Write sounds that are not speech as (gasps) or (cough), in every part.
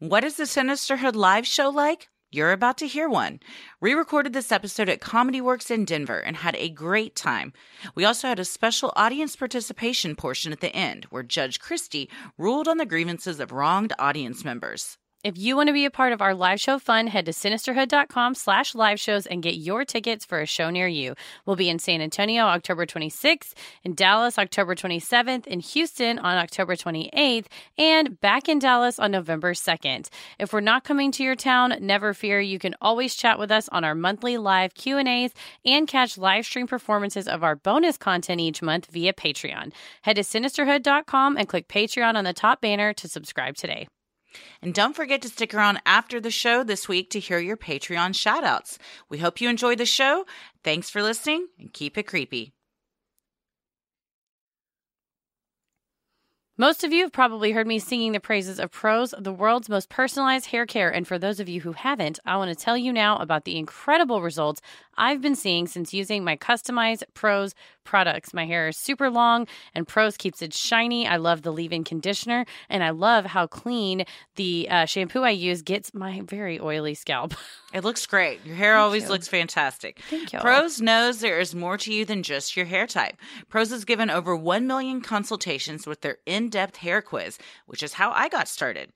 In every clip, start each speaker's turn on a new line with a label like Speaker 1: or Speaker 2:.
Speaker 1: What is the Sinisterhood live show like? You're about to hear one. We recorded this episode at Comedy Works in Denver and had a great time. We also had a special audience participation portion at the end where Judge Christie ruled on the grievances of wronged audience members.
Speaker 2: If you want to be a part of our live show fun, head to sinisterhood.com slash live shows and get your tickets for a show near you. We'll be in San Antonio October 26th, in Dallas October 27th, in Houston on October 28th, and back in Dallas on November 2nd. If we're not coming to your town, never fear, you can always chat with us on our monthly live Q&As and catch live stream performances of our bonus content each month via Patreon. Head to sinisterhood.com and click Patreon on the top banner to subscribe today.
Speaker 1: And don't forget to stick around after the show this week to hear your Patreon shoutouts. We hope you enjoyed the show. Thanks for listening and keep it creepy.
Speaker 2: Most of you have probably heard me singing the praises of Prose, the world's most personalized hair care. And for those of you who haven't, I want to tell you now about the incredible results I've been seeing since using my customized Prose products. My hair is super long and Prose keeps it shiny. I love the leave in conditioner and I love how clean the uh, shampoo I use gets my very oily scalp. (laughs)
Speaker 1: It looks great. Your hair Thank always you. looks fantastic.
Speaker 2: Thank you.
Speaker 1: Prose knows there is more to you than just your hair type. Prose has given over 1 million consultations with their in depth hair quiz, which is how I got started.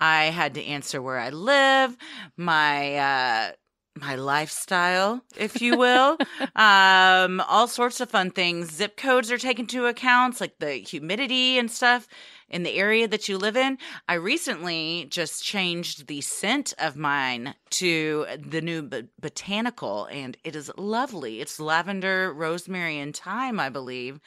Speaker 1: I had to answer where I live, my, uh, my lifestyle, if you will. (laughs) um, all sorts of fun things. Zip codes are taken into account, like the humidity and stuff in the area that you live in. I recently just changed the scent of mine to the new b- botanical, and it is lovely. It's lavender, rosemary, and thyme, I believe.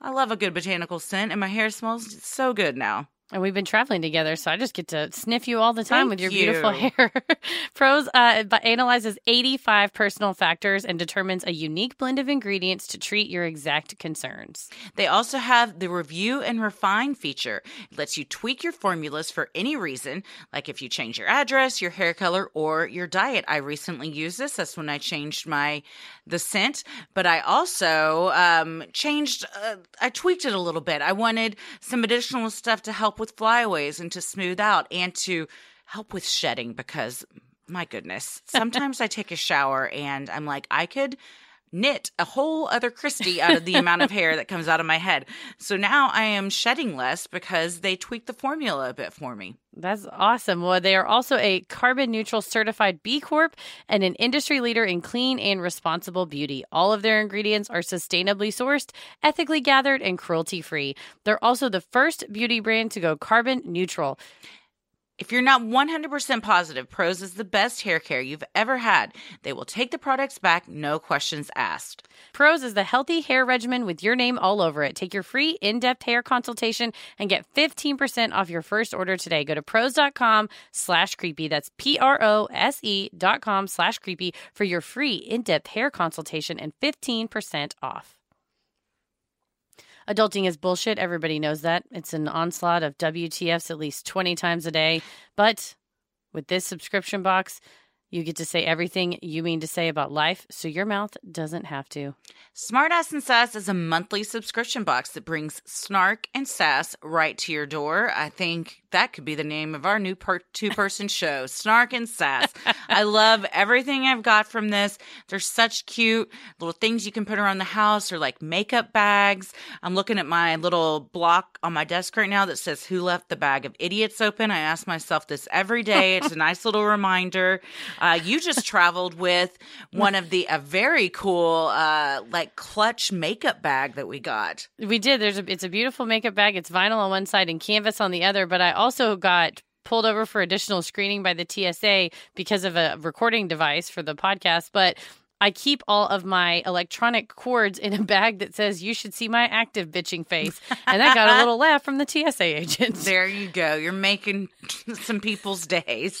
Speaker 1: I love a good botanical scent, and my hair smells so good now.
Speaker 2: And we've been traveling together, so I just get to sniff you all the time Thank with your you. beautiful hair. (laughs) Prose uh, analyzes 85 personal factors and determines a unique blend of ingredients to treat your exact concerns.
Speaker 1: They also have the review and refine feature. It lets you tweak your formulas for any reason, like if you change your address, your hair color, or your diet. I recently used this. That's when I changed my the scent, but I also um, changed. Uh, I tweaked it a little bit. I wanted some additional stuff to help help with flyaways and to smooth out and to help with shedding because my goodness, sometimes I take a shower and I'm like, I could knit a whole other Christie out of the (laughs) amount of hair that comes out of my head. So now I am shedding less because they tweaked the formula a bit for me.
Speaker 2: That's awesome. Well, they are also a carbon neutral certified B Corp and an industry leader in clean and responsible beauty. All of their ingredients are sustainably sourced, ethically gathered, and cruelty free. They're also the first beauty brand to go carbon neutral.
Speaker 1: If you're not 100% positive Prose is the best hair care you've ever had, they will take the products back, no questions asked.
Speaker 2: Prose is the healthy hair regimen with your name all over it. Take your free in-depth hair consultation and get 15% off your first order today. Go to prose.com slash creepy. That's P-R-O-S-E dot com slash creepy for your free in-depth hair consultation and 15% off. Adulting is bullshit. Everybody knows that. It's an onslaught of WTFs at least 20 times a day. But with this subscription box, you get to say everything you mean to say about life, so your mouth doesn't have to.
Speaker 1: Smartass and Sass is a monthly subscription box that brings snark and sass right to your door. I think that could be the name of our new per- two person (laughs) show, Snark and Sass. I love everything I've got from this. They're such cute little things you can put around the house or like makeup bags. I'm looking at my little block on my desk right now that says, Who left the bag of idiots open? I ask myself this every day. It's a nice little reminder. Uh, you just traveled with one of the a very cool uh, like clutch makeup bag that we got.
Speaker 2: We did. There's a, it's a beautiful makeup bag. It's vinyl on one side and canvas on the other. But I also got pulled over for additional screening by the TSA because of a recording device for the podcast. But I keep all of my electronic cords in a bag that says, You should see my active bitching face. And I got a little laugh from the TSA agent.
Speaker 1: There (laughs) you go. You're making (laughs) some people's days. (laughs)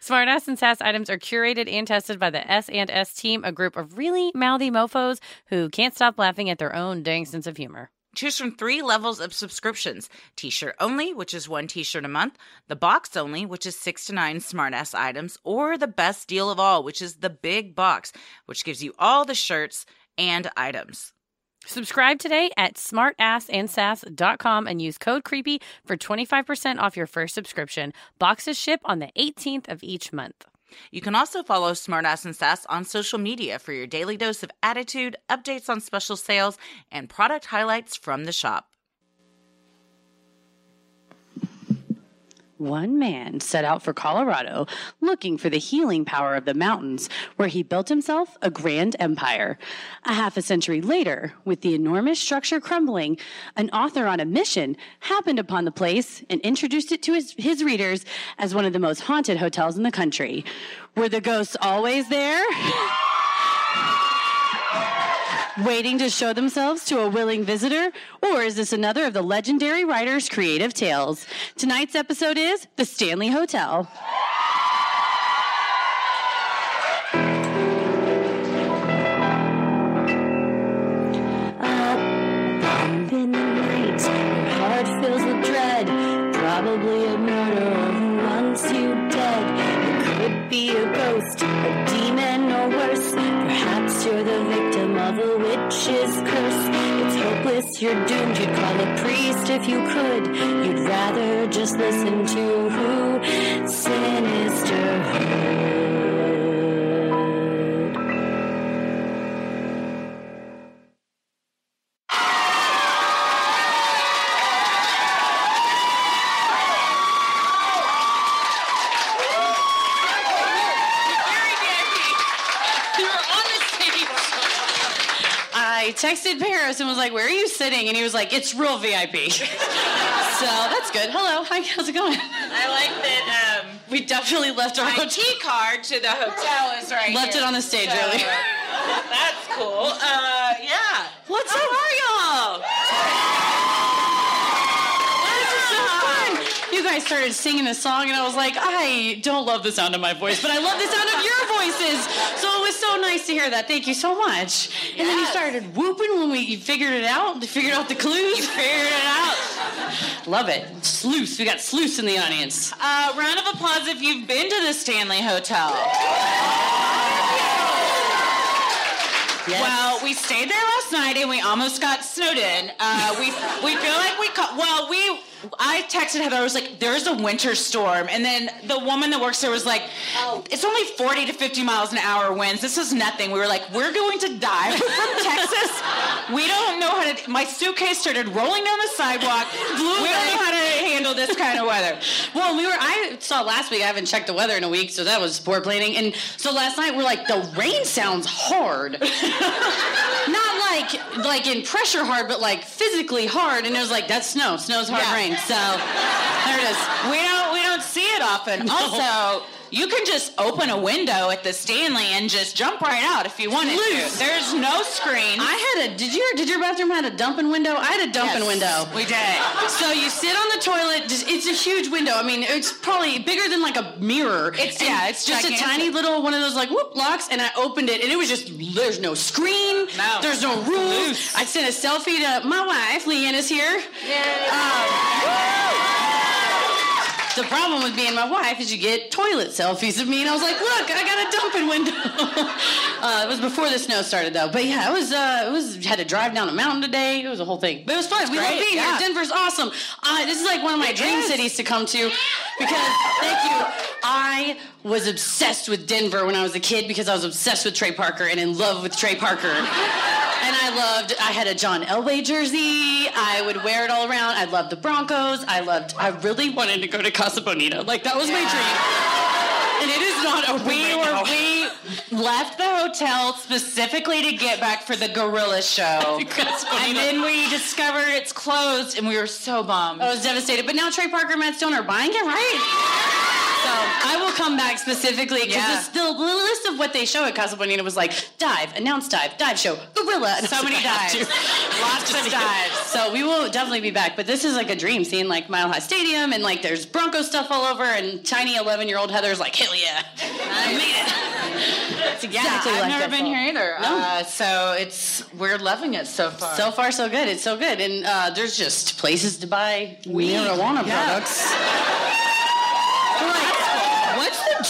Speaker 2: Smartass and Sass items are curated and tested by the S and S team, a group of really mouthy mofos who can't stop laughing at their own dang sense of humor.
Speaker 1: Choose from three levels of subscriptions t shirt only, which is one t shirt a month, the box only, which is six to nine smartass items, or the best deal of all, which is the big box, which gives you all the shirts and items.
Speaker 2: Subscribe today at smartassandsass.com and use code CREEPY for 25% off your first subscription. Boxes ship on the 18th of each month.
Speaker 1: You can also follow Smartass and Sass on social media for your daily dose of attitude, updates on special sales, and product highlights from the shop. One man set out for Colorado looking for the healing power of the mountains, where he built himself a grand empire. A half a century later, with the enormous structure crumbling, an author on a mission happened upon the place and introduced it to his, his readers as one of the most haunted hotels in the country. Were the ghosts always there? (laughs) waiting to show themselves to a willing visitor? Or is this another of the legendary writer's creative tales? Tonight's episode is The Stanley Hotel. probably a murderer who wants you dead. It could be a ghost, a demon. You're the victim of a witch's curse. It's hopeless, you're doomed. You'd call a priest if you could. You'd rather just listen to who? Sinister texted Paris and was like, "Where are you sitting?" And he was like, "It's real VIP." (laughs) so that's good. Hello, hi, how's it going?
Speaker 3: I like that. Um,
Speaker 1: we definitely left our hotel
Speaker 3: card to the hotel is right.
Speaker 1: Left
Speaker 3: here.
Speaker 1: it on the stage so, earlier.
Speaker 3: That's cool. Uh, yeah.
Speaker 1: What's up? How are y'all? and I started singing the song, and I was like, I don't love the sound of my voice, but I love the sound of your voices. So it was so nice to hear that. Thank you so much. And then you started whooping when we figured it out. We figured out the clues.
Speaker 3: You figured it out.
Speaker 1: love it. Sluice. We got Sluice in the audience.
Speaker 3: Uh, round of applause if you've been to the Stanley Hotel.
Speaker 1: Yes. Well, we stayed there last night and we almost got snowed in. Uh, we we feel like we caught. Well, we I texted Heather. I was like, "There's a winter storm," and then the woman that works there was like, oh. "It's only 40 to 50 miles an hour winds. This is nothing." We were like, "We're going to die (laughs) from Texas. we don't know how to." My suitcase started rolling down the sidewalk. we
Speaker 3: don't know how to handle this kind of weather.
Speaker 1: well, we were. I saw last week. I haven't checked the weather in a week, so that was poor planning. And so last night we're like, "The rain sounds hard." (laughs) Not like like in pressure hard, but like physically hard. And it was like, "That's snow. Snow's hard yeah. rain." So there it is.
Speaker 3: We don't we don't see it often. (laughs) No. Also, you can just open a window at the Stanley and just jump right out if you want Loose. to. There's no screen.
Speaker 1: I had a did your did your bathroom had a dumping window? I had a dumping yes, window.
Speaker 3: We did.
Speaker 1: So you sit on the toilet. Just, it's a huge window. I mean, it's probably bigger than like a mirror.
Speaker 3: It's yeah. It's
Speaker 1: just gigantic. a tiny little one of those like whoop locks, and I opened it, and it was just there's no screen.
Speaker 3: No.
Speaker 1: There's no rules. I sent a selfie to my wife. Leanne is here. Yeah. Um, the problem with being my wife is you get toilet selfies of me, and I was like, look, I got a dumping window. (laughs) uh, it was before the snow started though, but yeah, it was. Uh, it was had to drive down a mountain today. It was a whole thing, but it was fun. It's we great. love being yeah. here. Denver's awesome. Uh, this is like one of my it dream is. cities to come to because thank you. I was obsessed with Denver when I was a kid because I was obsessed with Trey Parker and in love with Trey Parker. And I loved, I had a John Elway jersey. I would wear it all around. I loved the Broncos. I loved, I really wanted to go to Casa Bonita. Like, that was yeah. my dream. And it is not open we right were, now.
Speaker 3: We left the hotel specifically to get back for the Gorilla show. (laughs) and then we discovered it's closed, and we were so bummed. I
Speaker 1: was devastated. But now Trey Parker and Matt Stone are buying it, right? So I will come back specifically because yeah. the list of what they show at Casa Bonita was like dive, announce dive, dive show, gorilla, and so many dives, (laughs) lots of dives. So we will definitely be back. But this is like a dream seeing like Mile High Stadium and like there's Bronco stuff all over, and tiny 11 year old Heather's like, hell yeah, I made
Speaker 3: it. exactly yeah, I've like never been here either. No. Uh, so it's we're loving it so far.
Speaker 1: So far, so good. It's so good, and uh, there's just places to buy
Speaker 3: Weed. marijuana yeah. products. (laughs)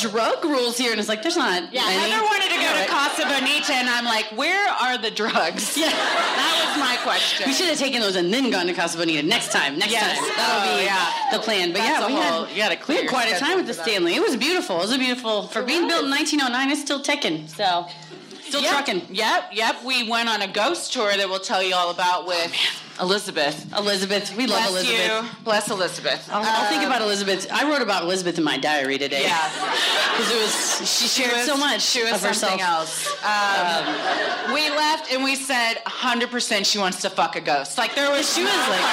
Speaker 1: drug rules here? And it's like, there's not. Yeah,
Speaker 3: any. Heather wanted to go to Costa Bonita, and I'm like, where are the drugs? Yeah, that was my question.
Speaker 1: We should have taken those and then gone to Casa Bonita next time. Next yes. time, that'll be oh, yeah. the plan. But That's yeah, we whole, had, you clear we had quite a time with the Stanley. It was beautiful. It was a beautiful for it being was. built in 1909. It's still ticking. So. Still
Speaker 3: yep.
Speaker 1: trucking.
Speaker 3: Yep, yep. We went on a ghost tour that we'll tell you all about with oh, Elizabeth.
Speaker 1: Elizabeth.
Speaker 3: We
Speaker 1: love Bless
Speaker 3: Elizabeth. You. Bless Elizabeth.
Speaker 1: I'll, um, I'll, think about Elizabeth. I wrote about Elizabeth in my diary today.
Speaker 3: Yeah.
Speaker 1: Because (laughs) it was she shared she was, so much
Speaker 3: she was of something herself. else. um, we left and we said 100% she wants to fuck a ghost. Like there was she was like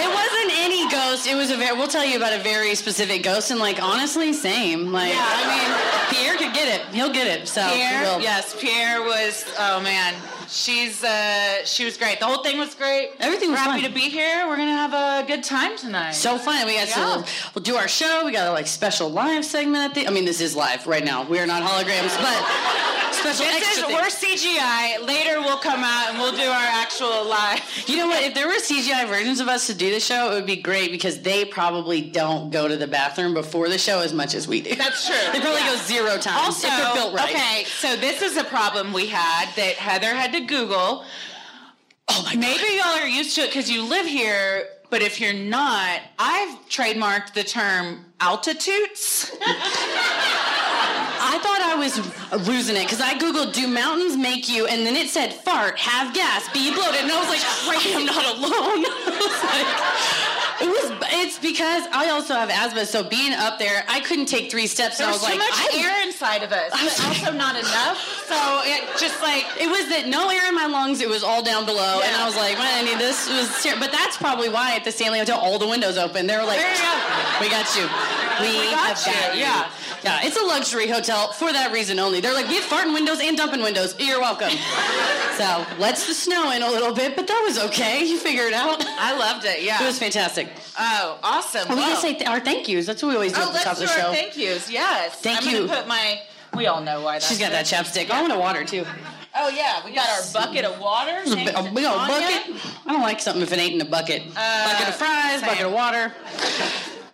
Speaker 3: it wasn't any ghost. It was a very we'll tell you about a very specific ghost and like honestly same. Like yeah,
Speaker 1: I mean Pierre could get it. He'll get it. So
Speaker 3: Pierre, yes, Pierre was oh man. She's uh, she was great. The whole thing was great.
Speaker 1: Everything
Speaker 3: was We're happy fun. to
Speaker 1: be
Speaker 3: here. We're gonna have a good time tonight.
Speaker 1: So fun. We got yeah. to we'll do our show. We got a like special live segment. I mean, this is live right now. We are not holograms,
Speaker 3: but
Speaker 1: special. This is
Speaker 3: thing. we're CGI. Later we'll come out and we'll do our actual live.
Speaker 1: You know what? If there were CGI versions of us to do the show, it would be great because they probably don't go to the bathroom before the show as much as we
Speaker 3: do. That's
Speaker 1: true. they probably yeah. go zero times. Also, right.
Speaker 3: okay. So this is a problem we had that Heather had to to Google. Oh
Speaker 1: my
Speaker 3: Maybe God. y'all are used to it because you live here, but if you're not, I've trademarked the term altitudes.
Speaker 1: I thought I was losing it because I Googled, do mountains make you? And then it said, fart, have gas, be bloated. And I was like, right, I'm not alone. (laughs) It was. It's because I also have asthma, so being up there, I couldn't take three steps.
Speaker 3: There so was I was too like, much i air inside of us, but also not enough.
Speaker 1: (laughs) So it just like it was that no air in my lungs. It was all down below, yeah. and I was like, well, I this was. Ter-. But that's probably why at the Stanley Hotel all the windows open. They were like, we got you. We, we got have you. got you. Yeah. Yeah, it's a luxury hotel for that reason only. They're like, we have farting windows and dumping windows. You're welcome. (laughs) so let's the snow in a little bit, but that was okay. You figure it out.
Speaker 3: I loved it. Yeah,
Speaker 1: it was fantastic.
Speaker 3: Oh, awesome! we
Speaker 1: can say th- our thank yous. That's what we always do oh, at the top of the show.
Speaker 3: Thank yous. Yes.
Speaker 1: Thank
Speaker 3: I'm you. Put my. We all know why.
Speaker 1: She's
Speaker 3: got
Speaker 1: that chapstick. Yeah. I want a water too.
Speaker 3: Oh yeah, we got our bucket of water. (laughs) We got
Speaker 1: a bucket. I don't like something if it ain't in a bucket. Uh, bucket of fries, same. bucket of water.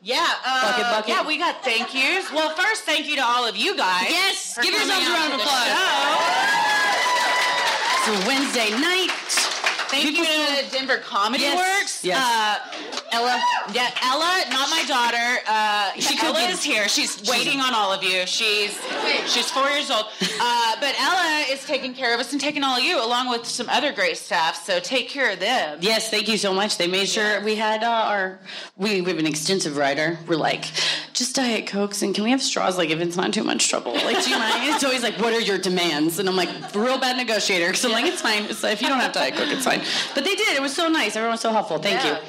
Speaker 3: Yeah, uh, bucket, bucket. yeah, we got thank yous. Well, first, thank you to all of you guys.
Speaker 1: Yes, give yourselves a round of applause. It's so Wednesday night.
Speaker 3: Thank you to Denver Comedy yes. Works.
Speaker 1: Yes. Uh,
Speaker 3: Ella, yeah, Ella, not my daughter. Uh, she Ella is here. She's, she's waiting on all of you. She's she's four years old. Uh, but Ella is taking care of us and taking all of you, along with some other great staff. So take care of them.
Speaker 1: Yes, thank you so much. They made sure we had uh, our we, we have an extensive rider. We're like just diet cokes and can we have straws? Like if it's not too much trouble. Like do you mind? It's always like what are your demands? And I'm like real bad negotiator So yeah. like it's fine. It's, if you don't have diet coke, it's fine. But they did. It was so nice. Everyone was so helpful. Thank yeah. you.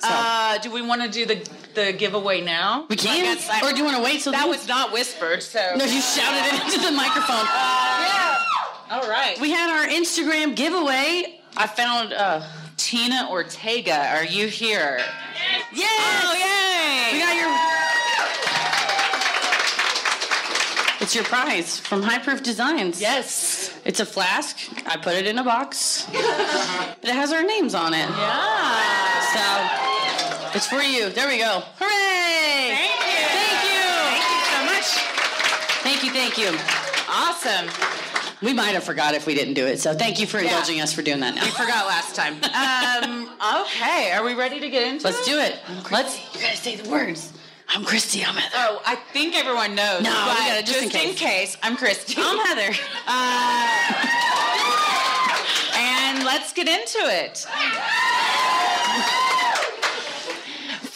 Speaker 3: So. Uh, do we want to do the the giveaway now?
Speaker 1: We can, I I, or do you want to wait?
Speaker 3: So that was not whispered. So
Speaker 1: no, you shouted it into the microphone. Uh, yeah.
Speaker 3: All right.
Speaker 1: We had our Instagram giveaway.
Speaker 3: I found uh, Tina Ortega. Are you here?
Speaker 1: Yes. yes. Oh
Speaker 3: yay! We got your.
Speaker 1: It's your prize from High Proof Designs.
Speaker 3: Yes.
Speaker 1: It's a flask. I put it in a box. (laughs) it has our names on it.
Speaker 3: Yeah.
Speaker 1: So it's for you. There we go. Hooray! Thank you. Thank you. Thank you so much. Thank you, thank you.
Speaker 3: Awesome.
Speaker 1: We might have forgot if we didn't do it. So thank you for indulging us for doing that. Now.
Speaker 3: We forgot last time. um, okay, are we ready to get
Speaker 1: into Let's it? Let's do it.
Speaker 3: Let's. You gotta say the words.
Speaker 1: I'm Christy. I'm Heather.
Speaker 3: Oh, I think everyone knows.
Speaker 1: No, but gotta, just, just in, case. in, case.
Speaker 3: I'm Christy.
Speaker 1: I'm Heather. Uh,
Speaker 3: and let's get into it.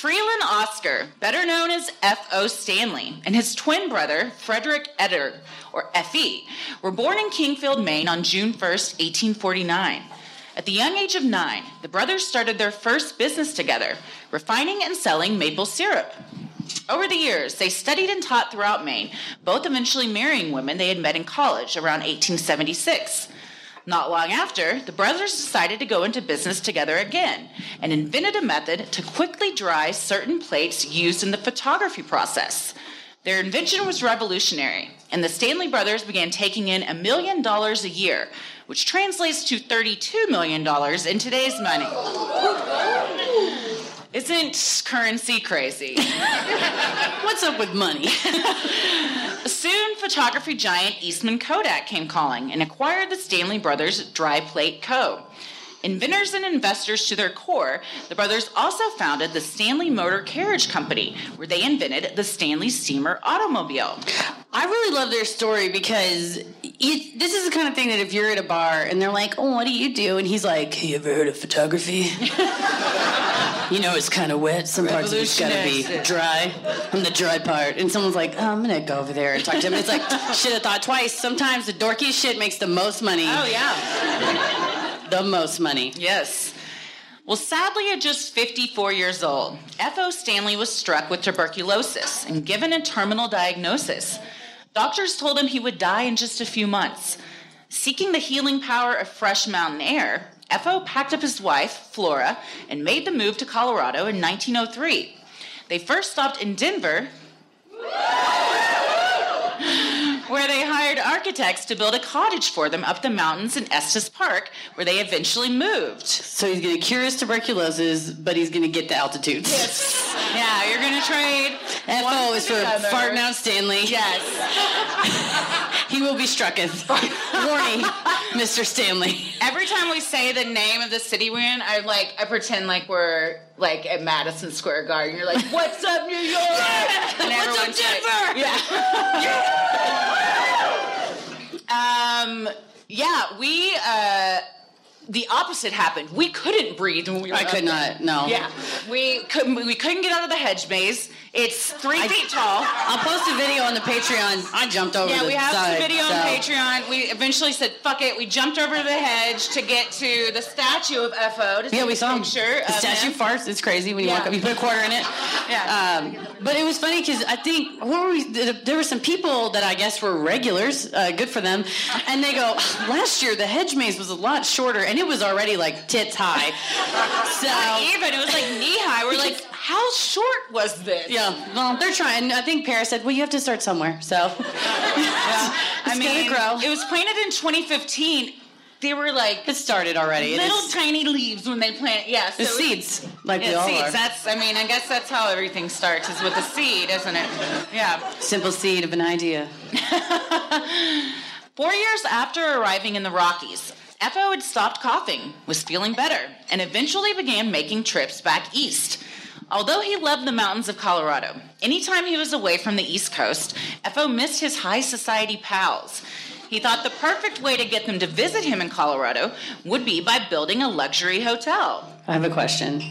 Speaker 3: Freeland Oscar, better known as F.O. Stanley, and his twin brother, Frederick Eder, or F.E., were born in Kingfield, Maine on June 1, 1849. At the young age of nine, the brothers started their first business together, refining and selling maple syrup. Over the years, they studied and taught throughout Maine, both eventually marrying women they had met in college around 1876. Not long after, the brothers decided to go into business together again and invented a method to quickly dry certain plates used in the photography process. Their invention was revolutionary, and the Stanley brothers began taking in a million dollars a year, which translates to $32 million in today's money. Isn't currency crazy?
Speaker 1: (laughs) What's up with money? (laughs)
Speaker 3: Soon, photography giant Eastman Kodak came calling and acquired the Stanley Brothers Dry Plate Co. Inventors and investors to their core, the brothers also founded the Stanley Motor Carriage Company, where they invented the Stanley Steamer automobile.
Speaker 1: I really love their story because it, this is the kind of thing that if you're at a bar and they're like, "Oh, what do you do?" and he's like, "You ever heard of photography?" (laughs) you know it's kind of wet. Some parts of it's got to be dry. I'm the dry part. And someone's like, oh, I'm going to go over there and talk to him. it's like, (laughs) should have thought twice. Sometimes the dorkiest shit makes the most money.
Speaker 3: Oh, yeah
Speaker 1: the most money.
Speaker 3: Yes. Well, sadly, at just 54 years old, F.O. Stanley was struck with tuberculosis and given a terminal diagnosis. Doctors told him he would die in just a few months. Seeking the healing power of fresh mountain air, F.O. packed up his wife, Flora, and made the move to Colorado in 1903. They first stopped in Denver where they hired architects to build a cottage for them up the mountains in Estes Park, where they eventually moved.
Speaker 1: So he's going to cure his tuberculosis, but he's going to get the altitude.
Speaker 3: Yes. yeah, you're going to trade. FO
Speaker 1: is for farting out Stanley.
Speaker 3: Yes.
Speaker 1: (laughs) he will be strucken. Warning, Mr. Stanley.
Speaker 3: Every time we say the name of the city we're in, I like I pretend like we're like at Madison Square Garden. You're like, "What's up, New York? (laughs) Yeah. And What's up, Denver? Like, yeah. yeah. (laughs) um. Yeah, we. Uh, the opposite happened. We couldn't breathe when we were. I
Speaker 1: could not. No.
Speaker 3: Yeah, we couldn't. We couldn't get out of the hedge maze. It's three I, feet tall.
Speaker 1: I'll post a video on the Patreon. I jumped over. Yeah,
Speaker 3: we have
Speaker 1: side,
Speaker 3: video so. on Patreon. We eventually said, "Fuck it." We jumped over the hedge to get to the statue of FO.
Speaker 1: yeah, we saw him. The statue him. farts. It's crazy when you yeah. walk up. You put a quarter in it.
Speaker 3: yeah.
Speaker 1: Um, but it was funny because I think what were we, there were some people that I guess were regulars. Uh, good for them. And they go, last year the hedge maze was a lot shorter. And and it was already like tits high. (laughs)
Speaker 3: so even it was like knee high. We're like, (laughs) how short was this?
Speaker 1: Yeah. Well, they're trying. I think Paris said, well, you have to start somewhere. So yeah, (laughs) I mean, grow.
Speaker 3: It was planted in 2015 they were like
Speaker 1: it started already.
Speaker 3: Little it's, tiny leaves when they plant. Yeah,
Speaker 1: so the seeds, like yeah, we all seeds.
Speaker 3: Are. That's I mean I guess that's how everything starts is with a seed, isn't it? Yeah,
Speaker 1: simple seed of an idea.
Speaker 3: Four years after arriving in the Rockies, FO had stopped coughing, was feeling better, and eventually began making trips back east. Although he loved the mountains of Colorado, anytime he was away from the East Coast, FO missed his high society pals. He thought the perfect way to get them to visit him in Colorado would be by building a luxury hotel.
Speaker 1: I have a question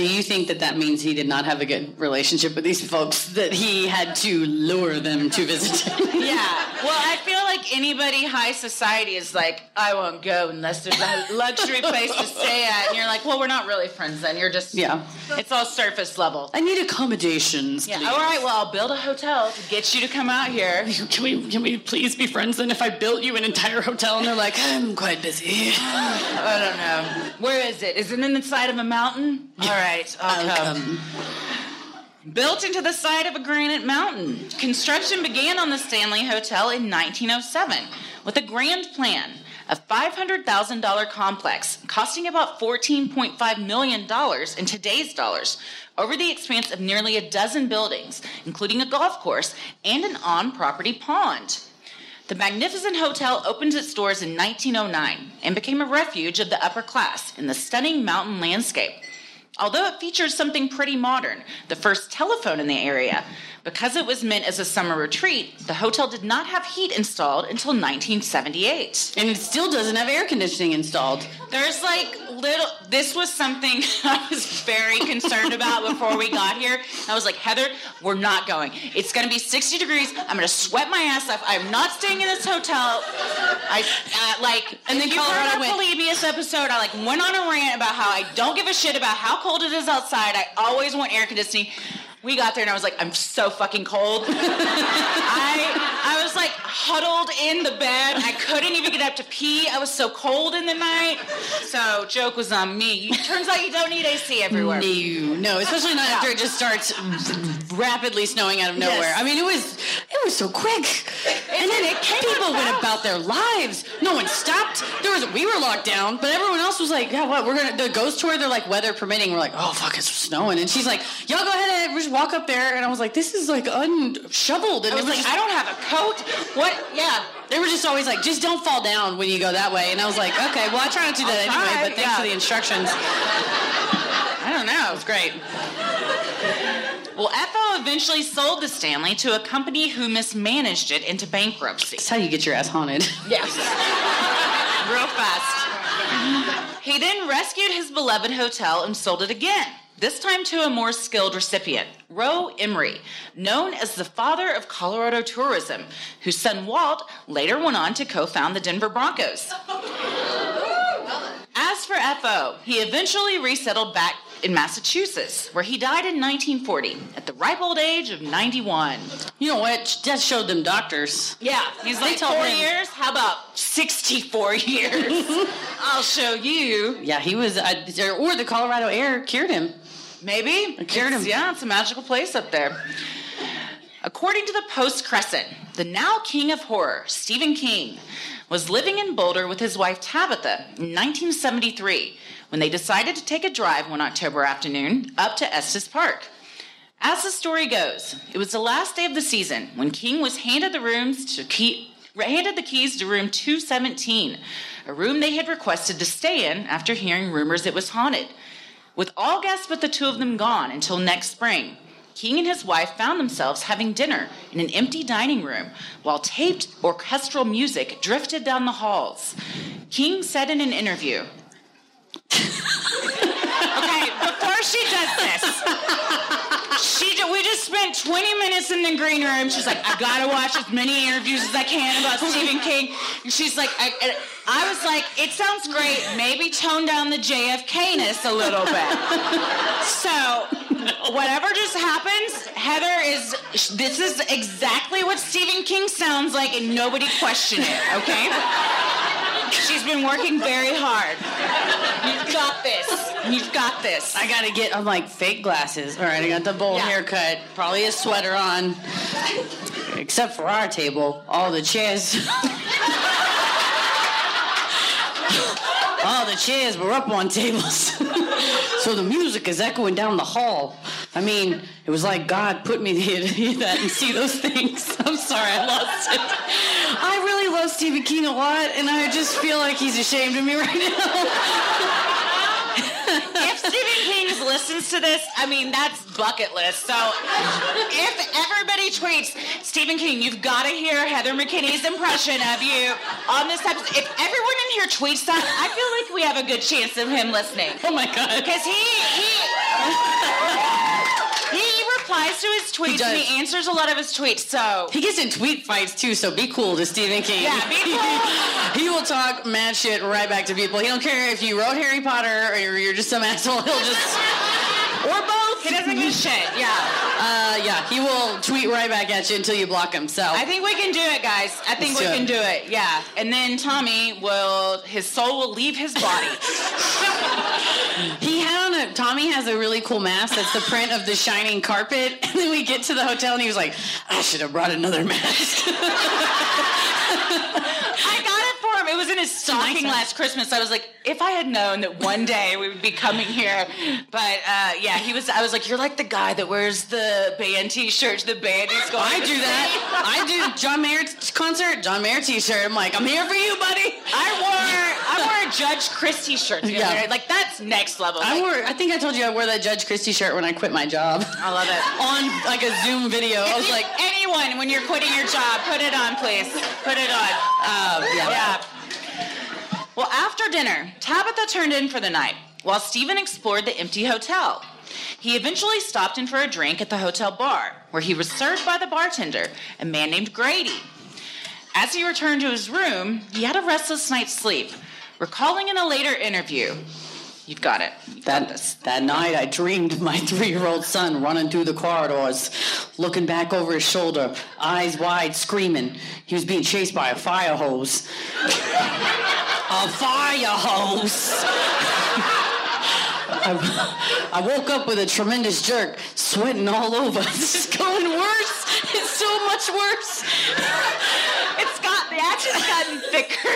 Speaker 1: do you think that that means he did not have a good relationship with these folks that he had to lure them to visit
Speaker 3: him (laughs) yeah well i feel like anybody high society is like i won't go unless there's a luxury place to stay at and you're like well we're not really friends then you're just yeah it's all surface level
Speaker 1: i need accommodations yeah
Speaker 3: please. all right well i'll build a hotel to get you to come out here
Speaker 1: (laughs) can we can we please be friends then if i built you an entire hotel and they're like i'm quite busy
Speaker 3: (sighs) i don't know where is it is it in the side of a mountain all right right, I'll, come. Um, come. Built into the side of a granite mountain, construction began on the Stanley Hotel in 1907 with a grand plan a $500,000 complex costing about $14.5 million in today's dollars over the expanse of nearly a dozen buildings, including a golf course and an on property pond. The magnificent hotel opened its doors in 1909 and became a refuge of the upper class in the stunning mountain landscape although it features something pretty modern the first telephone in the area. Because it was meant as a summer retreat, the hotel did not have heat installed until 1978.
Speaker 1: And it still doesn't have air conditioning installed.
Speaker 3: There's like little, this was something (laughs) I was very concerned about before we got here. I was like, Heather, we're not going. It's going to be 60 degrees. I'm going to sweat my ass off. I'm not staying in this hotel. I, uh, like, and then
Speaker 1: you heard the Polybius episode, I like went on a rant about how I don't give a shit about how cold it is outside. I always want air conditioning. We got there and I was like, I'm so fucking cold. (laughs) I I was like huddled in the bed. I couldn't even get up to pee. I was so cold in the night. So joke was on me. Turns out you don't need AC everywhere. No, no, especially not after it just starts rapidly snowing out of nowhere. Yes. I mean, it was it was so quick, and then it came people went about their lives. No one stopped. There was we were locked down, but everyone else was like, "Yeah, what? We're gonna the ghost tour." They're like, weather permitting. We're like, "Oh fuck, it's snowing," and she's like, "Y'all go ahead and walk up there and I was like, this is like unshoveled.
Speaker 3: And I was like, I don't have a coat.
Speaker 1: What? Yeah. They were just always like, just don't fall down when you go that way. And I was like, okay, well, I try not to do that I'll anyway, try. but thanks yeah. for the instructions. I don't know. It was great.
Speaker 3: Well, FO eventually sold the Stanley to a company who mismanaged it into bankruptcy.
Speaker 1: That's how you get your ass haunted.
Speaker 3: Yes. Real fast. He then rescued his beloved hotel and sold it again this time to a more skilled recipient, Roe Emery, known as the father of Colorado tourism, whose son Walt later went on to co found the Denver Broncos. (laughs) As for FO, he eventually resettled back in Massachusetts, where he died in 1940 at the ripe old age of 91. You
Speaker 1: know what? Just showed them doctors.
Speaker 3: Yeah, he's like four him. years. How about 64 years? (laughs) I'll show you.
Speaker 1: Yeah, he was, uh, or the Colorado air cured him.
Speaker 3: Maybe.
Speaker 1: Yeah,
Speaker 3: it's a magical place up there. According to the Post Crescent, the now king of horror, Stephen King, was living in Boulder with his wife Tabitha in 1973 when they decided to take a drive one October afternoon up to Estes Park. As the story goes, it was the last day of the season when King was handed the rooms to keep, handed the keys to room 217, a room they had requested to stay in after hearing rumors it was haunted with all guests but the two of them gone until next spring. King and his wife found themselves having dinner in an empty dining room while taped orchestral music drifted down the halls. King said in an interview, (laughs) Okay, before she does this, she did, we just spent 20 minutes in the green room. She's like, I gotta watch as many interviews as I can about Stephen King. And she's like, I, I was like, it sounds great. Maybe tone down the JFKness a little bit. so whatever just happens, Heather is. This is exactly what Stephen King sounds like, and nobody question it. Okay. She's been working very hard. You've got this. You've got this.
Speaker 1: I gotta get. on uh, like fake glasses. All right, I got the bowl yeah. haircut. Probably a sweater on. Except for our table, all the chairs. (laughs) all the chairs were up on tables, (laughs) so the music is echoing down the hall. I mean, it was like God put me (laughs) here to hear that and see those things. (laughs) I'm sorry, I lost it. I really love Stephen King a lot, and I just feel like he's ashamed of me right now. (laughs)
Speaker 3: if Stephen King listens to this, I mean, that's bucket list. So if everybody tweets, Stephen King, you've got to hear Heather McKinney's impression of you on this episode. If everyone in here tweets that, I feel like we have a good chance of him listening.
Speaker 1: Oh my God.
Speaker 3: Because he. he replies to his tweets he and he answers a lot of his tweets. So
Speaker 1: he gets in tweet fights too. So be cool to Stephen King.
Speaker 3: Yeah, be (laughs) cool.
Speaker 1: he will talk mad shit right back to people. He don't care if you wrote Harry Potter or you're just some (laughs) asshole. He'll just
Speaker 3: (laughs) or both. He doesn't give a shit. Yeah. Uh,
Speaker 1: yeah. He will tweet right back at you until you block him. So
Speaker 3: I think we can do it, guys. I think Let's we do can it. do it. Yeah. And then Tommy will his soul will leave his body.
Speaker 1: he had on a Tommy has a really cool mask that's the print of the shining carpet it. And then we get to the hotel, and he was like, I should have brought another mask. (laughs) I
Speaker 3: got it was in his stocking last Christmas. I was like, if I had known that one day we would be coming here, but uh, yeah, he was. I was like, you're like the guy that wears the band T-shirt. The band is going.
Speaker 1: I do that. I do John Mayer concert. John Mayer T-shirt. I'm like, I'm here for you, buddy.
Speaker 3: I wore. I wore a Judge Chris T-shirt. Yeah. like that's next level. I
Speaker 1: wore. I think I told you I wore that Judge Christie shirt when I quit my job.
Speaker 3: I love it. (laughs)
Speaker 1: on like a Zoom video. I was like,
Speaker 3: anyone when you're quitting your job, put it on, please. Put it on. Um, yeah. yeah. Well, after dinner, Tabitha turned in for the night while Stephen explored the empty hotel. He eventually stopped in for a drink at the hotel bar, where he was served by the bartender, a man named Grady. As he returned to his room, he had a restless night's sleep, recalling in a later interview You've got it. that,
Speaker 1: that night, I dreamed my (laughs) three year old son running through the corridors, looking back over his shoulder, eyes wide, screaming. He was being chased by a fire hose. (laughs) a fire hose! (laughs) I, I woke up with a tremendous jerk, sweating all over. this is going worse. It's so much worse.
Speaker 3: it's got the action's gotten thicker.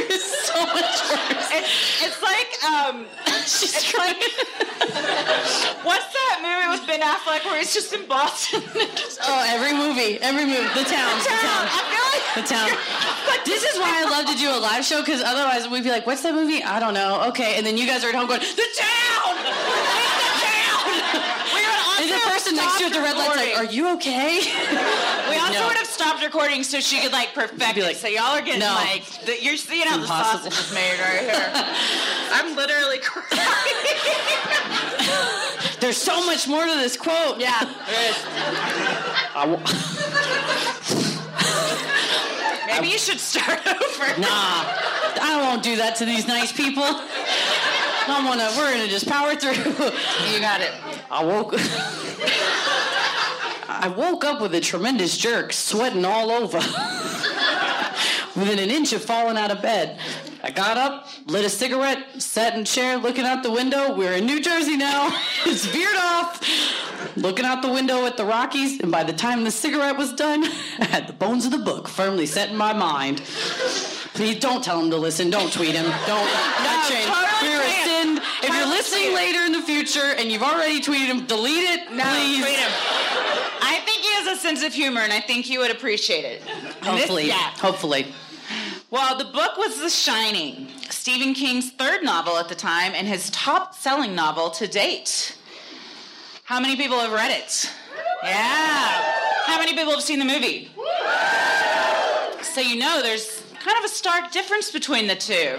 Speaker 3: Um, She's crying. (laughs) what's that movie with Ben Affleck where he's just in Boston? (laughs)
Speaker 1: oh, every movie, every movie, the town,
Speaker 3: the town.
Speaker 1: The town. this is why I love to do a live show because otherwise we'd be like, "What's that movie? I don't know." Okay, and then you guys are at home going, "The town." the town. And (laughs) the person next to you at the red light like, "Are you okay?"
Speaker 3: we also no. would have stopped recording so she could like perfect like, it. So y'all are getting no. like, the, you're seeing how Impossible. the sausage is made right here. I'm literally crying.
Speaker 1: There's so much more to this quote.
Speaker 3: Yeah,
Speaker 1: there is.
Speaker 3: Maybe I, you should start over.
Speaker 1: Nah, I won't do that to these nice people. I'm gonna, we're gonna just power through.
Speaker 3: you got it.
Speaker 1: I woke. I woke up with a tremendous jerk, sweating all over, within an inch of falling out of bed. I got up, lit a cigarette, sat in a chair looking out the window. We're in New Jersey now. (laughs) it's veered off. Looking out the window at the Rockies, and by the time the cigarette was done, (laughs) I had the bones of the book firmly set in my mind. Please don't tell him to listen. Don't tweet him. Don't.
Speaker 3: Not change. We are sinned.
Speaker 1: If you're listening later in the future and you've already tweeted him, delete it.
Speaker 3: No,
Speaker 1: please.
Speaker 3: tweet him. I think he has a sense of humor, and I think he would appreciate it.
Speaker 1: Hopefully. This, yeah. Hopefully.
Speaker 3: Well, the book was The Shining, Stephen King's third novel at the time and his top selling novel to date. How many people have read it? Yeah. How many people have seen the movie? So you know there's kind of a stark difference between the two.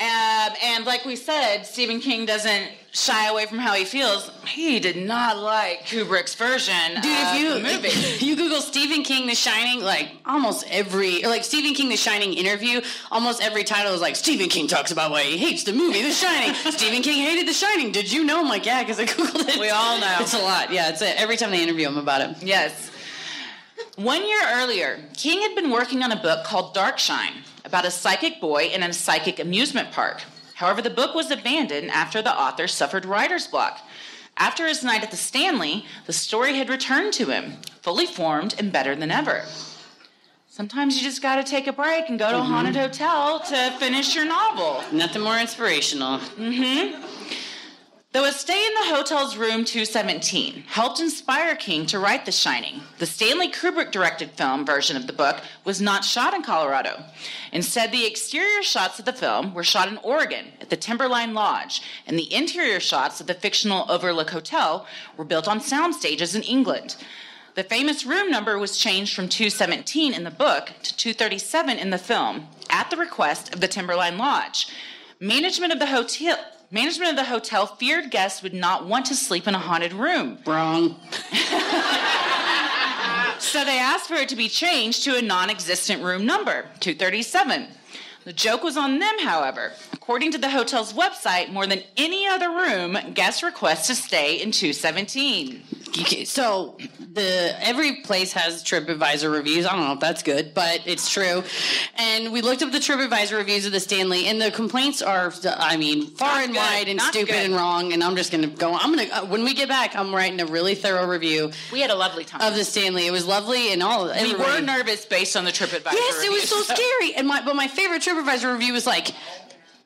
Speaker 3: Um, and like we said, Stephen King doesn't shy away from how he feels. He did not like Kubrick's version. Dude, if you movie. (laughs)
Speaker 1: you Google Stephen King The Shining, like almost every or like Stephen King The Shining interview, almost every title is like Stephen King talks about why he hates the movie The Shining. (laughs) Stephen King hated The Shining. Did you know? I'm like, yeah, because I googled it.
Speaker 3: We all know.
Speaker 1: It's a lot. Yeah, it's every time they interview him about it.
Speaker 3: Yes. One year earlier, King had been working on a book called Darkshine about a psychic boy in a psychic amusement park. However, the book was abandoned after the author suffered writer's block. After his night at the Stanley, the story had returned to him, fully formed and better than ever. Sometimes you just got to take a break and go to mm-hmm. a haunted hotel to finish your novel.
Speaker 1: Nothing more inspirational.
Speaker 3: Mm-hmm. Though a stay in the hotel's room 217 helped inspire King to write The Shining, the Stanley Kubrick directed film version of the book was not shot in Colorado. Instead, the exterior shots of the film were shot in Oregon at the Timberline Lodge, and the interior shots of the fictional Overlook Hotel were built on sound stages in England. The famous room number was changed from 217 in the book to 237 in the film at the request of the Timberline Lodge. Management of the hotel Management of the hotel feared guests would not want to sleep in a haunted room.
Speaker 1: Wrong.
Speaker 3: (laughs) so they asked for it to be changed to a non existent room number, 237. The joke was on them, however. According to the hotel's website, more than any other room, guests request to stay in 217.
Speaker 1: so the every place has TripAdvisor reviews. I don't know if that's good, but it's true. And we looked up the TripAdvisor reviews of the Stanley, and the complaints are, I mean, far not and good, wide and stupid good. and wrong. And I'm just gonna go. I'm gonna uh, when we get back, I'm writing a really thorough review.
Speaker 3: We had a lovely time of
Speaker 1: the Stanley. It was lovely and all.
Speaker 3: Everybody. We were nervous based on the TripAdvisor.
Speaker 1: Yes,
Speaker 3: reviews, it
Speaker 1: was so, so, (laughs) scary. And my but my favorite trip supervisor review was like,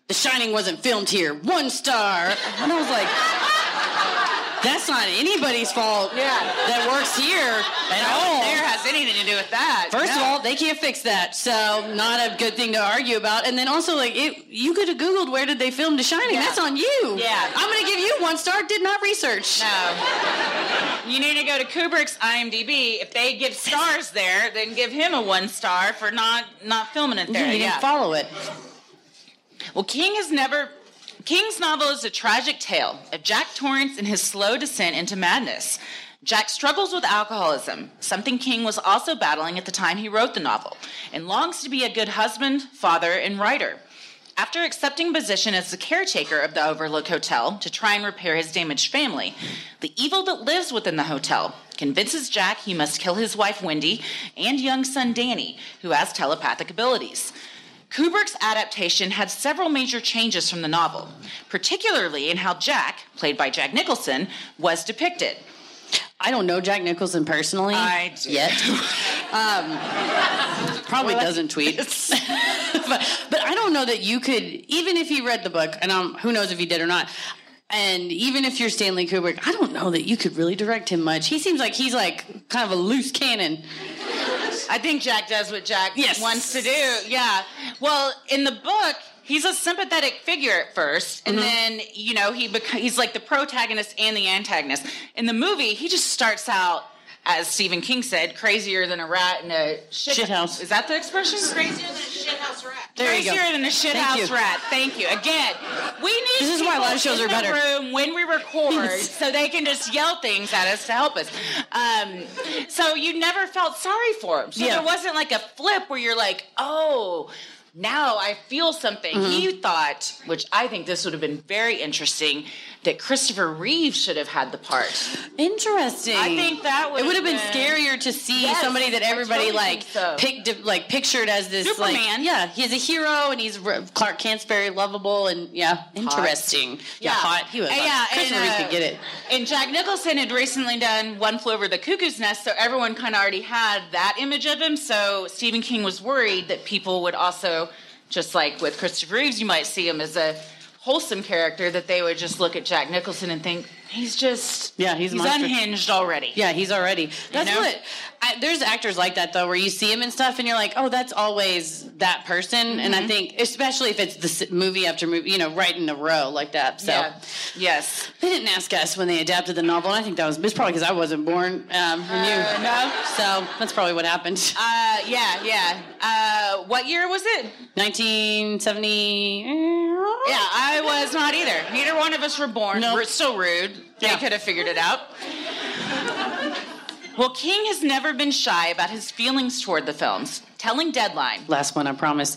Speaker 1: The Shining wasn't filmed here, one star. And I was like, that's not anybody's fault yeah. that works here at no all.
Speaker 3: There has anything to do with that.
Speaker 1: First no. of all, they can't fix that, so not a good thing to argue about. And then also, like, it, you could have Googled where did they film The Shining. Yeah. That's on you.
Speaker 3: Yeah.
Speaker 1: I'm going to give you one star. Did not research.
Speaker 3: No. you need to go to Kubrick's IMDb. If they give stars there, then give him a one star for not not filming it there.
Speaker 1: You
Speaker 3: didn't yeah.
Speaker 1: follow it.
Speaker 3: Well, King has never King's novel is a tragic tale of Jack Torrance and his slow descent into madness. Jack struggles with alcoholism, something King was also battling at the time he wrote the novel, and longs to be a good husband, father, and writer. After accepting a position as the caretaker of the Overlook Hotel to try and repair his damaged family, the evil that lives within the hotel convinces Jack he must kill his wife Wendy and young son Danny, who has telepathic abilities. Kubrick's adaptation had several major changes from the novel, particularly in how Jack, played by Jack Nicholson, was depicted.
Speaker 1: I don't know Jack Nicholson personally
Speaker 3: I do.
Speaker 1: yet. (laughs) um, probably well, doesn't tweet, (laughs) (laughs) but, but, I don't know that you could, even if he read the book, and um, who knows if he did or not. And even if you're Stanley Kubrick, I don't know that you could really direct him much. He seems like he's like kind of a loose cannon.
Speaker 3: I think Jack does what Jack yes. wants to do. Yeah. Well, in the book, he's a sympathetic figure at first, and mm-hmm. then you know he beca- he's like the protagonist and the antagonist. In the movie, he just starts out as Stephen King said, crazier than a rat in a shit,
Speaker 1: shit house.
Speaker 3: Is that the expression? Crazier than a shit house rat. There crazier you go. than a shit Thank house you. rat. Thank you. Again, we need This is why live shows are better. room when we record (laughs) so they can just yell things at us to help us. Um, so you never felt sorry for him. So yeah. there wasn't like a flip where you're like, "Oh, now I feel something. Mm-hmm. He thought, which I think this would have been very interesting, that Christopher Reeve should have had the part.
Speaker 1: Interesting. I
Speaker 3: think that would.
Speaker 1: It would have been,
Speaker 3: been,
Speaker 1: scarier to see yes, somebody that everybody totally like so. picked, like pictured as this
Speaker 3: Superman. Like,
Speaker 1: yeah, he's a hero and he's Clark Kent's very lovable and yeah, interesting. Hot. Yeah, yeah, hot. He was. Uh, yeah, Christopher and, uh, Reeve could get it.
Speaker 3: And Jack Nicholson had recently done One Flew Over the Cuckoo's Nest, so everyone kind of already had that image of him. So Stephen King was worried that people would also, just like with Christopher Reeves, you might see him as a wholesome character that they would just look at Jack Nicholson and think he's just yeah he's, he's unhinged already.
Speaker 1: Yeah, he's already. That's you know? what I, there's actors like that though, where you see them and stuff, and you're like, oh, that's always that person. Mm-hmm. And I mm-hmm. think, especially if it's the movie after movie, you know, right in a row like that. So, yeah.
Speaker 3: yes,
Speaker 1: they didn't ask us when they adapted the novel, and I think that was it's probably because I wasn't born. Um, uh, you
Speaker 3: know,
Speaker 1: so that's probably what happened.
Speaker 3: Uh, yeah, yeah. Uh, what year was it?
Speaker 1: 1970. Yeah,
Speaker 3: I was not either. Neither one of us were born. No, nope. we're so rude. They could have figured it out. Well, King has never been shy about his feelings toward the films, telling Deadline,
Speaker 1: last one, I promise.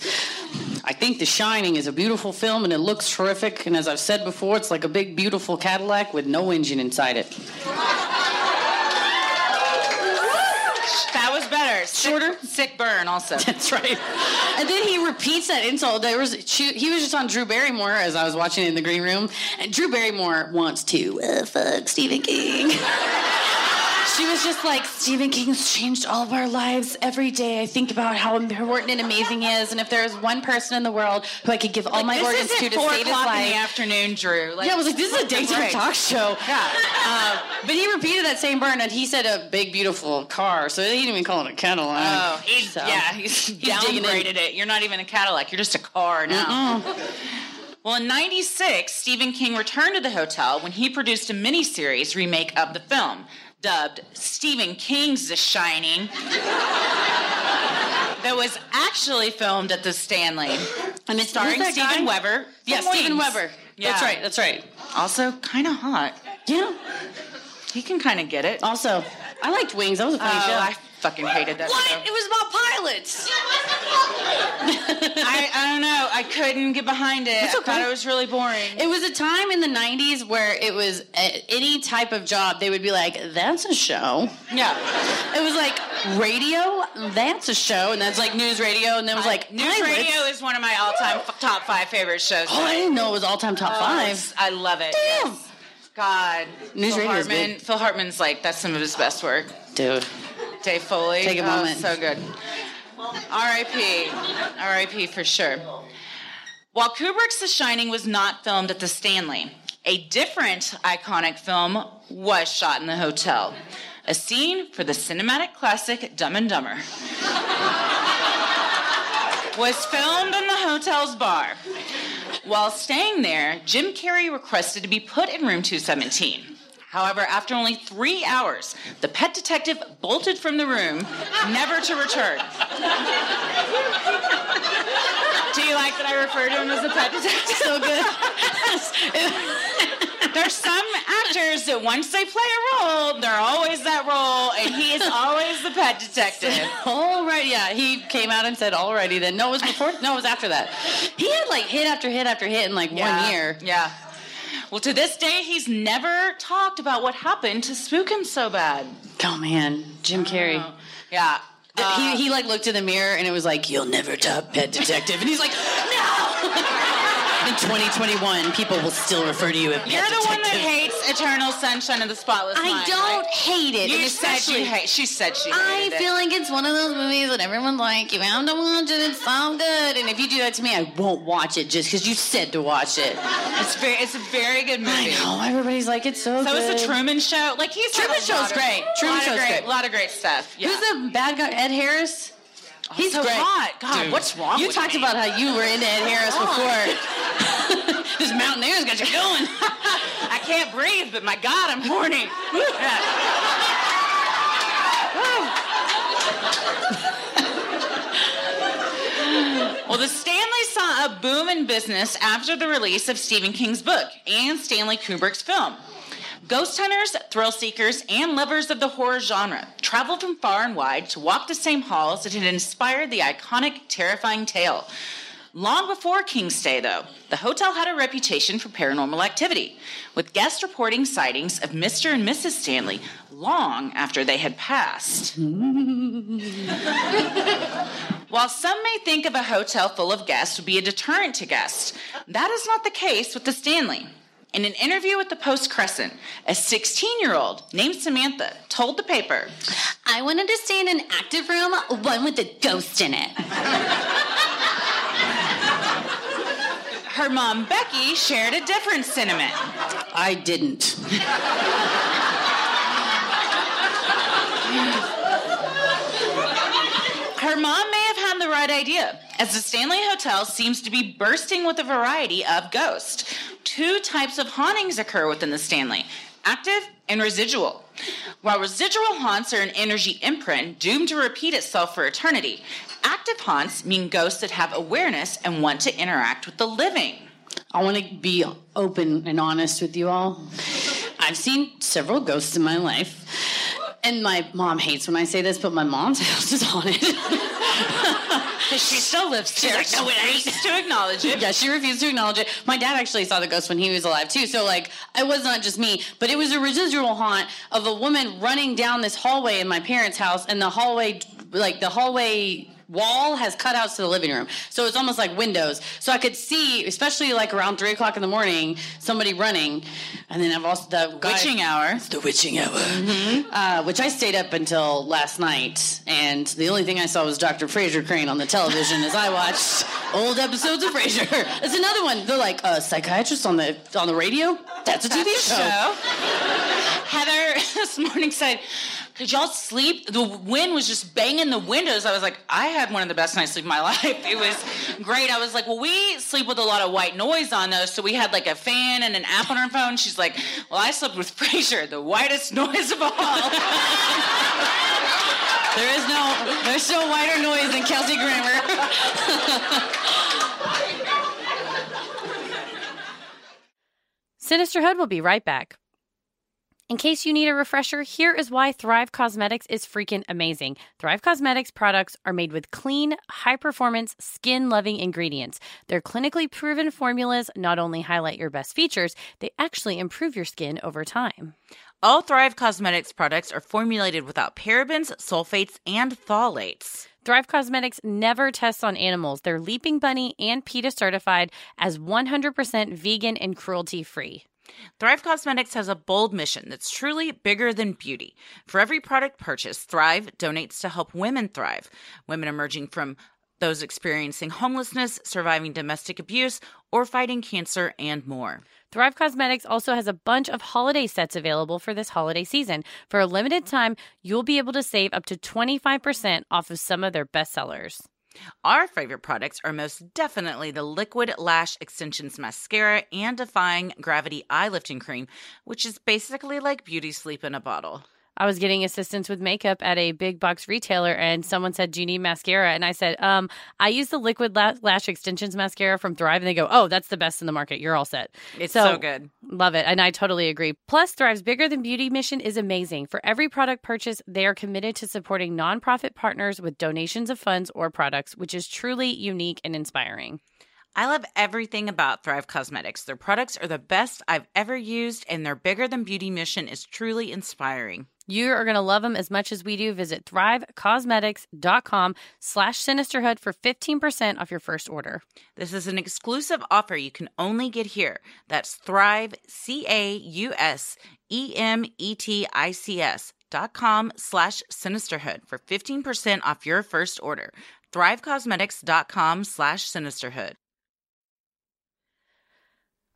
Speaker 1: I think The Shining is a beautiful film and it looks terrific. And as I've said before, it's like a big, beautiful Cadillac with no engine inside it.
Speaker 3: That was better.
Speaker 1: Sick, Shorter,
Speaker 3: sick burn. Also,
Speaker 1: (laughs) that's right. And then he repeats that insult. There was he was just on Drew Barrymore as I was watching it in the green room, and Drew Barrymore wants to uh, fuck Stephen King. (laughs) She was just like, Stephen King's changed all of our lives. Every day I think about how important and amazing he is. And if there is one person in the world who I could give all like, my organs to to
Speaker 3: save his life. in the afternoon, Drew.
Speaker 1: Like, yeah, I was like, this is a daytime right. talk show.
Speaker 3: Yeah. (laughs) Uh,
Speaker 1: but he repeated that same burn and he said a big, beautiful car. So he didn't even call it a Cadillac.
Speaker 3: Oh, he, so. yeah. He's, he's (laughs) downgraded it. You're not even a Cadillac. You're just a car now. Mm-mm. Well, in 96, Stephen King returned to the hotel when he produced a miniseries remake of the film dubbed Stephen King's The Shining (laughs) that was actually filmed at the Stanley. And it's starring Steven Weber.
Speaker 1: Yes,
Speaker 3: yeah, Steven
Speaker 1: Weber.
Speaker 3: Yeah. That's right, that's right.
Speaker 1: Also, kind of hot.
Speaker 3: Yeah.
Speaker 1: He can kind of get it. Also, I liked Wings. That was a funny oh, show. I
Speaker 3: fucking hated that
Speaker 1: What? Show.
Speaker 3: It
Speaker 1: was about pilots.
Speaker 3: I, I don't know. I couldn't get behind it. That's okay. I thought it was really boring.
Speaker 1: It was a time in the 90s where it was uh, any type of job, they would be like, that's a show.
Speaker 3: Yeah.
Speaker 1: it was like radio, that's a show. And that's like news radio. And then it was like,
Speaker 3: I,
Speaker 1: news
Speaker 3: radio is one of my all time f- top five favorite shows.
Speaker 1: Oh, I didn't know it was all time top oh, five.
Speaker 3: I love it. Damn. Yes. God.
Speaker 1: News Phil radio Hartman,
Speaker 3: Phil Hartman's like, that's some of his best work.
Speaker 1: Dude.
Speaker 3: Dave Foley.
Speaker 1: Take a oh, moment.
Speaker 3: Oh, so good. R.I.P. R.I.P. for sure. While Kubrick's The Shining was not filmed at the Stanley, a different iconic film was shot in the hotel. A scene for the cinematic classic Dumb and Dumber (laughs) was filmed in the hotel's bar. While staying there, Jim Carrey requested to be put in room 217. However, after only three hours, the pet detective bolted from the room, never to return. Do you like that I refer to him as the pet detective? So good. (laughs) There's some actors that once they play a role, they're always that role, and he is always the pet detective.
Speaker 1: (laughs) all right, yeah. He came out and said, "Alrighty then." No, it was before. No, it was after that. He had like hit after hit after hit in like yeah. one year.
Speaker 3: Yeah. Well, to this day, he's never talked about what happened to spook him so bad.
Speaker 1: Oh man, Jim Carrey. Oh,
Speaker 3: yeah.
Speaker 1: Uh, he, he like looked in the mirror and it was like, "You'll never top Pet Detective," and he's like, "No." (laughs) in 2021, people will still refer to you as
Speaker 3: You're
Speaker 1: the
Speaker 3: one that hates Eternal Sunshine of the Spotless I Mind,
Speaker 1: don't right? hate it.
Speaker 3: You said she hates. She said she. I
Speaker 1: it. feel like it's one of those movies that everyone's like, you have to watch it, it's so good. And if you do that to me, I won't watch it just because you said to watch it.
Speaker 3: it's very. It's a very good movie.
Speaker 1: I know, everybody's like, it's
Speaker 3: so,
Speaker 1: So good.
Speaker 3: it's the Truman Show. Like he's
Speaker 1: Truman a Show's great. Truman
Speaker 3: Show's great. great. A lot of great stuff. Yeah.
Speaker 1: Who's the bad guy? Ed Harris?
Speaker 3: He's so great. hot. God, Dude, what's wrong? You
Speaker 1: talked
Speaker 3: me?
Speaker 1: about how you were in Ed Harris before. (laughs) this mountaineer has got you going.
Speaker 3: (laughs) I can't breathe, but my God, I'm horny. (laughs) well, the Stanley saw a boom in business after the release of Stephen King's book and Stanley Kubrick's film. Ghost hunters, thrill seekers, and lovers of the horror genre traveled from far and wide to walk the same halls that had inspired the iconic, terrifying tale. Long before King's Day, though, the hotel had a reputation for paranormal activity, with guests reporting sightings of Mr. and Mrs. Stanley long after they had passed. (laughs) While some may think of a hotel full of guests would be a deterrent to guests, that is not the case with the Stanley. In an interview with the Post Crescent, a 16 year old named Samantha told the paper,
Speaker 4: I wanted to stay in an active room, one with a ghost in it.
Speaker 3: Her mom, Becky, shared a different sentiment.
Speaker 1: I didn't.
Speaker 3: Her mom bad idea, as the Stanley Hotel seems to be bursting with a variety of ghosts. Two types of hauntings occur within the Stanley active and residual. While residual haunts are an energy imprint doomed to repeat itself for eternity, active haunts mean ghosts that have awareness and want to interact with the living.
Speaker 1: I
Speaker 3: want to
Speaker 1: be open and honest with you all. I've seen several ghosts in my life and my mom hates when I say this, but my mom's (laughs) house is haunted. Because
Speaker 3: (laughs) she still lives there. Like, no, it ain't. (laughs) to acknowledge it.
Speaker 1: Yeah, she refused to acknowledge it. My dad actually saw the ghost when he was alive too. So like, it was not just me, but it was a residual haunt of a woman running down this hallway in my parents' house, and the hallway, like the hallway wall has cutouts to the living room. So it's almost like windows. So I could see, especially like around three o'clock in the morning, somebody running. And then I've also the guy, witching hour. It's the witching hour. Mm-hmm. Uh, which I stayed up until last night, and the only thing I saw was Dr. Frasier Crane on the television as I watched old episodes of Frasier. It's another one. They're like a uh, psychiatrist on the on the radio. That's a TV That's show.
Speaker 3: show. Heather (laughs) this morning said could y'all sleep? The wind was just banging the windows. I was like, I had one of the best nights sleep of my (laughs) life. It was great. I was like, well, we sleep with a lot of white noise on though, so we had like a fan and an app on our phone. She's like, well, I slept with (laughs) Frasier, the whitest (laughs) noise of all.
Speaker 1: there is no, there's no whiter noise than Kelsey Grammer.
Speaker 5: Sinisterhood will be right back. In case you need a refresher, here is why Thrive Causemetics is freaking amazing. Thrive Causemetics products are made with clean, high performance, skin loving ingredients. Their clinically proven formulas not only highlight your best features, they actually improve your skin over time.
Speaker 6: All Thrive Causemetics products are formulated without parabens, sulfates, and phthalates.
Speaker 5: Thrive Causemetics never tests on animals. They're Leaping Bunny and PETA certified as 100% vegan and cruelty free.
Speaker 6: Thrive Causemetics has a bold mission that's truly bigger than beauty. For every product purchase, Thrive donates to help women thrive, women emerging from those experiencing homelessness, surviving domestic abuse, or fighting cancer, and more.
Speaker 5: Thrive Causemetics also has a bunch of holiday sets available for this holiday season. For a limited time, you'll be able to save up to 25% off of some of their bestsellers.
Speaker 6: Our favorite products are most definitely the Liquid Lash Extensions Mascara and Defying Gravity Eye Lifting Cream, which is basically like beauty sleep in a bottle.
Speaker 5: I was getting assistance with makeup at a big box retailer, and someone said, "Do you need mascara?" And I said, "Um, I use the Liquid Lash Extensions mascara from Thrive," and they go, "Oh, that's the best in the market. You're all set."
Speaker 6: It's so, so good,
Speaker 5: love it, and I totally agree. Plus, Thrive's bigger than beauty mission is amazing. For every product purchase, they are committed to supporting nonprofit partners with donations of funds or products, which is truly unique and inspiring.
Speaker 6: I love everything about Thrive Causemetics. Their products are the best I've ever used, and their bigger than beauty mission is truly inspiring.
Speaker 5: You are going to love them as much as we do. Visit thrivecausemetics.com slash sinisterhood for 15% off your first order.
Speaker 6: This is an exclusive offer you can only get here. That's thrive, C-A-U-S, E-M-E-T-I-C-S dot com slash sinisterhood for 15% off your first order. thrivecausemetics.com slash sinisterhood.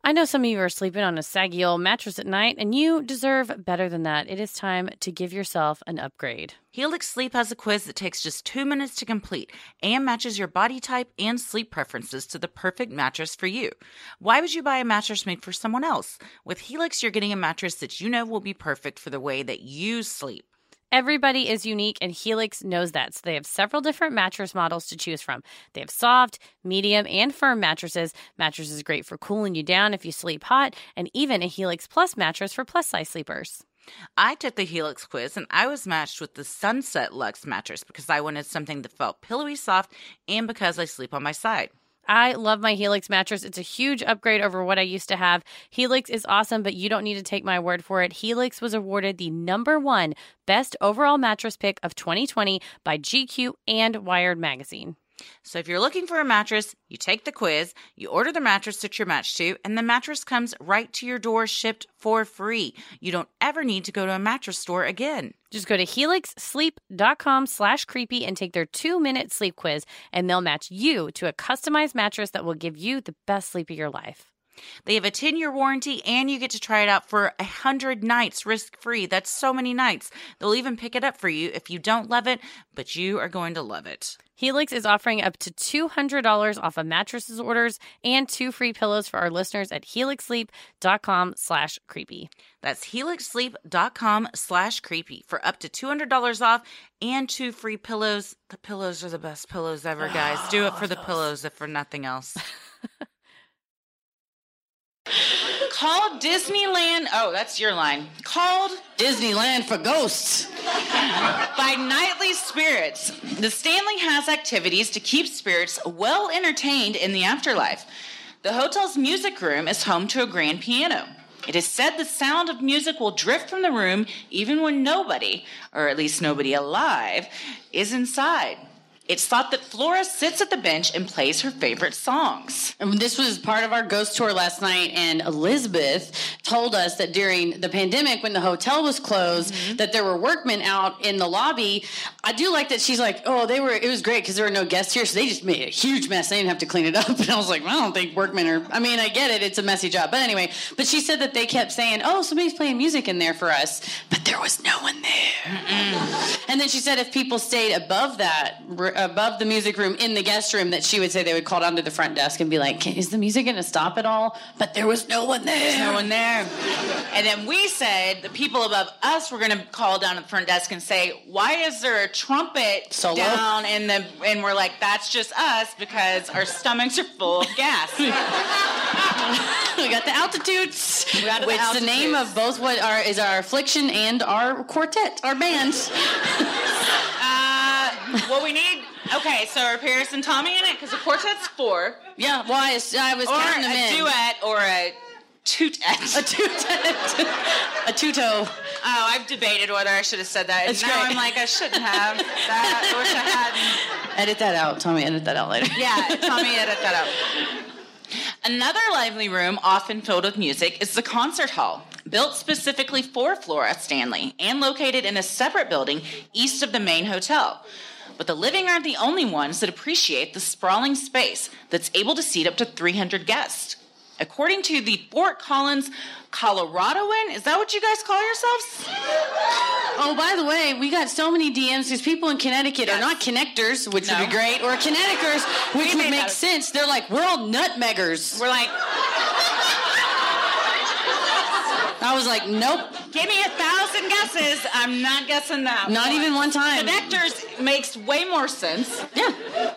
Speaker 5: I know some of you are sleeping on a saggy old mattress at night, and you deserve better than that. It is time to give yourself an upgrade.
Speaker 6: Helix Sleep has a quiz that takes just two minutes to complete and matches your body type and sleep preferences to the perfect mattress for you. Why would you buy a mattress made for someone else? With Helix, you're getting a mattress that you know will be perfect for the way that you sleep.
Speaker 5: Everybody is unique, and Helix knows that. So they have several different mattress models to choose from. They have soft, medium, and firm mattresses. Mattresses is great for cooling you down if you sleep hot, and even a Helix Plus mattress for plus size sleepers.
Speaker 6: I took the Helix quiz and I was matched with the Sunset Luxe mattress because I wanted something that felt pillowy soft and because I sleep on my side.
Speaker 5: I love my Helix mattress. It's a huge upgrade over what I used to have. Helix is awesome, but you don't need to take my word for it. Helix was awarded the number one best overall mattress pick of 2020 by GQ and Wired Magazine.
Speaker 6: So if you're looking for a mattress, you take the quiz, you order the mattress that you're matched to, and the mattress comes right to your door shipped for free. You don't ever need to go to a mattress store again.
Speaker 5: Just go to helixsleep.com slash creepy and take their two-minute sleep quiz, and they'll match you to a customized mattress that will give you the best sleep of your life.
Speaker 6: They have a 10 year warranty and you get to try it out for 100 nights risk free. That's so many nights. They'll even pick it up for you if you don't love it, but you are going to love it.
Speaker 5: Helix is offering up to $200 off of mattresses orders and two free pillows for our listeners at helixsleep.com slash creepy.
Speaker 6: That's helixsleep.com slash creepy for up to $200 off and two free pillows. The pillows are the best pillows ever, guys. Oh, Do it for the (sighs) pillows if for nothing else. (laughs)
Speaker 3: called Disneyland. Oh, that's your line.
Speaker 1: Called Disneyland for ghosts by
Speaker 3: nightly spirits. The Stanley has activities to keep spirits well entertained in the afterlife. The hotel's music room is home to a grand piano. It is said the sound of music will drift from the room even when nobody, or at least nobody alive, is inside. It's thought that Flora sits at the bench and plays her favorite songs.
Speaker 1: And this was part of our ghost tour last night, and Elizabeth told us that during the pandemic, when the hotel was closed, mm-hmm. that there were workmen out in the lobby. I do like that she's like, oh, they were. It was great because there were no guests here, so they just made a huge mess. They didn't have to clean it up. (laughs) And I was like, well, I don't think workmen are. I mean, I get it; it's a messy job, but anyway. But she said that they kept saying, oh, somebody's playing music in there for us, but there was no one there. And then she said if people stayed above that above the music room in the guest room that she would say they would call down to the front desk and be like, "Is the music going to stop at all?" But there was no one there. There's
Speaker 3: no one there. and then we said the people above us were going to call down to the front desk and say, "Why is there a trumpet Solo? down in the?" And we're like, "That's just us because our stomachs are full of gas."
Speaker 1: (laughs) we got the altitudes. We got the which altitudes. the name of both what are is our affliction and our quartet, our band.
Speaker 3: uh, (laughs) what we need? Okay, so are Paris and Tommy in it? Because the quartet's four.
Speaker 1: Yeah, well, I, I was or counting them in.
Speaker 3: Or a duet or a tootet.
Speaker 1: (laughs) A tootet. (laughs) a tuto. Oh,
Speaker 3: I've debated whether I should have said that. It's now great. I'm like, I shouldn't have. That, I wish I
Speaker 1: hadn't. Edit that out. Tommy, edit that out later.
Speaker 3: Yeah, Tommy, edit that out. Another lively room, often filled with music, is the concert hall, built specifically for Flora Stanley and located in a separate building east of the main hotel but the living aren't the only ones that appreciate the sprawling space that's able to seat up to 300 guests. According to the Fort Collins Coloradoan, is that what you guys call yourselves?
Speaker 1: Oh, by the way, we got so many DMs because people in Connecticut yes. are not connectors, which no. would be great, or Connecticuters, which would make sense. They're like, we're all nutmeggers.
Speaker 3: We're like,
Speaker 1: I was like, nope.
Speaker 3: Give me a thousand guesses. I'm not guessing that.
Speaker 1: Not one. even one time.
Speaker 3: Connectors makes way more sense.
Speaker 1: Yeah.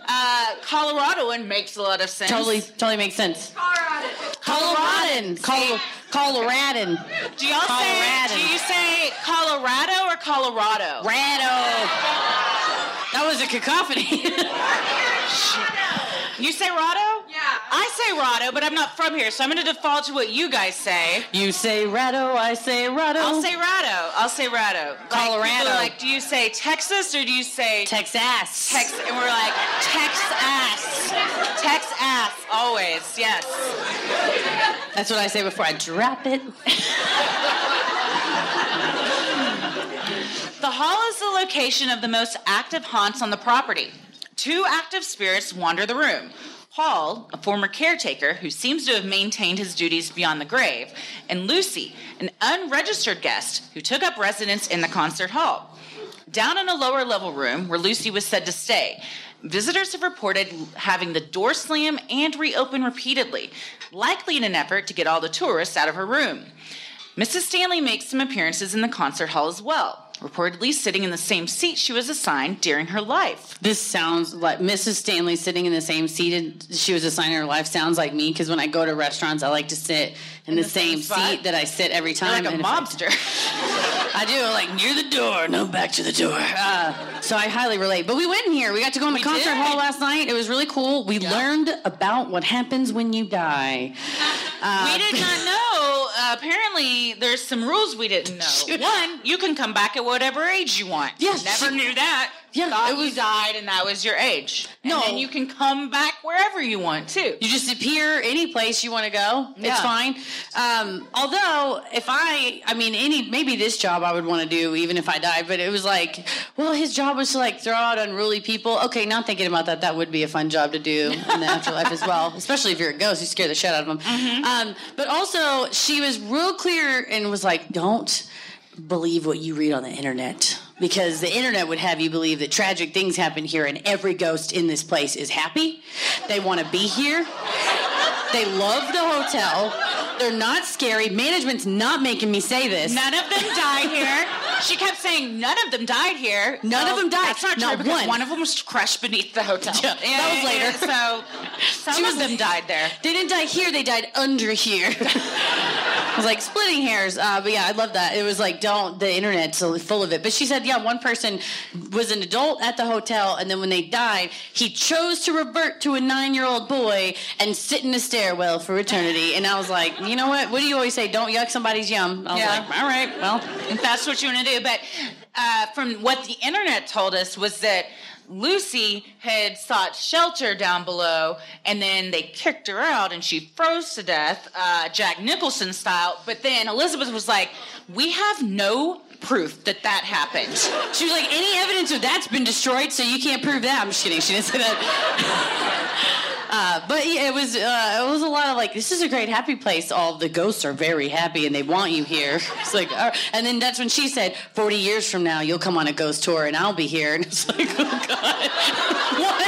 Speaker 3: Uh, Coloradoan makes a lot of sense.
Speaker 1: Totally, totally makes sense. Colorado. Coloradoan. Coloradoan.
Speaker 3: Do y'all Coloradan. say? Do you say Colorado or Colorado?
Speaker 1: Rado. That was a cacophony.
Speaker 3: (laughs) You say Rado? Yeah. I say Rado, but I'm not from here, so I'm going to default to what you guys say.
Speaker 1: You say Rado, I say Rado.
Speaker 3: I'll say Rado. I'll say Rado.
Speaker 1: Colorado. Like, like,
Speaker 3: do you say Texas or do you say Texas? Texas. And we're like, Texas. Texas. Always, yes.
Speaker 1: That's what I say before I drop it.
Speaker 3: the hall is the location of the most active haunts on the property. Two active spirits wander the room. Paul, a former caretaker who seems to have maintained his duties beyond the grave, and Lucy, an unregistered guest who took up residence in the concert hall. Down in a lower level room where Lucy was said to stay, visitors have reported having the door slam and reopen repeatedly, likely in an effort to get all the tourists out of her room. Mrs. Stanley makes some appearances in the concert hall as well reportedly sitting in the same seat she was assigned during her life.
Speaker 1: This sounds like Mrs. Stanley sitting in the same seat she was assigned in her life sounds like me because when I go to restaurants, I like to sit in, in the, the, same, same seat that I sit every time.
Speaker 3: You're like a mobster.
Speaker 1: I, (laughs) I, do like near the door, no back to the door. Uh, so I highly relate. But we went in here. We got to go in the we concert did. hall last night. It was really cool. We yeah. learned about what happens when you die.
Speaker 3: Uh, (laughs) we did not know apparently there's some rules we didn't know. (laughs) One, you can come back at whatever age you want. Yes. Never knew that. Yeah, Thought it was you died, and that was your age. No, and you can come back wherever you want
Speaker 1: to. You just appear any place you want to go. Yeah. It's fine. Um, although, if I, I mean, any maybe this job I would want to do even if I died. But it was like, well, his job was to like throw out unruly people. Okay, now thinking about that, that would be a fun job to do in the afterlife as well, (laughs) especially if you're a ghost. You scare the shit out of them. Mm-hmm. Um, but also, she was real clear and was like, don't believe what you read on the internet because the internet would have you believe that tragic things happen here and every ghost in this place is happy. They want to be here. They love the hotel. They're not scary. Management's not making me say this.
Speaker 3: None of them die here. She kept saying none of them died here.
Speaker 1: None well, of them died.
Speaker 3: That's not, not true because one. one of them was crushed beneath the hotel. Yeah,
Speaker 1: that was later. Yeah,
Speaker 3: so some of them died there.
Speaker 1: They didn't die here. They died under here. (laughs) I was like splitting hairs. Uh, but yeah, I love that. It was like don't the internet's full of it. But she said yeah, one person was an adult at the hotel, and then when they died, he chose to revert to a nine year old boy and sit in a stairwell for eternity. And I was like, you know what? What do you always say? Don't yuck somebody's yum. I was yeah. like, all right, well, if that's what you want to
Speaker 3: do. But uh, from what the internet told us was that Lucy had sought shelter down below, and then they kicked her out, and she froze to death, uh, Jack Nicholson style. But then Elizabeth was like, "We have no proof that that happened. She was like, any evidence of that's been destroyed, so you can't prove that. I'm just kidding. She didn't say
Speaker 1: that. (laughs) uh, but yeah, it was uh, it was a lot of like, this is a great happy place. All the ghosts are very happy and they want you here. (laughs) It's like, and then that's when she said, 40 years from now, you'll come on a ghost tour and I'll be here. (laughs) And it's like, oh God, what?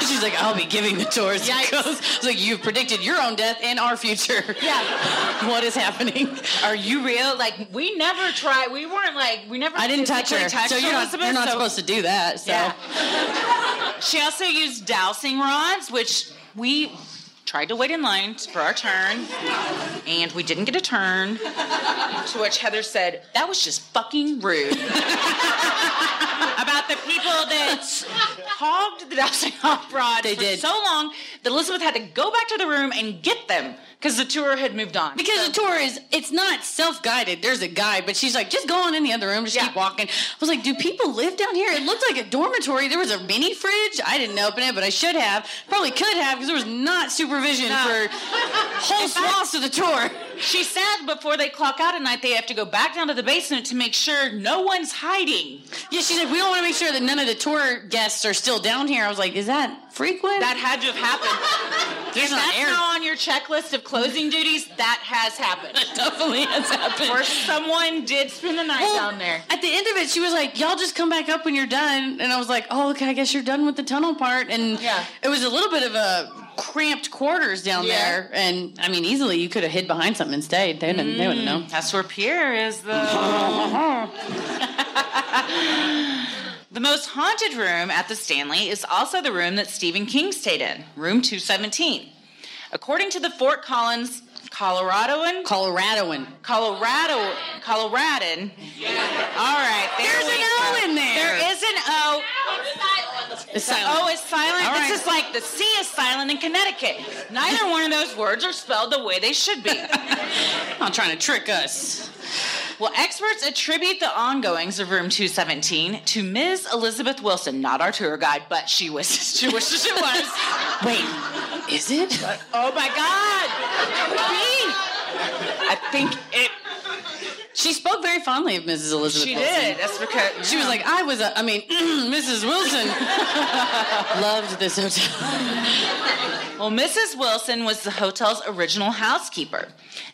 Speaker 1: She's like, I'll be giving the tours. Yeah, (laughs) It's like, you've predicted your own death and our future. Yeah. (laughs) what is happening?
Speaker 3: Are you real? Like, we never tried. We weren't like, we never.
Speaker 1: I didn't touch her. So you're not, you're not so. supposed to do that. So. Yeah. she
Speaker 3: also used dowsing rods, which we tried to wait in line for our turn, and we didn't get a turn. To which Heather said, That was just fucking rude. (laughs) About the people that hogged the Dowsing off Rod they for did. so long that Elizabeth had to go back to the room and get them because the tour had moved on.
Speaker 1: Because so. the tour is it's not self guided. There's a guide, but she's like, just go on in the other room, just yeah. keep walking. I was like, do people live down here? It looked like a dormitory. There was a mini fridge. I didn't open it, but I should have. Probably could have because there was not supervision no. for whole (laughs) swaths of the tour.
Speaker 3: She said before they clock out at night, they have to go back down to the basement to make sure no one's hiding.
Speaker 1: Yeah, she said we don't want to make sure that none of the tour guests are still down here. I was like, is that frequent.
Speaker 3: That had to have happened. There's if that's not on your checklist of closing duties, that has happened. That
Speaker 1: definitely has happened.
Speaker 3: Or someone did spend the night well, down there.
Speaker 1: At the end of it, she was like, "Y'all just come back up when you're done," and I was like, "Oh, okay, I guess you're done with the tunnel part." And yeah. it was a little bit of a cramped quarters down yeah. there, and I mean, easily you could have hid behind something and stayed. They wouldn't. Mm, they wouldn't mm. know.
Speaker 3: That's where Pierre is, though. (laughs) (laughs) The most haunted room at the Stanley is also the room that Stephen King stayed in, room 217. According to the Fort Collins Coloradoan?
Speaker 1: Coloradoan.
Speaker 3: Colorado Coloradan. Yeah. All right.
Speaker 1: There There's an O in
Speaker 3: there. There is an O. It's silent. The O is silent. This is like the C is silent in Connecticut. Neither one of those words are spelled the way they should be.
Speaker 1: (laughs) Not trying to trick us.
Speaker 3: Well, experts attribute the ongoings of room 217 to Ms. Elizabeth Wilson, not our tour guide, but she wishes
Speaker 1: she wishes it was. Wait, is it?
Speaker 3: Oh my God! I think it.
Speaker 1: She spoke very fondly of Mrs. Elizabeth. She
Speaker 3: Wilson. did. That's because yeah.
Speaker 1: she was like, I was. A, I mean, Mrs. (clears throat) Wilson (laughs) loved this hotel.
Speaker 3: well, Mrs. Wilson was the hotel's original housekeeper.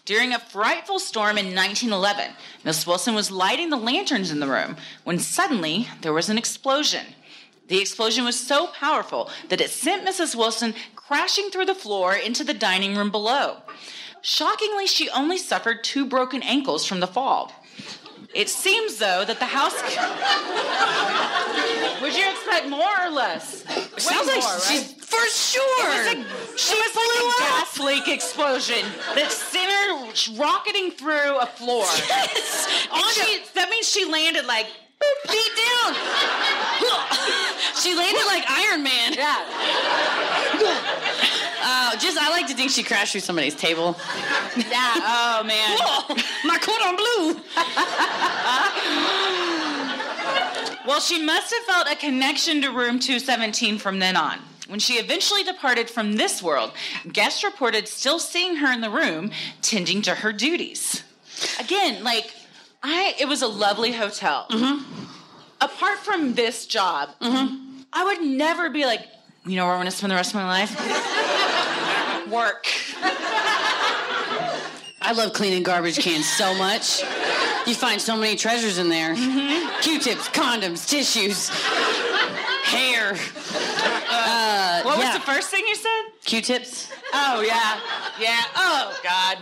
Speaker 3: During a frightful storm in 1911, Miss Wilson was lighting the lanterns in the room when suddenly there was an explosion. The explosion was so powerful that it sent Mrs. Wilson crashing through the floor into the dining room below shockingly, she only suffered two broken ankles from the fall. It seems, though, that the house. (laughs) Would you expect more or less?
Speaker 1: Way Sounds more, like right? for sure. It was
Speaker 3: a, she was like a
Speaker 1: up. gas leak explosion
Speaker 3: that sent her rocketing through a floor. (laughs)
Speaker 1: Yes. She, that means she landed like feet down. (laughs) she landed like Iron Man. Yeah. Oh, just I like to think she crashed through somebody's table. (laughs)
Speaker 3: yeah. Oh man. Whoa,
Speaker 1: my on
Speaker 3: blue. (laughs) well, she must have felt a connection to room 217 from then on. When she eventually departed from this world, guests reported still seeing her in the room, tending to her duties. Again, like I, it was a lovely hotel. Mm-hmm. Apart from this job, mm-hmm. I would never be like, you know where I am going to spend the rest of my life? (laughs) Work.
Speaker 1: I love cleaning garbage cans so much. You find so many treasures in there mm-hmm. Q tips, condoms, tissues, hair
Speaker 3: first thing you said?
Speaker 1: Q-tips.
Speaker 3: Oh yeah, yeah. Oh God.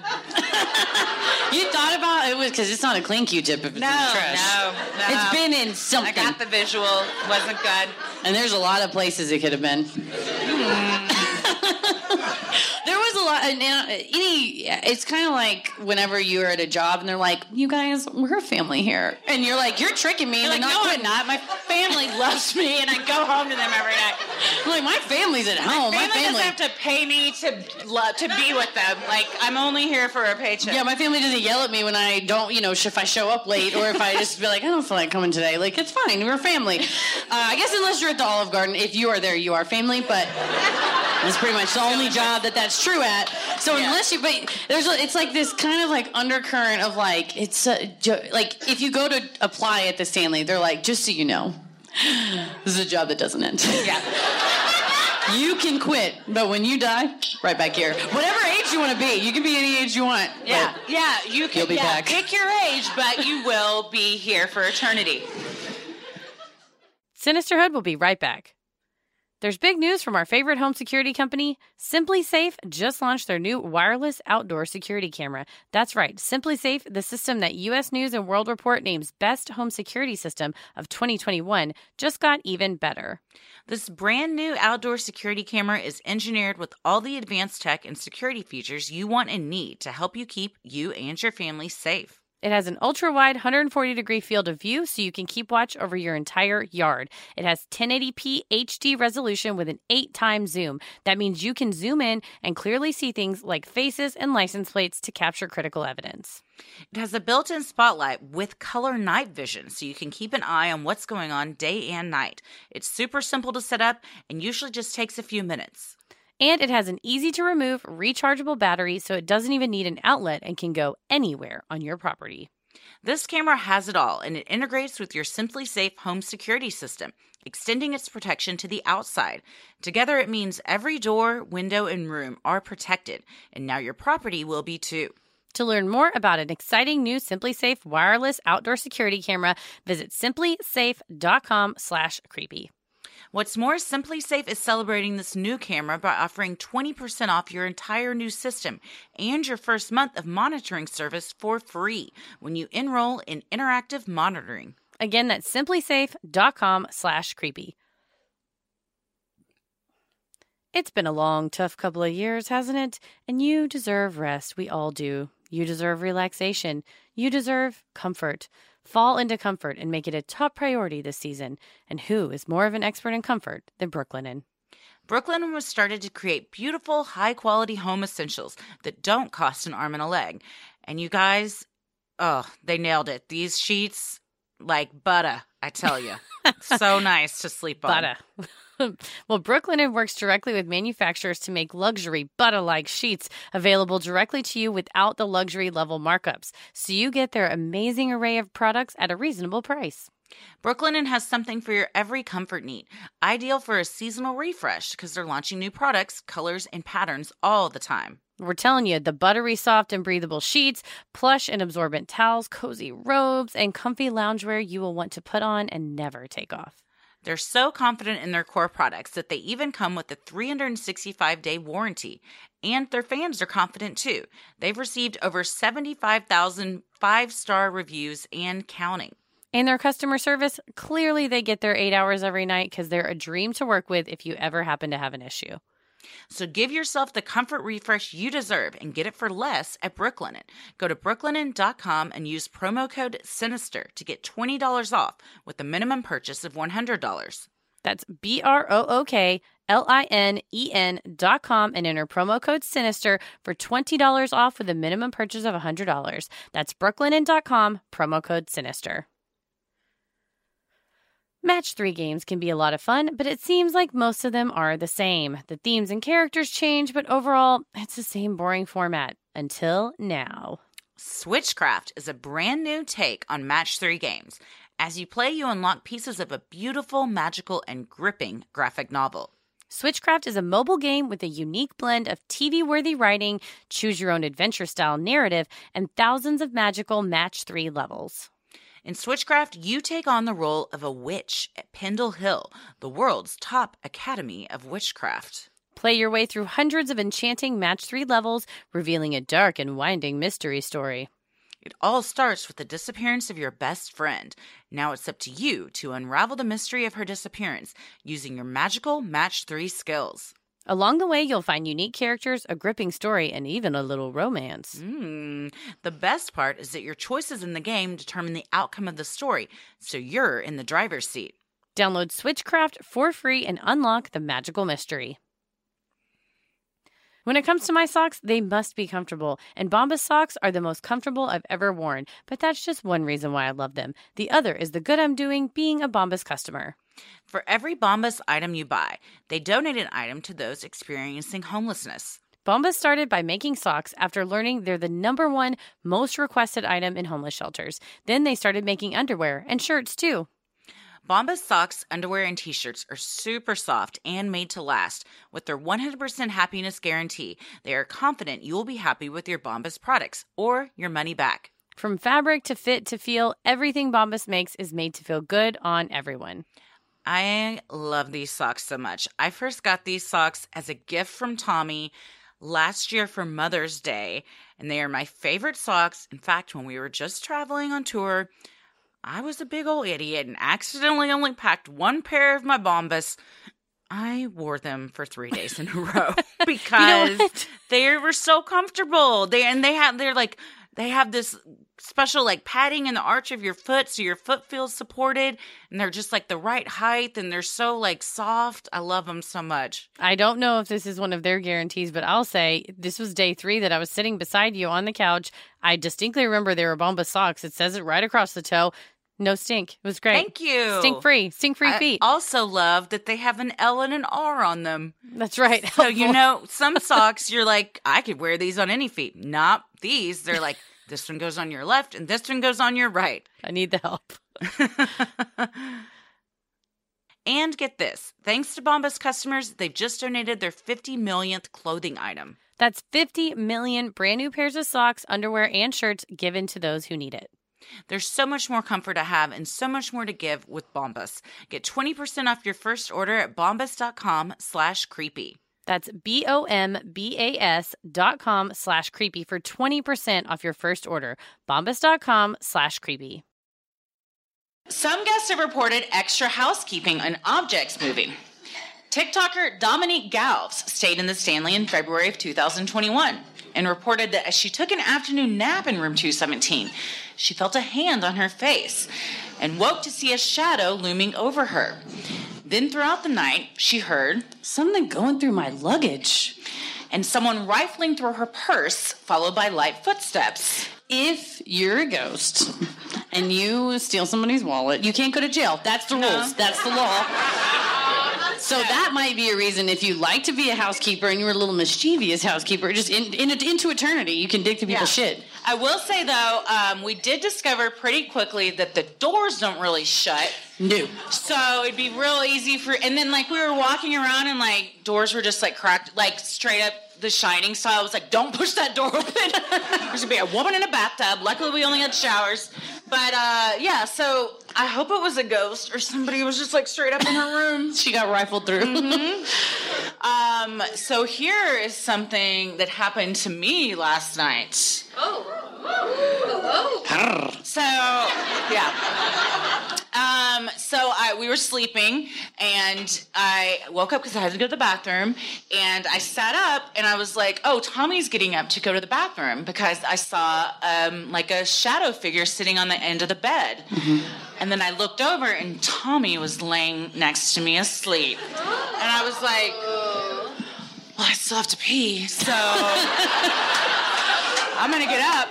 Speaker 1: (laughs) you thought about it was because it's not a clean Q-tip if it's no, in trash. No, no. It's been in something. I
Speaker 3: got the visual. Wasn't good.
Speaker 1: And there's a lot of places it could have been. Mm. (laughs) there was a lot, and uh, any, it's kind of like whenever you're at a job and they're like, "You guys, we're a family here," and you're like, "You're tricking me." are like, not "No, I'm not. My family (laughs) loves me, and I go home to them every night." I'm like, my family's at home.
Speaker 3: My family, my family. doesn't have to pay me to love, to be with them. Like, I'm only here for a paycheck.
Speaker 1: Yeah, my family doesn't yell at me when I don't, you know, if I show up late or if I just be like, "I don't feel like coming today." Like, it's fine. We're family. Uh, I guess unless you're at the Olive Garden, if you are there, you are family. But (laughs) pretty pretty much the only job that that's true at. So yeah. unless you, but there's a, it's like this kind of like undercurrent of like it's a, like if you go to apply at the Stanley, they're like, just so you know, this is a job that doesn't end. Yeah. (laughs) You can quit, but when you die, right back here. Whatever age you want to be, you can be any age you want.
Speaker 3: Yeah, yeah,
Speaker 1: you can. You'll be yeah, back. Pick
Speaker 3: your age, but you will be here for eternity.
Speaker 5: Sinisterhood will be right back. There's big news from our favorite home security company. SimpliSafe just launched their new wireless outdoor security camera. That's right, SimpliSafe, the system that US News and World Report names best home security system of 2021, just got even better.
Speaker 3: This brand new outdoor security camera is engineered with all the advanced tech and security features you want and need to help you keep you and your family safe.
Speaker 5: It has an ultra wide 140 degree field of view so you can keep watch over your entire yard. It has 1080p HD resolution with an 8 times zoom. That means you can zoom in and clearly see things like faces and license plates to capture critical evidence.
Speaker 3: It has a built in spotlight with color night vision so you can keep an eye on what's going on day and night. It's super simple to set up and usually just takes a few minutes.
Speaker 5: And it has an easy to remove rechargeable battery so it doesn't even need an outlet and can go anywhere on your property.
Speaker 3: This camera has it all and it integrates with your SimpliSafe home security system, extending its protection to the outside. Together, it means every door, window, and room are protected, and now your property will be too.
Speaker 5: To learn more about an exciting new SimpliSafe wireless outdoor security camera, visit simplisafe.com/creepy.
Speaker 3: What's more, SimpliSafe is celebrating this new camera by offering 20% off your entire new system and your first month of monitoring service for free when you enroll in interactive monitoring.
Speaker 5: Again, that's simplisafe.com slash creepy. It's been a long, tough couple of years, hasn't it? And you deserve rest. We all do. You deserve relaxation. You deserve comfort fall into comfort and make it a top priority this season. And who is more of an expert in comfort than Brooklinen?
Speaker 3: Brooklinen was started to create beautiful, high quality home essentials that don't cost an arm and a leg. And you guys, oh, they nailed it. These sheets, like butter, I tell you. (laughs) so nice to sleep
Speaker 5: on. Butter. (laughs) well, Brooklinen works directly with manufacturers to make luxury butter like sheets available directly to you without the luxury level markups. So you get their amazing array of products at a reasonable price.
Speaker 3: Brooklinen has something for your every comfort need, ideal for a seasonal refresh because they're launching new products, colors, and patterns all the time.
Speaker 5: We're telling you, the buttery soft and breathable sheets, plush and absorbent towels, cozy robes, and comfy loungewear you will want to put on and never take off.
Speaker 3: They're so confident in their core products that they even come with a 365 day warranty. And their fans are confident too. They've received over 75,000 five star reviews and counting.
Speaker 5: And their customer service clearly, they get their eight hours every night because they're a dream to work with if you ever happen to have an issue.
Speaker 3: So give yourself the comfort refresh you deserve and get it for less at Brooklinen. Go to brooklinen.com and use promo code SINISTER to get $20 off with a minimum purchase of $100.
Speaker 5: That's B R O O K L I N E N dot com and enter promo code SINISTER for $20 off with a minimum purchase of $100. That's brooklinen.com, promo code SINISTER. Match 3 games can be a lot of fun, but it seems like most of them are the same. The themes and characters change, but overall, it's the same boring format until now.
Speaker 3: Switchcraft is a brand new take on Match 3 games. As you play, you unlock pieces of a beautiful, magical, and gripping graphic novel.
Speaker 5: Switchcraft is a mobile game with a unique blend of TV worthy writing, choose your own adventure style narrative, and thousands of magical Match 3 levels.
Speaker 3: In Switchcraft, you take on the role of a witch at Pendle Hill, the world's top academy of witchcraft.
Speaker 5: Play your way through hundreds of enchanting match three levels, revealing a dark and winding mystery story.
Speaker 3: It all starts with the disappearance of your best friend. Now it's up to you to unravel the mystery of her disappearance using your magical match three skills.
Speaker 5: Along the way, you'll find unique characters, a gripping story, and even a little romance. Mm.
Speaker 3: The best part is that your choices in the game determine the outcome of the story, so you're in the driver's seat.
Speaker 5: Download Switchcraft for free and unlock the magical mystery. When it comes to my socks, they must be comfortable, and Bombas socks are the most comfortable I've ever worn, but that's just one reason why I love them. The other is the good I'm doing being a Bombas customer.
Speaker 3: For every Bombas item you buy, they donate an item to those experiencing homelessness.
Speaker 5: Bombas started by making socks after learning they're the number one most requested item in homeless shelters. Then they started making underwear and shirts too.
Speaker 3: Bombas socks, underwear, and t shirts are super soft and made to last. With their 100% happiness guarantee, they are confident you will be happy with your Bombas products or your money back.
Speaker 5: From fabric to fit to feel, everything Bombas makes is made to feel good on everyone.
Speaker 1: I love these socks so much. I first got these socks as a gift from Tommy last year for Mother's Day, and they are my favorite socks. In fact, when we were just traveling on tour, I was a big old idiot and accidentally only packed one pair of my Bombas. I wore them for three days in a row because (laughs) you know they were so comfortable. They and they had they're like they have this special like padding in the arch of your foot so your foot feels supported and they're just like the right height and they're so like soft. I love them so much.
Speaker 5: I don't know if this is one of their guarantees, but I'll say this was day three that I was sitting beside you on the couch. I distinctly remember they were Bomba socks. It says it right across the toe. No stink. It was great.
Speaker 1: Thank you.
Speaker 5: Stink free. Stink free I feet.
Speaker 1: Also love that they have an L and an R on them.
Speaker 5: That's right.
Speaker 1: So Helpful. you (laughs) know, some socks you're like, I could wear these on any feet. Not these. They're like, (laughs) this one goes on your left and this one goes on your right.
Speaker 5: I need the help.
Speaker 3: (laughs) and get this. Thanks to Bombas customers, they've just donated their 50 millionth clothing item.
Speaker 5: That's 50 million brand new pairs of socks, underwear, and shirts given to those who need it.
Speaker 3: There's so much more comfort to have and so much more to give with Bombas. Get 20% off your first order at bombas.com slash creepy.
Speaker 5: That's B-O-M-B-A-S dot com slash creepy for 20% off your first order. Bombas.com slash creepy.
Speaker 3: Some guests have reported extra housekeeping and objects moving. TikToker Dominique Galves stayed in the Stanley in February of 2021 and reported that as she took an afternoon nap in room 217, she felt a hand on her face and woke to see a shadow looming over her. Then throughout the night, she heard
Speaker 1: something going through my luggage
Speaker 3: and someone rifling through her purse, followed by light footsteps
Speaker 1: if you're a ghost and you steal somebody's wallet, you can't go to jail. That's the no. rules. Uh-huh. That's the law. So that might be a reason if you like to be a housekeeper and you're a little mischievous housekeeper, just in, in into eternity, you can dig to people's yeah. shit.
Speaker 3: I will say though, um, we did discover pretty quickly that the doors don't really shut.
Speaker 1: No.
Speaker 3: So it'd be real easy for, and then like we were walking around and like doors were just like cracked, like straight up the Shining style. I was like, don't push that door (laughs) open. There's gonna be a woman in a bathtub. Luckily, we only had showers. But uh, yeah, so I hope it was a ghost or somebody was just like straight up in her room.
Speaker 1: (laughs) she got rifled through. Mm-hmm.
Speaker 3: um, so here is something that happened to me last night. Oh. So, yeah. Um, so I, we were sleeping, and I woke up because I had to go to the bathroom. And I sat up, and I was like, "Oh, Tommy's getting up to go to the bathroom because I saw um, like a shadow figure sitting on the end of the bed." Mm-hmm. And then I looked over, and Tommy was laying next to me asleep. And I was like, well, I still have to pee. So (laughs) I'm gonna get up.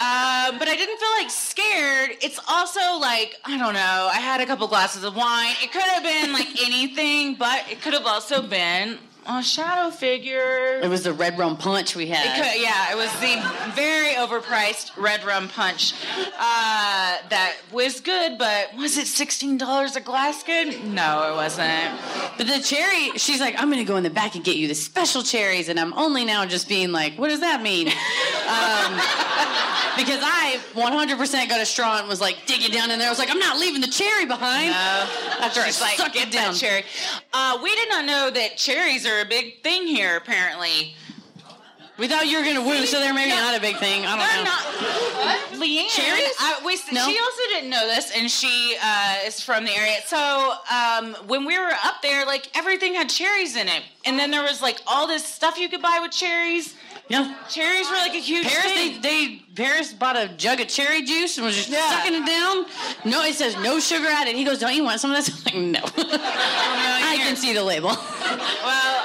Speaker 3: Um, but I didn't feel like scared. It's also like, I don't know, I had a couple glasses of wine. It could have been like anything, but it could have also been a shadow figure.
Speaker 1: It was the red rum punch we had.
Speaker 3: It
Speaker 1: could,
Speaker 3: yeah, it was the very overpriced red rum punch uh, that was good, but was it sixteen dollars a glass? Good? No, it wasn't.
Speaker 1: But the cherry, she's like, I'm gonna go in the back and get you the special cherries, and I'm only now just being like, what does that mean? um, because I 100% got a straw and was like digging down in there. I was like, I'm not leaving the cherry behind. No, after she's I like, suck it down. cherry.
Speaker 3: Uh, we did not know that cherries are are a big thing here, apparently.
Speaker 1: We thought you were going to woo, so they're maybe no, not a big thing. I don't they're know.
Speaker 3: Not, what? Leanne. Cherries? I, we, no? She also didn't know this, and she uh, is from the area. So um, when we were up there, like everything had cherries in it, and then there was like all this stuff you could buy with cherries. Yeah. Cherries were like a huge
Speaker 1: Paris,
Speaker 3: thing.
Speaker 1: They, they Paris bought a jug of cherry juice and was just yeah. sucking it down. No, it says no sugar added. He goes, "Don't you want some of this?" (laughs) I'm like, "No." (laughs) Oh, I can see the label.
Speaker 3: Well,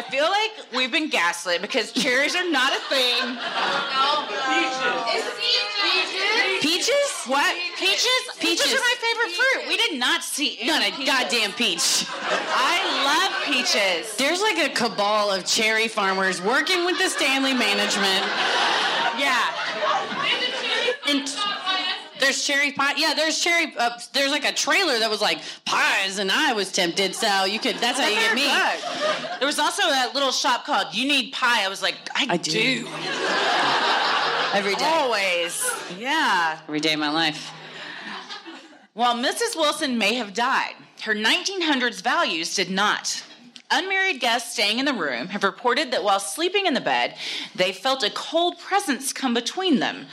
Speaker 3: I feel like we've been gaslit because cherries are not a thing. No.
Speaker 1: Peaches.
Speaker 3: Peaches. Peaches? What? Peaches? Peaches, peaches are my favorite peaches. fruit. We did not see
Speaker 1: Not a goddamn peach.
Speaker 3: I love peaches.
Speaker 1: There's like a cabal of cherry farmers working with the Stanley management.
Speaker 3: Yeah.
Speaker 1: And there's cherry pie. Yeah, there's cherry. Uh, there's like a trailer that was like pies, and I was tempted. So you could. That's how you get me. There was also that little shop called You Need Pie. I was like, I, I do. do. Every day.
Speaker 3: Always. Yeah.
Speaker 1: Every day of my life.
Speaker 3: While Mrs. Wilson may have died, her 1900s values did not. Unmarried guests staying in the room have reported that while sleeping in the bed, they felt a cold presence come between them.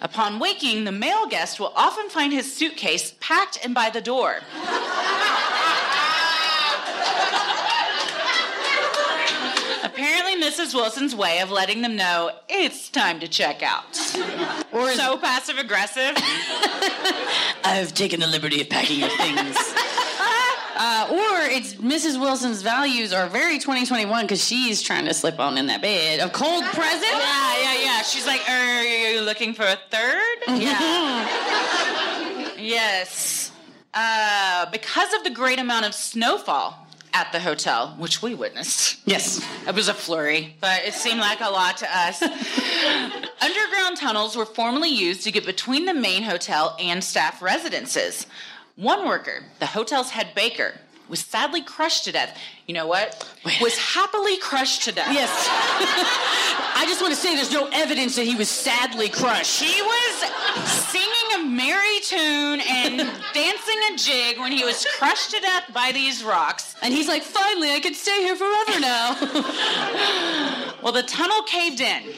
Speaker 3: Upon waking, the male guest will often find his suitcase packed and by the door. Apparently, Mrs. Wilson's way of letting them know it's time to check out. Or so passive aggressive.
Speaker 1: (laughs) I've taken the liberty of packing your things. Uh, or it's Mrs. Wilson's values are very 2021 because she's trying to slip on in that bed. A cold (laughs) present?
Speaker 3: Yeah, yeah, yeah. She's like, are er, you looking for a third? (laughs) Yeah. yes. Uh, because of the great amount of snowfall at the hotel, which we witnessed.
Speaker 1: Yes. It was a flurry,
Speaker 3: but it seemed like a lot to us. (laughs) Underground tunnels were formerly used to get between the main hotel and staff residences. One worker, the hotel's head baker, was sadly crushed to death. You know what? Was happily crushed to death.
Speaker 1: Yes. (laughs) I just want to say there's no evidence that he was sadly crushed.
Speaker 3: He was singing a merry tune and (laughs) dancing a jig when he was crushed to death by these rocks.
Speaker 1: And he's like, finally, I can stay here forever now.
Speaker 3: (laughs) well, the tunnel caved in.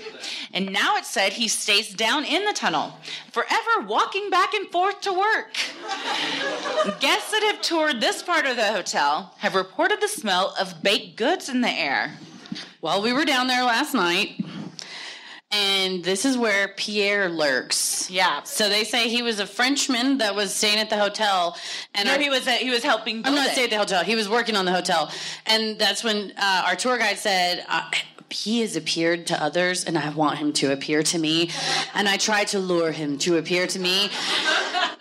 Speaker 3: And now it said he stays down in the tunnel, forever walking back and forth to work. Guests that have toured this part of the hotel have reported the smell of baked goods in the air.
Speaker 1: Well, we were down there last night, and this is where Pierre lurks.
Speaker 3: Yeah.
Speaker 1: So they say he was a Frenchman that was staying at the hotel,
Speaker 3: and no, our, he was he was helping.
Speaker 1: I'm not staying at the hotel. He was working on the hotel, and that's when uh, our tour guide said, uh, he has appeared to others and I want him to appear to me. And I tried to lure him to appear to me.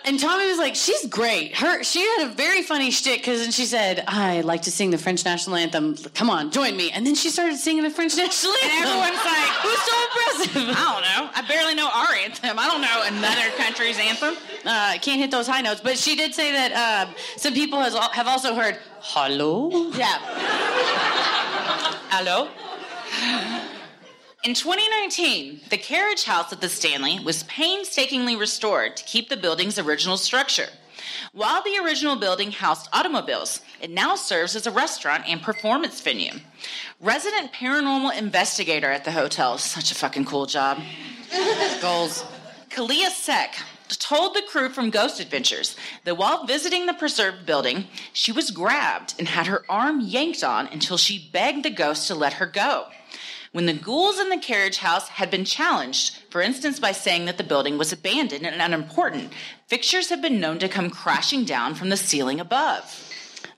Speaker 1: And Tommy was like, she's great. Her she had a very funny shtick because then she said, I like to sing the French national anthem. Come on, join me. And then she started singing the French (laughs) national anthem. And
Speaker 3: everyone's like, who's so impressive? I don't know. I barely know our anthem. I don't know another country's anthem.
Speaker 1: Uh, can't hit those high notes. But she did say that um, some people has, have also heard, hello? Yeah.
Speaker 3: hello? In 2019, the carriage house at the Stanley was painstakingly restored to keep the building's original structure. While the original building housed automobiles, it now serves as a restaurant and performance venue. Resident paranormal investigator at the hotel, such a fucking cool job. (laughs) Goals. Kalia Sek told the crew from Ghost Adventures that while visiting the preserved building, she was grabbed and had her arm yanked on until she begged the ghost to let her go when the ghouls in the carriage house had been challenged, for instance, by saying that the building was abandoned and unimportant. Fixtures have been known to come crashing down from the ceiling above.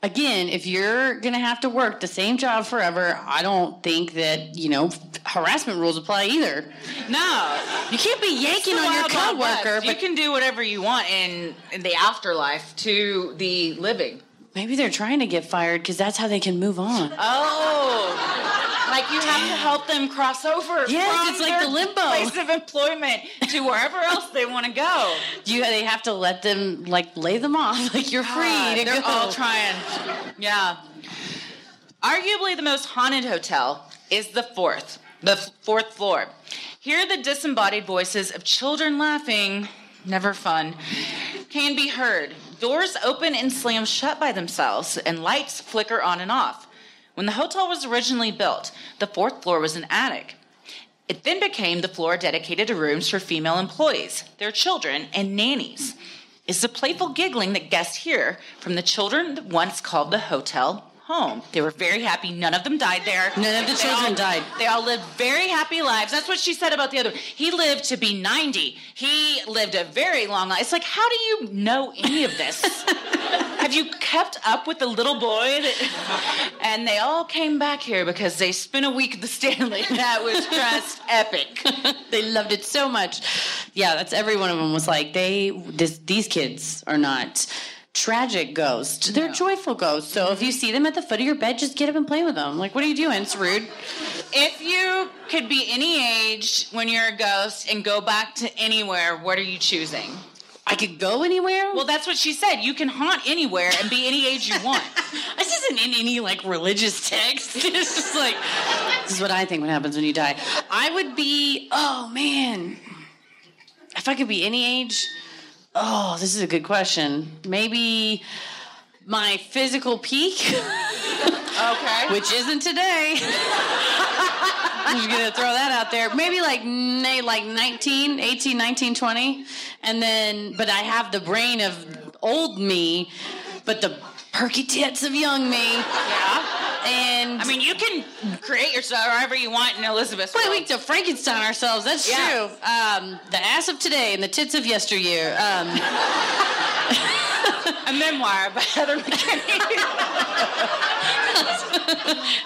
Speaker 1: Again, if you're going to have to work the same job forever, I don't think that, you know, harassment rules apply either. No. You can't be yanking on your coworker.
Speaker 3: You can do whatever you want in, in the afterlife to the living.
Speaker 1: Maybe they're trying to get fired because that's how they can move on.
Speaker 3: Oh. Like you have to help them cross over. Yes, it's like the limbo place of employment to wherever else they want to go.
Speaker 1: You they have to let them like lay them off. (laughs) Like you're God, free.
Speaker 3: they're
Speaker 1: go.
Speaker 3: all trying. Yeah. Arguably the most haunted hotel is the fourth, the fourth floor. Here, the disembodied voices of children laughing, never fun, can be heard. Doors open and slam shut by themselves, and lights flicker on and off. When the hotel was originally built, the fourth floor was an attic. It then became the floor dedicated to rooms for female employees, their children, and nannies. It's the playful giggling that guests hear from the children that once called the hotel home. They were very happy. None of them died there.
Speaker 1: None of the they children
Speaker 3: all,
Speaker 1: died.
Speaker 3: They all lived very happy lives. That's what she said about the other. He lived to be 90. He lived a very long life. It's like, how do you know any of this? (laughs) Have you kept up with the little boy? That...
Speaker 1: (laughs) and they all came back here because they spent a week at the Stanley. (laughs) That was just epic. they loved it so much. Yeah, that's every one of them was like, they, this, these kids are not tragic ghosts. They're no. joyful ghosts. So if you mm-hmm. see them at the foot of your bed, just get up and play with them. Like, what are you doing? It's rude.
Speaker 3: If you could be any age when you're a ghost and go back to anywhere, what are you choosing?
Speaker 1: I could go anywhere.
Speaker 3: Well, that's what she said. You can haunt anywhere and be any age you want.
Speaker 1: (laughs) this isn't in any like religious text. (laughs) It's just like this is what I think what happens when you die. I would be. Oh man, if I could be any age, Oh, this is a good question. Maybe my physical peak. okay. Which isn't today. I'm just going to throw that out there. Maybe like like 19, 18, 19, 20. And then but I have the brain of old me, but the perky tits of young me. Yeah. And
Speaker 3: I mean, you can create yourself however you want in Elizabeth.
Speaker 1: Wait,
Speaker 3: we
Speaker 1: to Frankenstein ourselves. That's yeah. true. Um, the ass of today and the tits of yesteryear. Um,
Speaker 3: (laughs) a memoir by (laughs) Heather McKinney.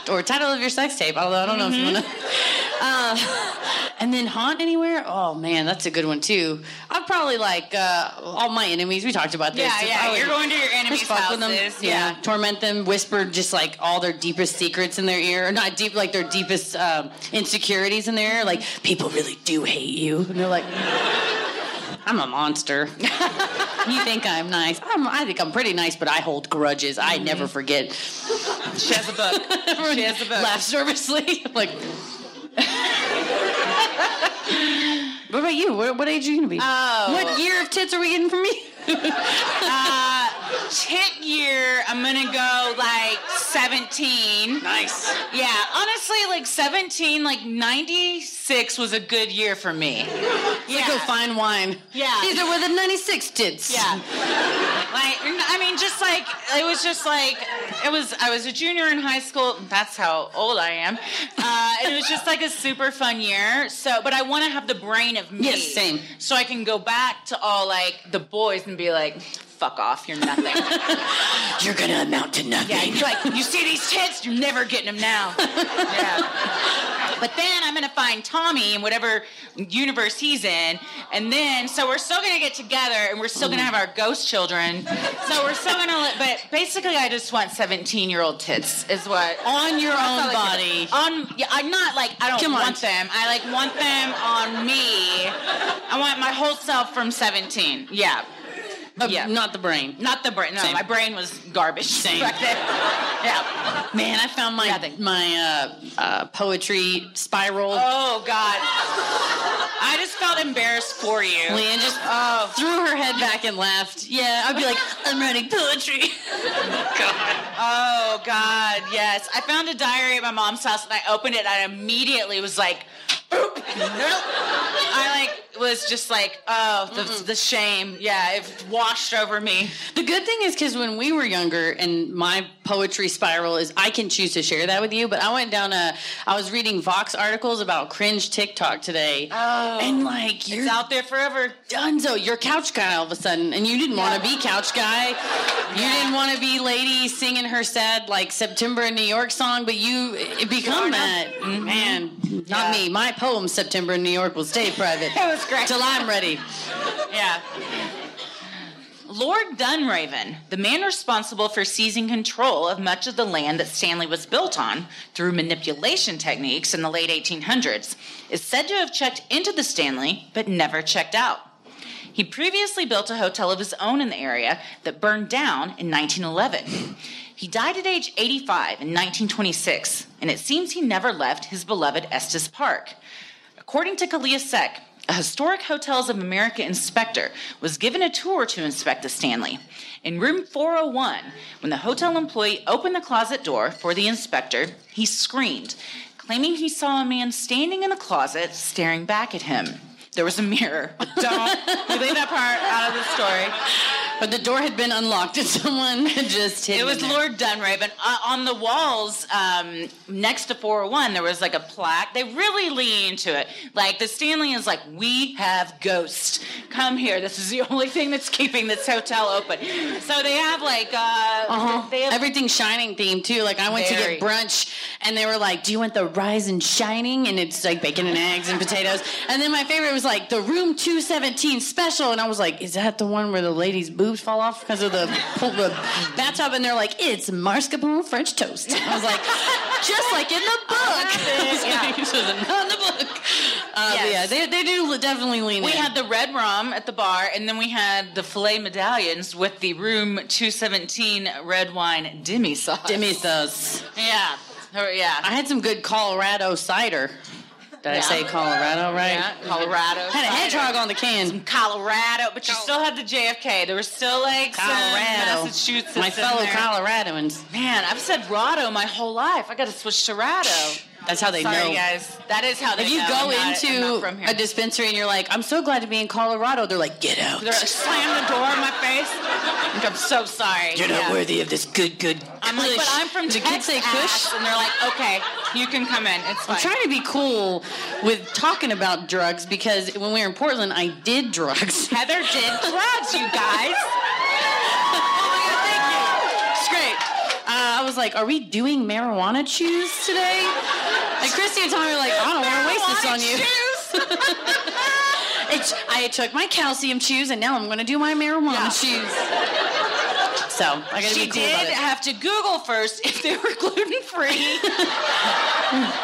Speaker 3: (laughs)
Speaker 1: or title of your sex tape, although I don't know mm-hmm. if you want to. Mm-hmm. Uh, and then haunt anywhere? Oh man, that's a good one too. I'd probably like uh, all my enemies. We talked about this.
Speaker 3: Yeah, yeah. You're going to your enemies' houses.
Speaker 1: Them. Yes,
Speaker 3: yeah.
Speaker 1: yeah. Torment them, whisper just like all their deepest secrets in their ear, or not deep, like their deepest um, insecurities in their ear. Like people really do hate you, and they're like, (laughs) I'm a monster. (laughs) you think I'm nice? I'm, i think I'm pretty nice, but I hold grudges. I mm-hmm. never forget.
Speaker 3: She has a book. (laughs)
Speaker 1: she has a book. Laughs nervously, like. What about you? What, what age are you gonna be? Oh. What year of tits are we getting from me? uh,
Speaker 3: hit year, I'm gonna go like 17.
Speaker 1: Nice.
Speaker 3: Yeah, honestly, like 17, like 96 was a good year for me.
Speaker 1: Yeah. go find wine. Yeah. These are where the 96 tits. Yeah.
Speaker 3: like, I mean, just like, it was just like, it was, I was a junior in high school. That's how old I am. Uh, and it was just like a super fun year. So, but I wanna have the brain of me.
Speaker 1: Yes, same.
Speaker 3: So I can go back to all like the boys and be like, fuck off. You're nothing. (laughs)
Speaker 1: You're gonna amount to nothing. Yeah, you like, you see these tits? You're never getting them now.
Speaker 3: yeah. But then I'm gonna find Tommy in whatever universe he's in, and then so we're still gonna get together, and we're still gonna have our ghost children. So we're still gonna. Li- but basically, I just want 17 year old tits, is what
Speaker 1: on your own body.
Speaker 3: On yeah, I'm not like I don't Come want on. them. I like want them on me. I want my whole self from 17.
Speaker 1: Yeah yeah. Not the brain.
Speaker 3: Not the brain. No, Same. my brain was garbage. (laughs) Same. Back then.
Speaker 1: yeah. Man, I found my Nothing. my uh, uh, poetry spiral.
Speaker 3: Oh God. I just felt embarrassed for you.
Speaker 1: Leanne just oh. threw her head back and laughed. Yeah, I'd be like, I'm writing poetry.
Speaker 3: God. (laughs) Oh God, yes. I found a diary at my mom's house and I opened it and I immediately was like, nope. I like was just like, oh, the, the shame. Yeah, it washed over me.
Speaker 1: The good thing is because when we were younger, and my poetry spiral is, I can choose to share that with you. But I went down a, I was reading Vox articles about cringe TikTok today, oh, and like
Speaker 3: you're it's out there forever.
Speaker 1: Dunzo, you're couch guy all of a sudden, and you didn't yeah. want to be couch guy. You yeah. didn't want to be lady singing her sad like September in New York song, but you become that. Mm-hmm. Man, not yeah. me. My poem September in New York will stay private. it
Speaker 3: was
Speaker 1: great. Till I'm ready. Yeah.
Speaker 3: Lord Dunraven, the man responsible for seizing control of much of the land that Stanley was built on through manipulation techniques in the late 1800s, is said to have checked into the Stanley but never checked out. He previously built a hotel of his own in the area that burned down in 1911. He died at age 85 in 1926, and it seems he never left his beloved Estes Park. According to Kalia Seck, a Historic Hotels of America inspector was given a tour to inspect the Stanley. In room 401, when the hotel employee opened the closet door for the inspector, he screamed, claiming he saw a man standing in the closet staring back at him.
Speaker 1: There was a mirror. Don't (laughs) leave
Speaker 3: that part out of the story.
Speaker 1: But the door had been unlocked and (laughs) someone had just hit it.
Speaker 3: was Lord Dunraven. Uh, on the walls um, next to 401, there was like a plaque. They really lean into it. Like the Stanley is like, we have ghosts. Come here. This is the (laughs) only thing that's keeping this hotel open. So they have like uh,
Speaker 1: uh-huh. they have everything Shining theme too. Like I went very. to get brunch and they were like, do you want the rise and shining? And it's like bacon and eggs and potatoes. And then my favorite was like the room 217 special and i was like is that the one where the ladies boobs fall off because of the, the bathtub and they're like it's mascarpone french toast i was like just like in the book (laughs) yeah. like, (laughs) not in the book uh, yes. yeah they, they do definitely
Speaker 3: lean we in. had the red rum at the bar and then we had the filet medallions with the room 217 red wine demi sauce
Speaker 1: demi
Speaker 3: sauce yeah
Speaker 1: yeah i had some good colorado cider did yeah. I say Colorado right? Yeah,
Speaker 3: Colorado.
Speaker 1: Had a hedgehog on the can.
Speaker 3: Some Colorado, but you still had the JFK. There was still like Colorado. some Massachusetts.
Speaker 1: My fellow Coloradoans.
Speaker 3: Man, I've said Rado my whole life. I got to switch to Rado.
Speaker 1: That's how they
Speaker 3: Sorry,
Speaker 1: know.
Speaker 3: guys. That is how they If you
Speaker 1: know.
Speaker 3: go I'm
Speaker 1: not- not from into a dispensary and you're like, I'm so glad to be in Colorado, they're like, get out. They're like,
Speaker 3: slam the door in my face. Like, I'm so sorry.
Speaker 1: You're not Yeah. worthy of this good, good.
Speaker 3: I'm like, but I'm from Texas, say Kush? and they're like, okay, you can come in. It's
Speaker 1: fine. I'm trying to be cool with talking about drugs because when we were in Portland, I did drugs.
Speaker 3: Heather did drugs, you guys. (laughs)
Speaker 1: Uh, I was like, are we doing marijuana chews today? And Christy and Tommy were like, I don't want to waste this on you. (laughs) (laughs) I took my calcium chews and now I'm going to do my marijuana yeah. chews. So I gotta she be
Speaker 3: cool did have to Google first if they were (laughs) gluten free.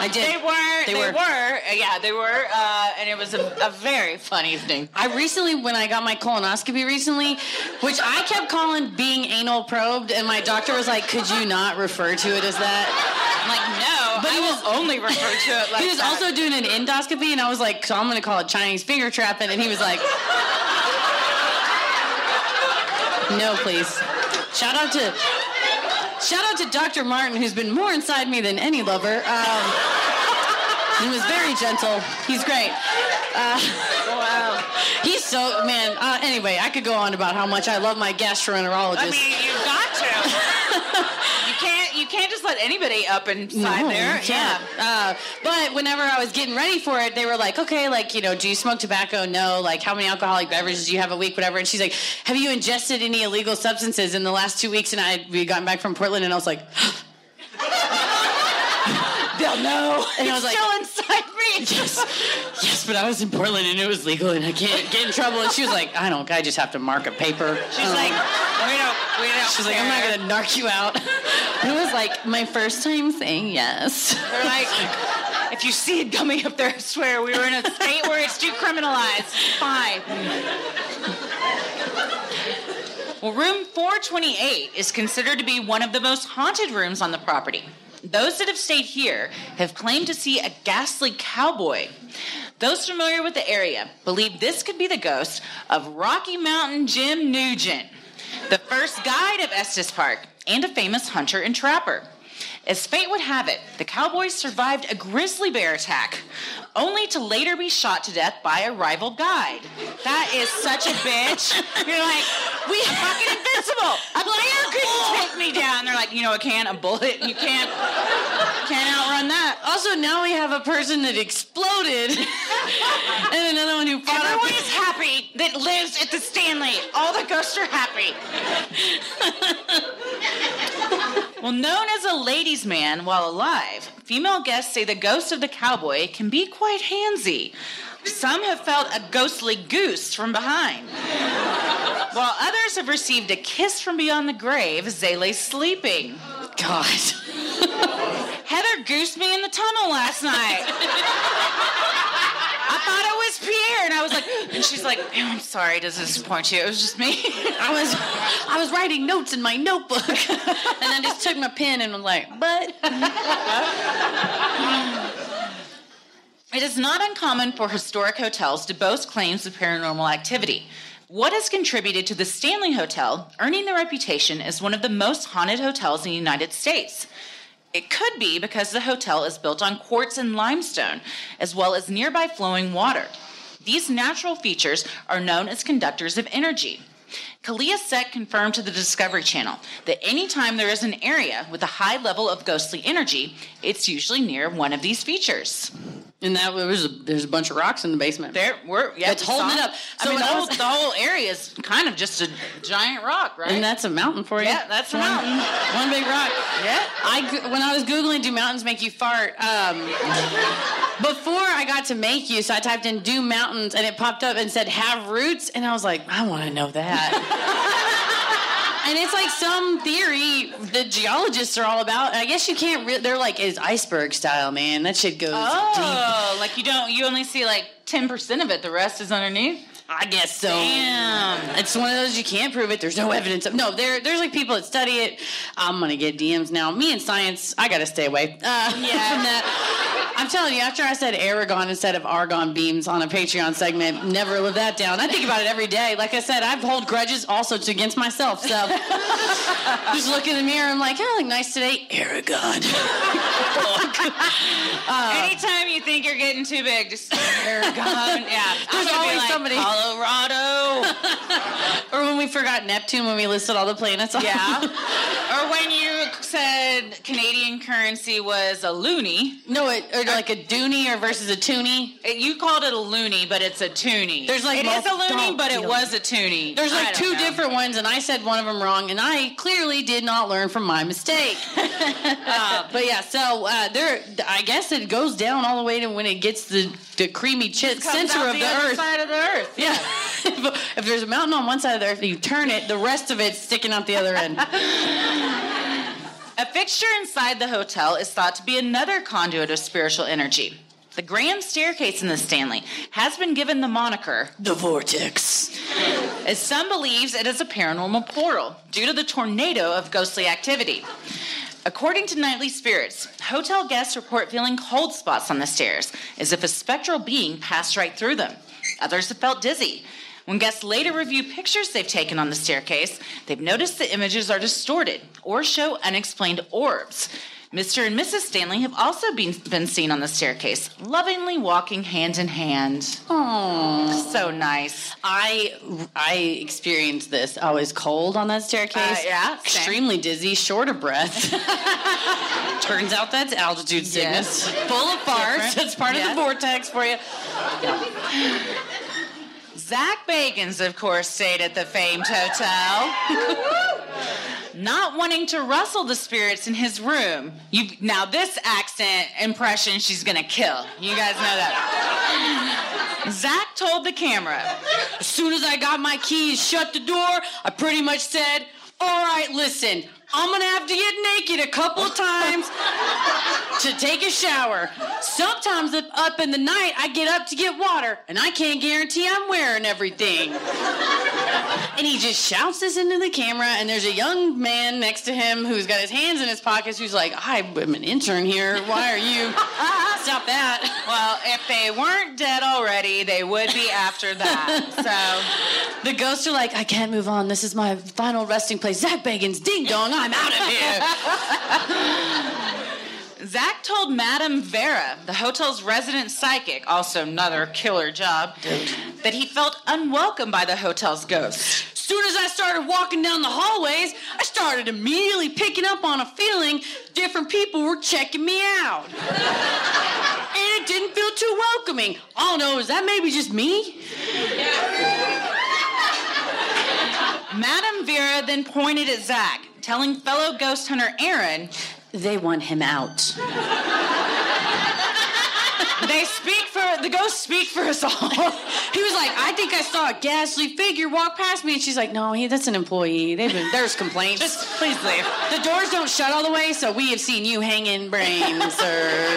Speaker 1: I did.
Speaker 3: They weren't. They, they were. were. Uh, yeah, they were. Uh, and it was a, a, very fun evening.
Speaker 1: I recently, when I got my colonoscopy recently, which I kept calling being anal probed, and my doctor was like, "Could you not refer to it as that?"
Speaker 3: I'm like, "No, but I was, will only refer to it." (laughs) Like
Speaker 1: he was that. also doing an endoscopy, and I was like, "So I'm gonna call it Chinese finger trapping," and he was like. No, please. Shout out to shout out to Dr. Martin, who's been more inside me than any lover. Um, he was very gentle. He's great. Uh, wow. He's so man. Uh, anyway, I could go on about how much I love my gastroenterologist. I mean,
Speaker 3: you got to let anybody up inside no, there. Yeah. Uh,
Speaker 1: but whenever I was getting ready for it, they were like, okay, like, you know, do you smoke tobacco? No. Like, how many alcoholic beverages do you have a week? Whatever. And she's like, have you ingested any illegal substances in the last two weeks? And I, we had gotten back from Portland and I was like, (gasps) they'll know. And it's I
Speaker 3: was like, still inside me. (laughs) Yes,
Speaker 1: yes, but I was in Portland and it was legal and I can't get in trouble. And she was like, I don't, I just have to mark a paper. She's um, like, we don't, we don't. She's care. like, I'm not gonna narc you out. It was like my first time saying yes. They're like,
Speaker 3: if you see it coming up there, I swear we were in a state where it's decriminalized. Fine. Well, room 428 is considered to be one of the most haunted rooms on the property. Those that have stayed here have claimed to see a ghastly cowboy. Those familiar with the area believe this could be the ghost of Rocky Mountain Jim Nugent the first guide of Estes Park, and a famous hunter and trapper. As fate would have it, the Cowboys survived a grizzly bear attack, only to later be shot to death by a rival guide. That is such a bitch. You're like, we fucking invincible. A player couldn't oh. take me down. They're like, you know, a can, a bullet, you can't, can't outrun that.
Speaker 1: Also, now we have a person that exploded (laughs) and another one who
Speaker 3: fought Everyone is happy that lives at the Stanley. All the ghosts are happy. (laughs) well, known as a ladies' man while alive, female guests say the ghost of the cowboy can be quite handsy. Some have felt a ghostly goose from behind, while others have received a kiss from beyond the grave as they lay sleeping.
Speaker 1: God. (laughs) Heather goosed me in the tunnel last night. I thought it was Pierre, and I was like, and she's like, I'm sorry to disappoint you. It was just me. (laughs) I was, I was writing notes in my notebook, (laughs) and then just took my pen and was like, but.
Speaker 3: It is not uncommon for historic hotels to boast claims of paranormal activity. What has contributed to the Stanley Hotel earning the reputation as one of the most haunted hotels in the United States? It could be because the hotel is built on quartz and limestone, as well as nearby flowing water. These natural features are known as conductors of energy. Kalia Set confirmed to the Discovery Channel that anytime there is an area with a high level of ghostly energy, it's usually near one of these features.
Speaker 1: And that was a, there's a bunch of rocks in the basement.
Speaker 3: There were yeah,
Speaker 1: it's holding it up.
Speaker 3: So I mean, the, whole, the whole area is kind of just a giant rock, right?
Speaker 1: And that's a mountain for you.
Speaker 3: Yeah, that's one, a mountain.
Speaker 1: one big rock. Yeah. I when I was googling, do mountains make you fart? Um, before I got to make you, so I typed in do mountains and it popped up and said have roots, and I was like, I want to know that and it's like some theory the geologists are all about. I guess you can't. Re- they're like is iceberg style, man. That shit goes. Oh,
Speaker 3: deep. like you don't. You only see like ten percent of it. The rest is underneath.
Speaker 1: I guess so.
Speaker 3: Damn.
Speaker 1: It's one of those you can't prove it. There's no evidence of. No, there, there's like people that study it. I'm gonna get DMs now. Me and science, I gotta stay away uh, (laughs) yeah. from that. I'm telling you, after I said Aragon instead of argon beams on a Patreon segment, never live that down. I think about it every day. Like I said, I hold grudges also to against myself. So (laughs) just look in the mirror. I'm like, oh, I look nice today, Aragon. (laughs)
Speaker 3: uh, Anytime you think you're getting too big, just Aragon.
Speaker 1: Yeah, there's always like, somebody.
Speaker 3: Colorado.
Speaker 1: (laughs) or when we forgot Neptune when we listed all the planets.
Speaker 3: Off. Yeah. (laughs) or when you said Canadian currency was a loony.
Speaker 1: No, it, or like a doony or versus a toonie.
Speaker 3: It, you called it a loony, but it's a toonie.
Speaker 1: There's like it
Speaker 3: is a loony, but it was a toonie.
Speaker 1: There's like two know. different ones, and I said one of them wrong, and I clearly did not learn from my mistake. (laughs) uh, but yeah, so uh, there. I guess it goes down all the way to when it gets the the creamy chit center of the,
Speaker 3: the earth. Side
Speaker 1: if there's a mountain on one side of the earth, you turn it, the rest of it's sticking out the other end.
Speaker 3: a fixture inside the hotel is thought to be another conduit of spiritual energy. The grand staircase in the Stanley has been given the moniker the Vortex, as some believes it is a paranormal portal due to the tornado of ghostly activity. According to Nightly Spirits, hotel guests report feeling cold spots on the stairs as if a spectral being passed right through them. Others have felt dizzy, when guests later review pictures they've taken on the staircase, they've noticed the images are distorted or show unexplained orbs. Mr. and Mrs. Stanley have also been, been seen on the staircase, lovingly walking hand in hand. Aww. So nice.
Speaker 1: I I experienced this. I was cold on that staircase. Uh,
Speaker 3: yeah.
Speaker 1: Extremely same. dizzy, short of breath. (laughs) Turns out that's altitude sickness.
Speaker 3: Yes. Full of bars. That's part yes. of the vortex for you. Yeah. Zach Bagans, of course, stayed at the famed hotel. (laughs) Not wanting to rustle the spirits in his room. You, now, this accent impression she's gonna kill. You guys know that. Zach told the camera As soon as I got my keys, shut the door, I pretty much said, All right, listen, I'm gonna have to get naked a couple (laughs) times to take a shower. Sometimes up in the night, I get up to get water, and I can't guarantee I'm wearing everything. And he just shouts this into the camera, and there's a young man next to him who's got his hands in his pockets who's like, I'm an intern here. Why are you? (laughs)
Speaker 1: Stop that.
Speaker 3: Well, if they weren't dead already, they would be after that. (laughs) So
Speaker 1: the ghosts are like, I can't move on. This is my final resting place. Zach Bagans, ding dong. I'm out of here.
Speaker 3: Zach told Madame Vera, the hotel's resident psychic, also another killer job, that he felt unwelcome by the hotel's ghost.
Speaker 1: Soon as I started walking down the hallways, I started immediately picking up on a feeling different people were checking me out. and it didn't feel too welcoming. I don't know, is that maybe just me?
Speaker 3: Madame Vera then pointed at Zach telling fellow ghost hunter Aaron they want him out.
Speaker 1: they speak for the ghosts speak for us all. (laughs) he was like, I think I saw a ghastly figure walk past me, and she's like, No, he, that's an employee. They've been there's complaints. Just please leave. The doors don't shut all the way, so we have seen you hanging brains, (laughs) sir.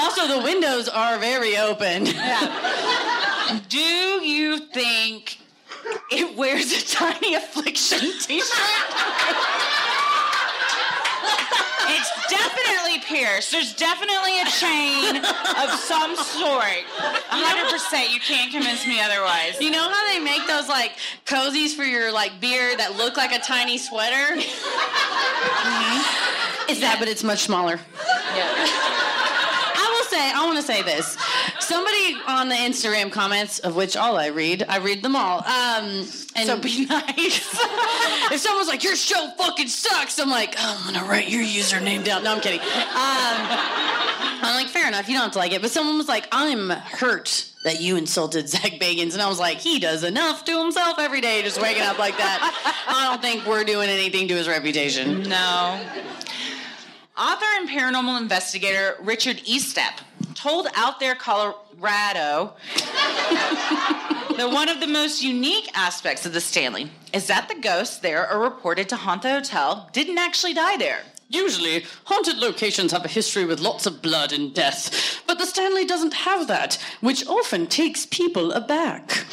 Speaker 1: also, the windows are very open.
Speaker 3: Yeah. Do you think it wears a tiny affliction (laughs) t-shirt. it's definitely pierced. There's definitely a chain of some sort. 100%. You can't convince me otherwise.
Speaker 1: You know how they make those like cozies for your like beard that look like a tiny sweater? Mm-hmm. It's yeah. that, but it's much smaller. Yeah. I will say, I want to say this somebody on the Instagram comments, of which all I read, I read them all. Um, and so be nice. (laughs) if someone's like, "Your show fucking sucks," I'm like, oh, "I'm gonna write your username down." No, I'm kidding. Um, I'm like, fair enough. You don't have to like it, but someone was like, "I'm hurt." that you insulted Zach Bagans. And I was like, he does enough to himself every day just waking up like that. I don't think we're doing anything to his reputation.
Speaker 3: No. Author and paranormal investigator Richard Estep told out there Colorado that one of the most unique aspects of the Stanley is that the ghosts there are reported to haunt the hotel didn't actually die there.
Speaker 7: Usually, haunted locations have a history with lots of blood and death, but the Stanley doesn't have that, which often takes people aback.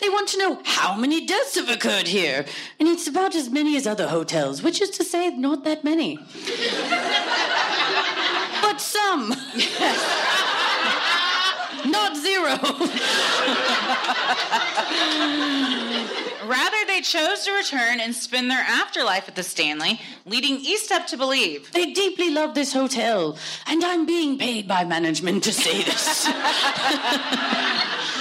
Speaker 7: They want to know how many deaths have occurred here, and it's about as many as other hotels, which is to say, not that many. Not some. Yes. (laughs) Not zero.
Speaker 3: Rather, they chose to return and spend their afterlife at the Stanley, leading Estep to believe.
Speaker 7: They deeply love this hotel, and I'm being paid by management to say this. (laughs)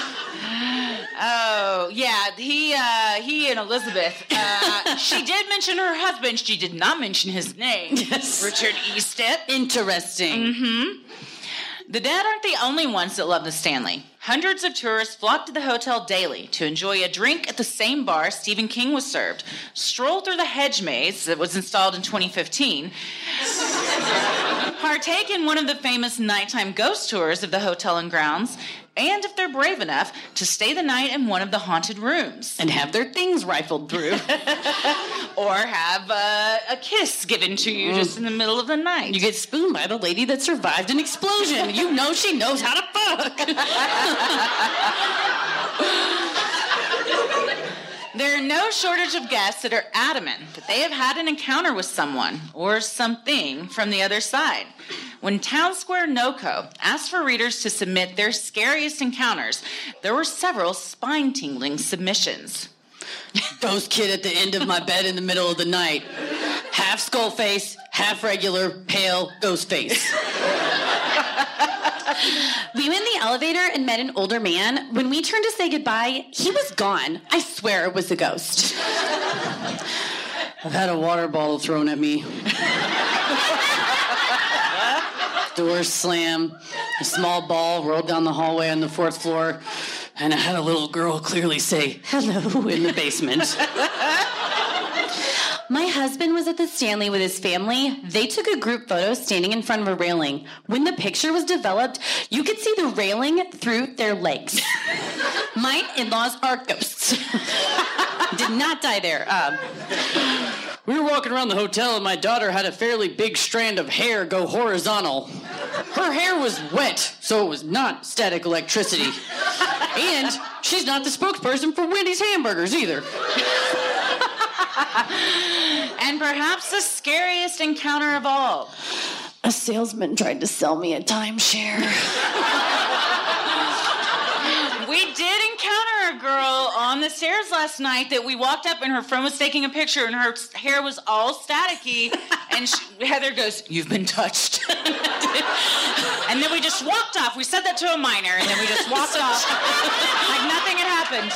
Speaker 3: Oh yeah, he uh, he and Elizabeth. Uh, (laughs) she did mention her husband. She did not mention his name. (laughs) Yes. Richard Estep.
Speaker 1: Interesting. hmm
Speaker 3: The dead aren't the only ones that love the Stanley. Hundreds of tourists flock to the hotel daily to enjoy a drink at the same bar Stephen King was served, stroll through the hedge maze that was installed in 2015, (laughs) partake in one of the famous nighttime ghost tours of the hotel and grounds, and if they're brave enough, to stay the night in one of the haunted rooms.
Speaker 1: And have their things rifled through.
Speaker 3: (laughs) or have uh, a kiss given to you just in the mm. middle of the night.
Speaker 1: You get spooned by the lady that survived an explosion. you know she knows how to fuck.
Speaker 3: (laughs) There are no shortage of guests that are adamant that they have had an encounter with someone or something from the other side. When Town Square NOCO asked for readers to submit their scariest encounters, there were several spine tingling submissions.
Speaker 1: Ghost kid at the end of my bed in the middle of the night. Half skull face, half regular, pale ghost face.
Speaker 8: (laughs) we were in the elevator and met an older man. When we turned to say goodbye, he was gone. I swear it was a ghost.
Speaker 9: I've had a water bottle thrown at me. Door slam. A small ball rolled down the hallway on the fourth floor, and I had a little girl clearly say hello in the basement.
Speaker 8: My husband was at the Stanley with his family. They took a group photo standing in front of a railing. When the picture was developed, you could see the railing through their legs. (laughs) My in laws are ghosts. (laughs) Did not die there. Um,
Speaker 10: we were walking around the hotel, and my daughter had a fairly big strand of hair go horizontal. Her hair was wet, so it was not static electricity. and she's not the spokesperson for Wendy's hamburgers either. (laughs)
Speaker 3: (laughs) and perhaps the scariest encounter of all.
Speaker 11: A salesman tried to sell me a timeshare.
Speaker 3: (laughs) we did encounter a girl on the stairs last night that we walked up and her friend was taking a picture and her hair was all staticky (laughs) and she, Heather goes, "You've been touched." and then we just walked off. We said that to a minor and then we just walked off like nothing had happened.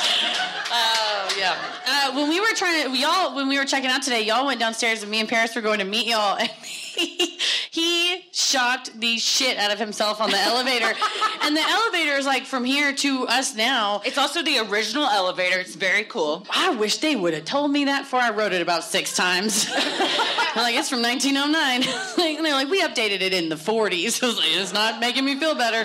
Speaker 1: Uh, yeah. Uh, when we were trying to, y'all, when we were checking out today, y'all went downstairs and me and Paris were going to meet y'all. (laughs) And (laughs) he shocked the shit out of himself on the elevator. (laughs) and the elevator is like from here to us now.
Speaker 3: It's also the original elevator. It's very cool.
Speaker 1: I wish they would have told me that before I wrote it about six times. I'm (laughs) like, it's from 1909. and they're like, we updated it in the 40s. it's not making me feel better.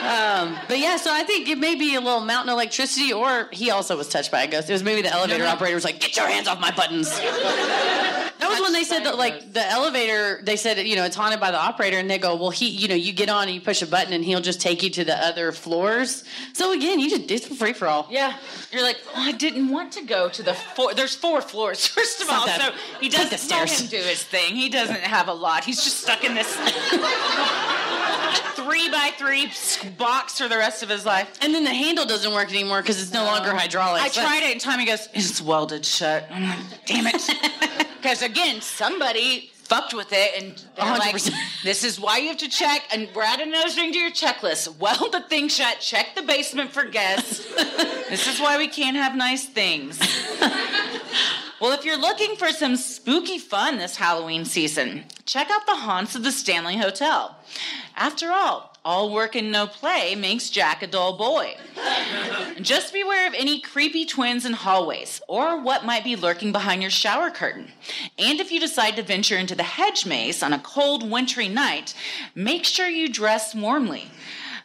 Speaker 1: Um, but yeah, so I think it may be a little mountain electricity, or he also was touched by a ghost. It was maybe the elevator no, no. operator was like, get your hands off my buttons. that was when they said that, like, the elevator they're they said you know it's haunted by the operator and they go well he you know you get on and you push a button and he'll just take you to the other floors so again you just it's free for all
Speaker 3: yeah you're like oh, i didn't want to go to the four there's four floors (laughs) first of all so he doesn't let him do his thing he doesn't have a lot he's just stuck in this (laughs) three by three box for the rest of his life.
Speaker 1: And then the handle doesn't work anymore because it's no, no longer hydraulic.
Speaker 3: I tried it, and Tommy goes, "It's welded shut." I'm like, "Damn it!" Because (laughs) again, somebody fucked with it and they're 100%. like, (laughs) this is why you have to check. And we're adding another thing to your checklist. Well, the thing shut, check the basement for guests. (laughs) this is why we can't have nice things. (laughs) well, if you're looking for some spooky fun this Halloween season, check out the haunts of the Stanley Hotel. After all, all work and no play makes Jack a dull boy. Just beware of any creepy twins in hallways or what might be lurking behind your shower curtain. And if you decide to venture into the hedge maze on a cold, wintry night, make sure you dress warmly.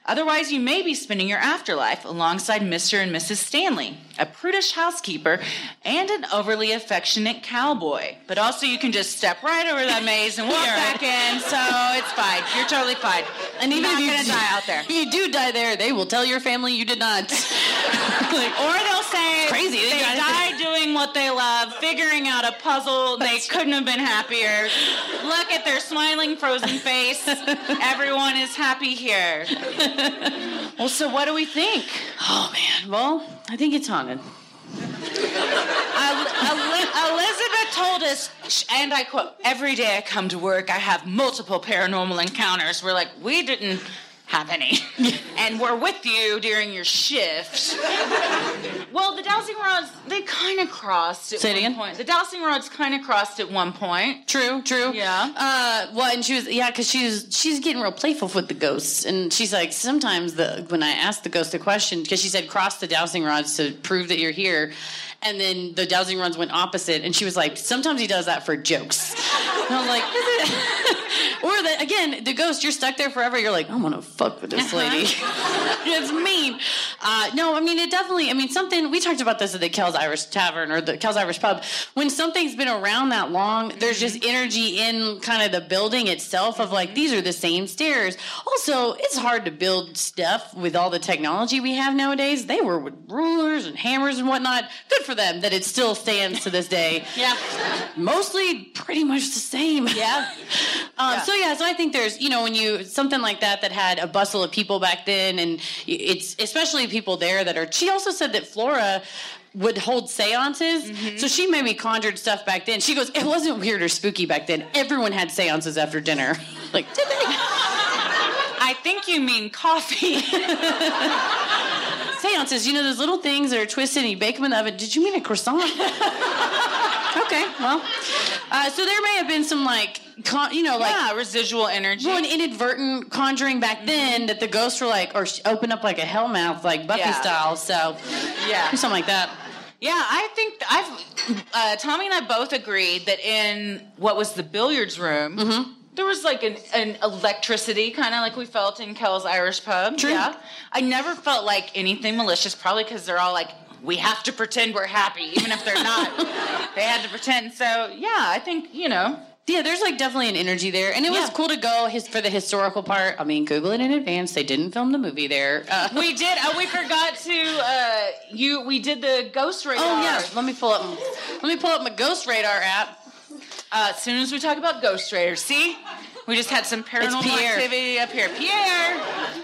Speaker 3: Otherwise, you may be spending your afterlife alongside Mr. and Mrs. Stanley, a prudish housekeeper and an overly affectionate cowboy. But also, you can just step right over that maze and walk (laughs) back in, so it's fine. You're totally fine. And even Not if you do, die out there, if
Speaker 1: you do die there, they will tell your family you did not.
Speaker 3: (laughs) like, or they'll say crazy. They, they died doing what they love, figuring out a puzzle. they couldn't have been happier. Look at their smiling, frozen face. (laughs) Everyone is happy here.
Speaker 1: (laughs) well, so what do we think?
Speaker 3: Oh man,
Speaker 1: well, I think it's haunted.
Speaker 3: Elizabeth told us, and I quote, every day I come to work, I have multiple paranormal encounters. We're like, we didn't have any. (laughs) and we're with you during your shift. well, the dowsing rods, they kind of crossed at Say one again. point. The dowsing rods kind of crossed at one point.
Speaker 1: True, true.
Speaker 3: Yeah. Uh,
Speaker 1: well, and she was, yeah, because she was, she's getting real playful with the ghosts. And she's like, sometimes the when I asked the ghost a question, because she said, cross the dowsing rods to prove that you're here. And then the dowsing runs went opposite, and she was like, "Sometimes he does that for jokes." And I was like, (laughs) or that again, the ghost, you're stuck there forever. You're like, I'm gonna fuck with this lady. Uh-huh. (laughs) it's mean. Uh, no, I mean it definitely. I mean something. We talked about this at the Kells Irish Tavern or the Kells Irish Pub. When something's been around that long, there's just mm-hmm. energy in kind of the building itself of like these are the same stairs. Also, it's hard to build stuff with all the technology we have nowadays. They were with rulers and hammers and whatnot. Good for for them that it still stands to this day. (laughs) yeah. Mostly pretty much the same. Yeah. (laughs) Um, yeah. So, yeah, so I think there's, you know, when you, something like that that had a bustle of people back then, and it's especially people there that are, she also said that Flora, would hold seances. Mm-hmm. So she maybe conjured stuff back then. She goes, It wasn't weird or spooky back then. Everyone had seances after dinner. (laughs) like, did they?
Speaker 3: I think you mean coffee
Speaker 1: seances, you know those little things that are twisted and you bake them in the oven. Did you mean a croissant? (laughs) okay, well, uh, so there may have been some like, con- you know, like yeah,
Speaker 3: residual energy,
Speaker 1: well, an inadvertent conjuring back mm-hmm. then that the ghosts were like, or open up like a hell mouth, like Buffy yeah. style. So, yeah, something like that.
Speaker 3: Yeah, I think I've uh, Tommy and I both agreed that in what was the billiards room, mm-hmm there was like an, an electricity, kind of like we felt in Kells Irish Pub.
Speaker 1: Yeah.
Speaker 3: I never felt like anything malicious, probably because they're all like, we have to pretend we're happy, even if they're not. (laughs) they had to pretend. So, yeah, I think, you know,
Speaker 1: yeah, there's like definitely an energy there, and it was cool to go his, for the historical part. I mean, Google it in advance. They didn't film the movie there.
Speaker 3: Uh, (laughs) we did. Oh, we forgot to. Uh, you. We did the Ghost Radar. Oh
Speaker 1: yeah. Let me pull up. Let me pull up my Ghost Radar app.
Speaker 3: Uh, as soon as we talk about Ghost Radar, see? We just had some paranormal activity up here. Pierre.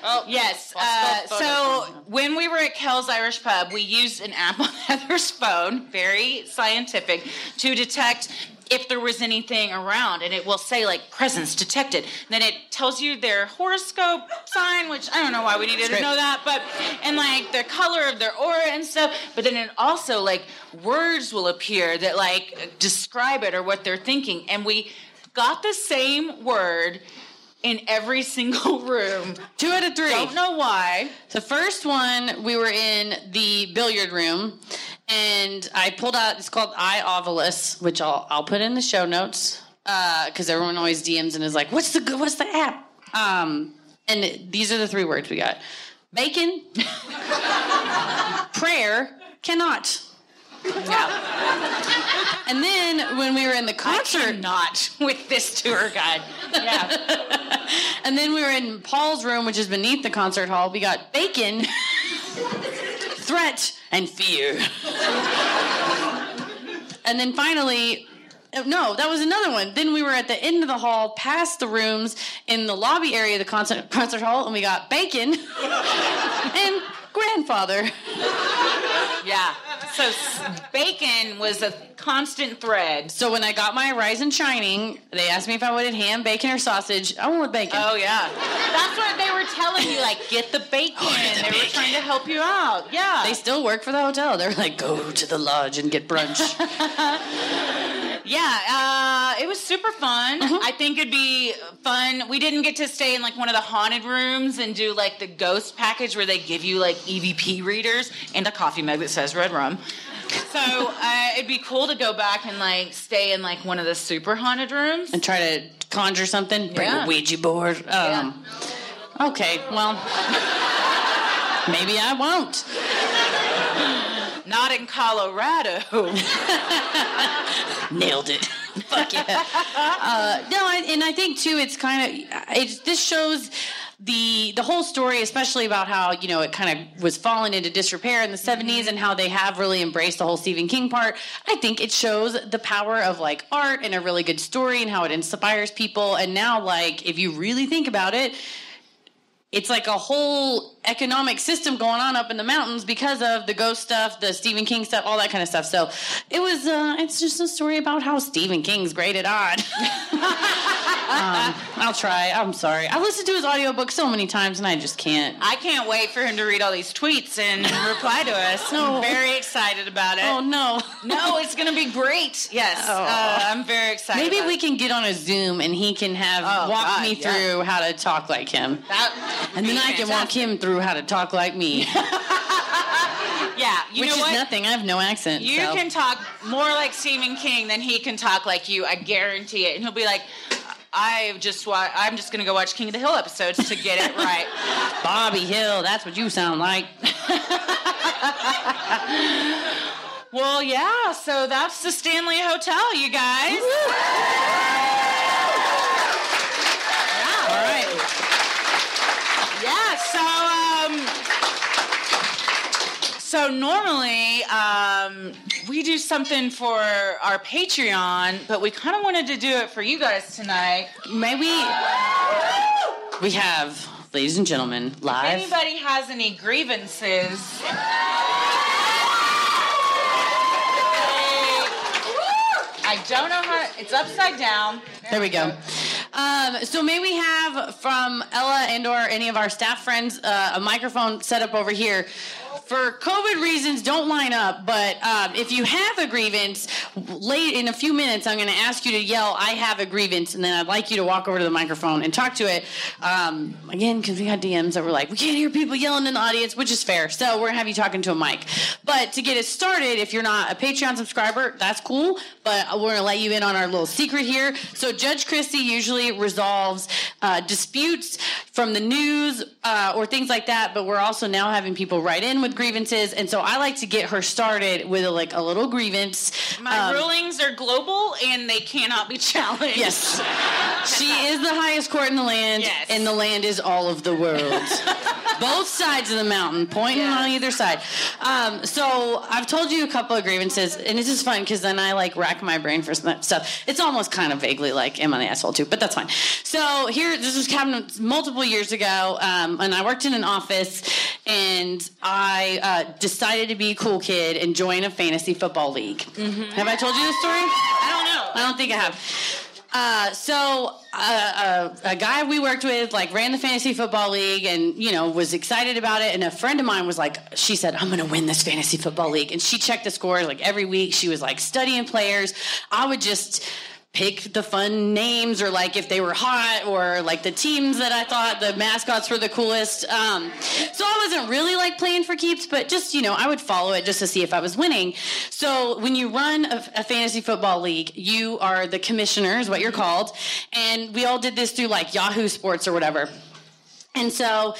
Speaker 3: Oh, yes. Uh, so when we were at Kells Irish Pub, we used an app on (laughs) Heather's phone, very scientific, to detect if there was anything around and it will say like presence detected and then it tells you their horoscope sign which i don't know why we needed to know that but and like the color of their aura and stuff but then it also like words will appear that like describe it or what they're thinking and we got the same word in every single (laughs) room.
Speaker 1: Two out of three.
Speaker 3: Don't know why.
Speaker 1: The first one, we were in the billiard room, and I pulled out. It's called I which I'll I'll put in the show notes because uh, everyone always DMs and is like, "What's the what's the app?" Um, and these are the three words we got: bacon, (laughs) prayer, cannot. Yeah. and then when we were in the concert,
Speaker 3: not with this tour guide. Yeah.
Speaker 1: and then we were in Paul's room, which is beneath the concert hall. We got bacon, threat, and fear. and then finally, no, that was another one. Then we were at the end of the hall, past the rooms, in the lobby area of the concert, concert hall, and we got bacon (laughs) and grandfather.
Speaker 3: Yeah so bacon was a constant thread.
Speaker 1: So when I got my Rise and Shining, they asked me if I wanted ham, bacon, or sausage. I wanted bacon.
Speaker 3: Oh yeah, that's what they were telling you. Like, get the bacon. Oh, get the they bacon. were trying to help you out. Yeah.
Speaker 1: They still work for the hotel. They're like, go to the lodge and get brunch.
Speaker 3: (laughs) yeah, uh, it was super fun. Mm-hmm. I think it'd be fun. We didn't get to stay in like one of the haunted rooms and do like the ghost package where they give you like EVP readers and a coffee mug that says red rum from. So uh, it'd be cool to go back and like stay in like one of the super haunted rooms
Speaker 1: and try to conjure something. Bring yeah. a Ouija board. Um, yeah. Okay, well, maybe I won't.
Speaker 3: Not in Colorado. (laughs)
Speaker 1: Nailed it. Fuck yeah. (laughs) Uh, no, I, and I think too, it's kind of it, this shows the the whole story, especially about how you know it kind of was falling into disrepair in the '70s, mm-hmm. and how they have really embraced the whole Stephen King part. I think it shows the power of like art and a really good story, and how it inspires people. And now, like, if you really think about it, it's like a whole economic system going on up in the mountains because of the ghost stuff, the Stephen King stuff, all that kind of stuff. So it was, uh, it's just a story about how Stephen King's great at odd. (laughs) um, I'll try. I'm sorry. I listened to his audiobook so many times and I just can't.
Speaker 3: I can't wait for him to read all these tweets and (laughs) reply to us. no. I'm very excited about it.
Speaker 1: Oh, no.
Speaker 3: no, it's going to be great. Yes. Oh. Uh, I'm very excited.
Speaker 1: Maybe we
Speaker 3: it.
Speaker 1: can get on a Zoom and he can have oh, walk God, me yeah. through how to talk like him. That- (laughs) and then I can walk him through how to talk like me. (laughs)
Speaker 3: yeah,
Speaker 1: you which know is what? nothing. I have no accent.
Speaker 3: You
Speaker 1: so.
Speaker 3: can talk more like Stephen King than he can talk like you. I guarantee it. And he'll be like, I just wa- I'm just gonna go watch King of the Hill episodes to get it right.
Speaker 1: (laughs) Bobby Hill, that's what you sound like.
Speaker 3: well, yeah. So that's the Stanley Hotel, you guys. All right. Yeah, so um, so normally um, we do something for our Patreon, but we kind of wanted to do it for you guys tonight.
Speaker 1: May we? We have, ladies and gentlemen, live.
Speaker 3: If anybody has any grievances. I don't know how. It's upside down.
Speaker 1: There, there we go. go. Um, so may we have from Ella and or any of our staff friends uh, a microphone set up over here for COVID reasons don't line up, but um, if you have a grievance, late in a few minutes, I'm going to ask you to yell, I have a grievance, and then I'd like you to walk over to the microphone and talk to it. Um, again, because we got DMs that were like, we can't hear people yelling in the audience, which is fair. So we're going to have you talking to a mic. But to get it started, if you're not a Patreon subscriber, that's cool, but we're going to let you in on our little secret here. So Judge Christie usually resolves uh, disputes from the news uh, or things like that, but we're also now having people write in with grievances. And so I like to get her started with a, like a little grievance.
Speaker 3: My um, rulings are global and they cannot be (laughs) challenged.
Speaker 1: Yes. she is the highest court in the land, yes. and the land is all of the world. (laughs) both sides of the mountain, pointing yeah. on either side. Um, so I've told you a couple of grievances, and it's just fun because then I like rack my brain for stuff. It's almost kind of vaguely like am I the asshole too, but that's fine. So here, this was happened multiple years ago, um, and I worked in an office, and I uh, decided to be a cool kid and join a fantasy football league. Mm-hmm. Have I told you this story? I
Speaker 3: don't know.
Speaker 1: I don't think I have. Uh, so uh, a, uh, a guy we worked with like ran the fantasy football league and you know was excited about it and a friend of mine was like she said i'm gonna win this fantasy football league and she checked the scores like every week she was like studying players i would just pick the fun names or like if they were hot or like the teams that I thought the mascots were the coolest. Um, so I wasn't really like playing for keeps, but just, you know, I would follow it just to see if I was winning. So when you run a, a fantasy football league, you are the commissioner, is what you're called. And we all did this through like Yahoo Sports or whatever. And so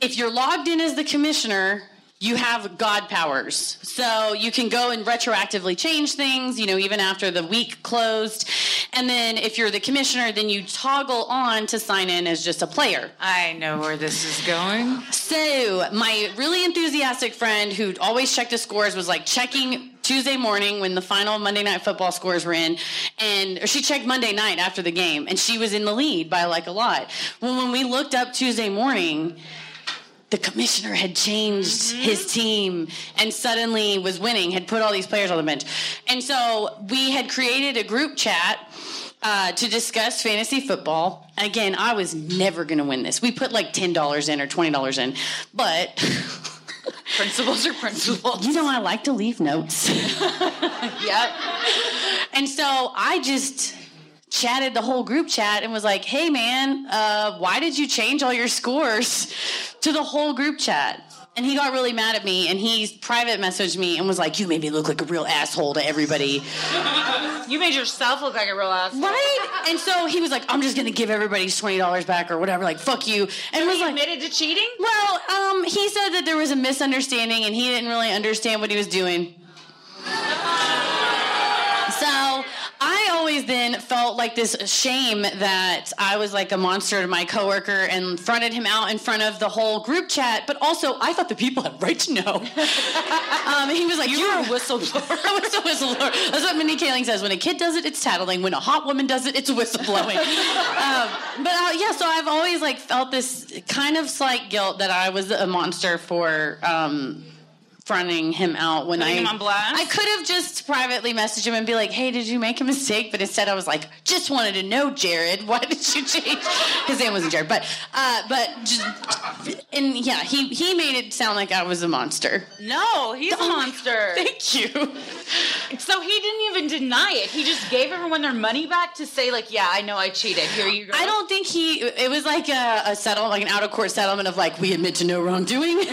Speaker 1: if you're logged in as the commissioner, you have God powers. So you can go and retroactively change things, you know, even after the week closed. And then if you're the commissioner, then you toggle on to sign in as just a player.
Speaker 3: I know where this is going.
Speaker 1: So my really enthusiastic friend who always checked the scores was like checking Tuesday morning when the final Monday night football scores were in, and she checked Monday night after the game, and she was in the lead by like a lot. Well, when we looked up Tuesday morning, the commissioner had changed mm-hmm. his team and suddenly was winning, had put all these players on the bench. And so we had created a group chat uh, to discuss fantasy football. Again, I was never going to win this. We put like $10 in or $20 in, but.
Speaker 3: (laughs) principles are principles.
Speaker 1: You know, I like to leave notes. (laughs) yep. And so I just chatted the whole group chat and was like, hey man, uh, why did you change all your scores (laughs) to the whole group chat? And he got really mad at me and he private messaged me and was like, You made me look like a real asshole to everybody.
Speaker 3: You made yourself look like a real asshole.
Speaker 1: Right? And so he was like, I'm just gonna give everybody twenty dollars back or whatever, like fuck you. And so was he
Speaker 3: like, admitted to cheating?
Speaker 1: Well, um, he said that there was a misunderstanding and he didn't really understand what he was doing always then felt like this shame that I was like a monster to my coworker and fronted him out in front of the whole group chat. But also, I thought the people had right to know. (laughs) um, he was like, "You are a whistleblower." I was a whistleblower. That's what Mindy Kaling says. When a kid does it, it's tattling. When a hot woman does it, it's whistleblowing. (laughs) um, but uh, yeah, so I've always like felt this kind of slight guilt that I was a monster for. Um, fronting him out when Putting I
Speaker 3: him on blast.
Speaker 1: I could have just privately messaged him and be like, "Hey, did you make a mistake?" But instead, I was like, "Just wanted to know, Jared. Why did you change?" His (laughs) name wasn't Jared, but uh, but just and yeah, he he made it sound like I was a monster.
Speaker 3: No, he's a monster.
Speaker 1: (laughs) Thank you.
Speaker 3: So he didn't even deny it. He just gave everyone their money back to say like, "Yeah, I know I cheated. Here you go."
Speaker 1: I don't think he. It was like a, a settlement, like an out of court settlement of like, "We admit to no wrongdoing." (laughs)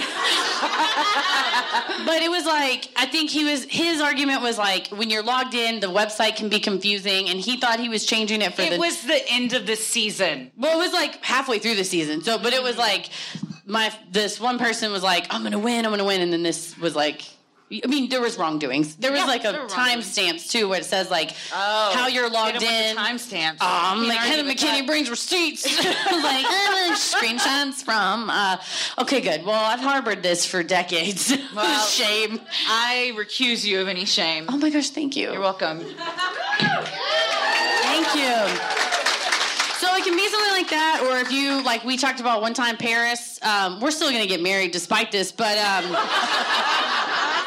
Speaker 1: but it was like I think he was his argument was like when you're logged in, the website can be confusing, and he thought he was changing it for.
Speaker 3: It
Speaker 1: the,
Speaker 3: was the end of the season.
Speaker 1: Well, it was like halfway through the season. So, but it was like my this one person was like, "I'm gonna win, I'm gonna win," and then this was like I mean, there was wrongdoings. There was yeah, like a time stamps too, where it says like oh, how you're logged in.
Speaker 3: Time stamps.
Speaker 1: Um, like Heather McKinney brings receipts, (laughs) like uh, screenshots from. Uh, okay, good. Well, I've harbored this for decades. (laughs) Well, shame.
Speaker 3: I recuse you of any shame.
Speaker 1: Oh my gosh, thank you.
Speaker 3: You're welcome.
Speaker 1: thank you. So it can be something like that, or if you like, we talked about one time Paris. Um, we're still gonna get married despite this, but. Um,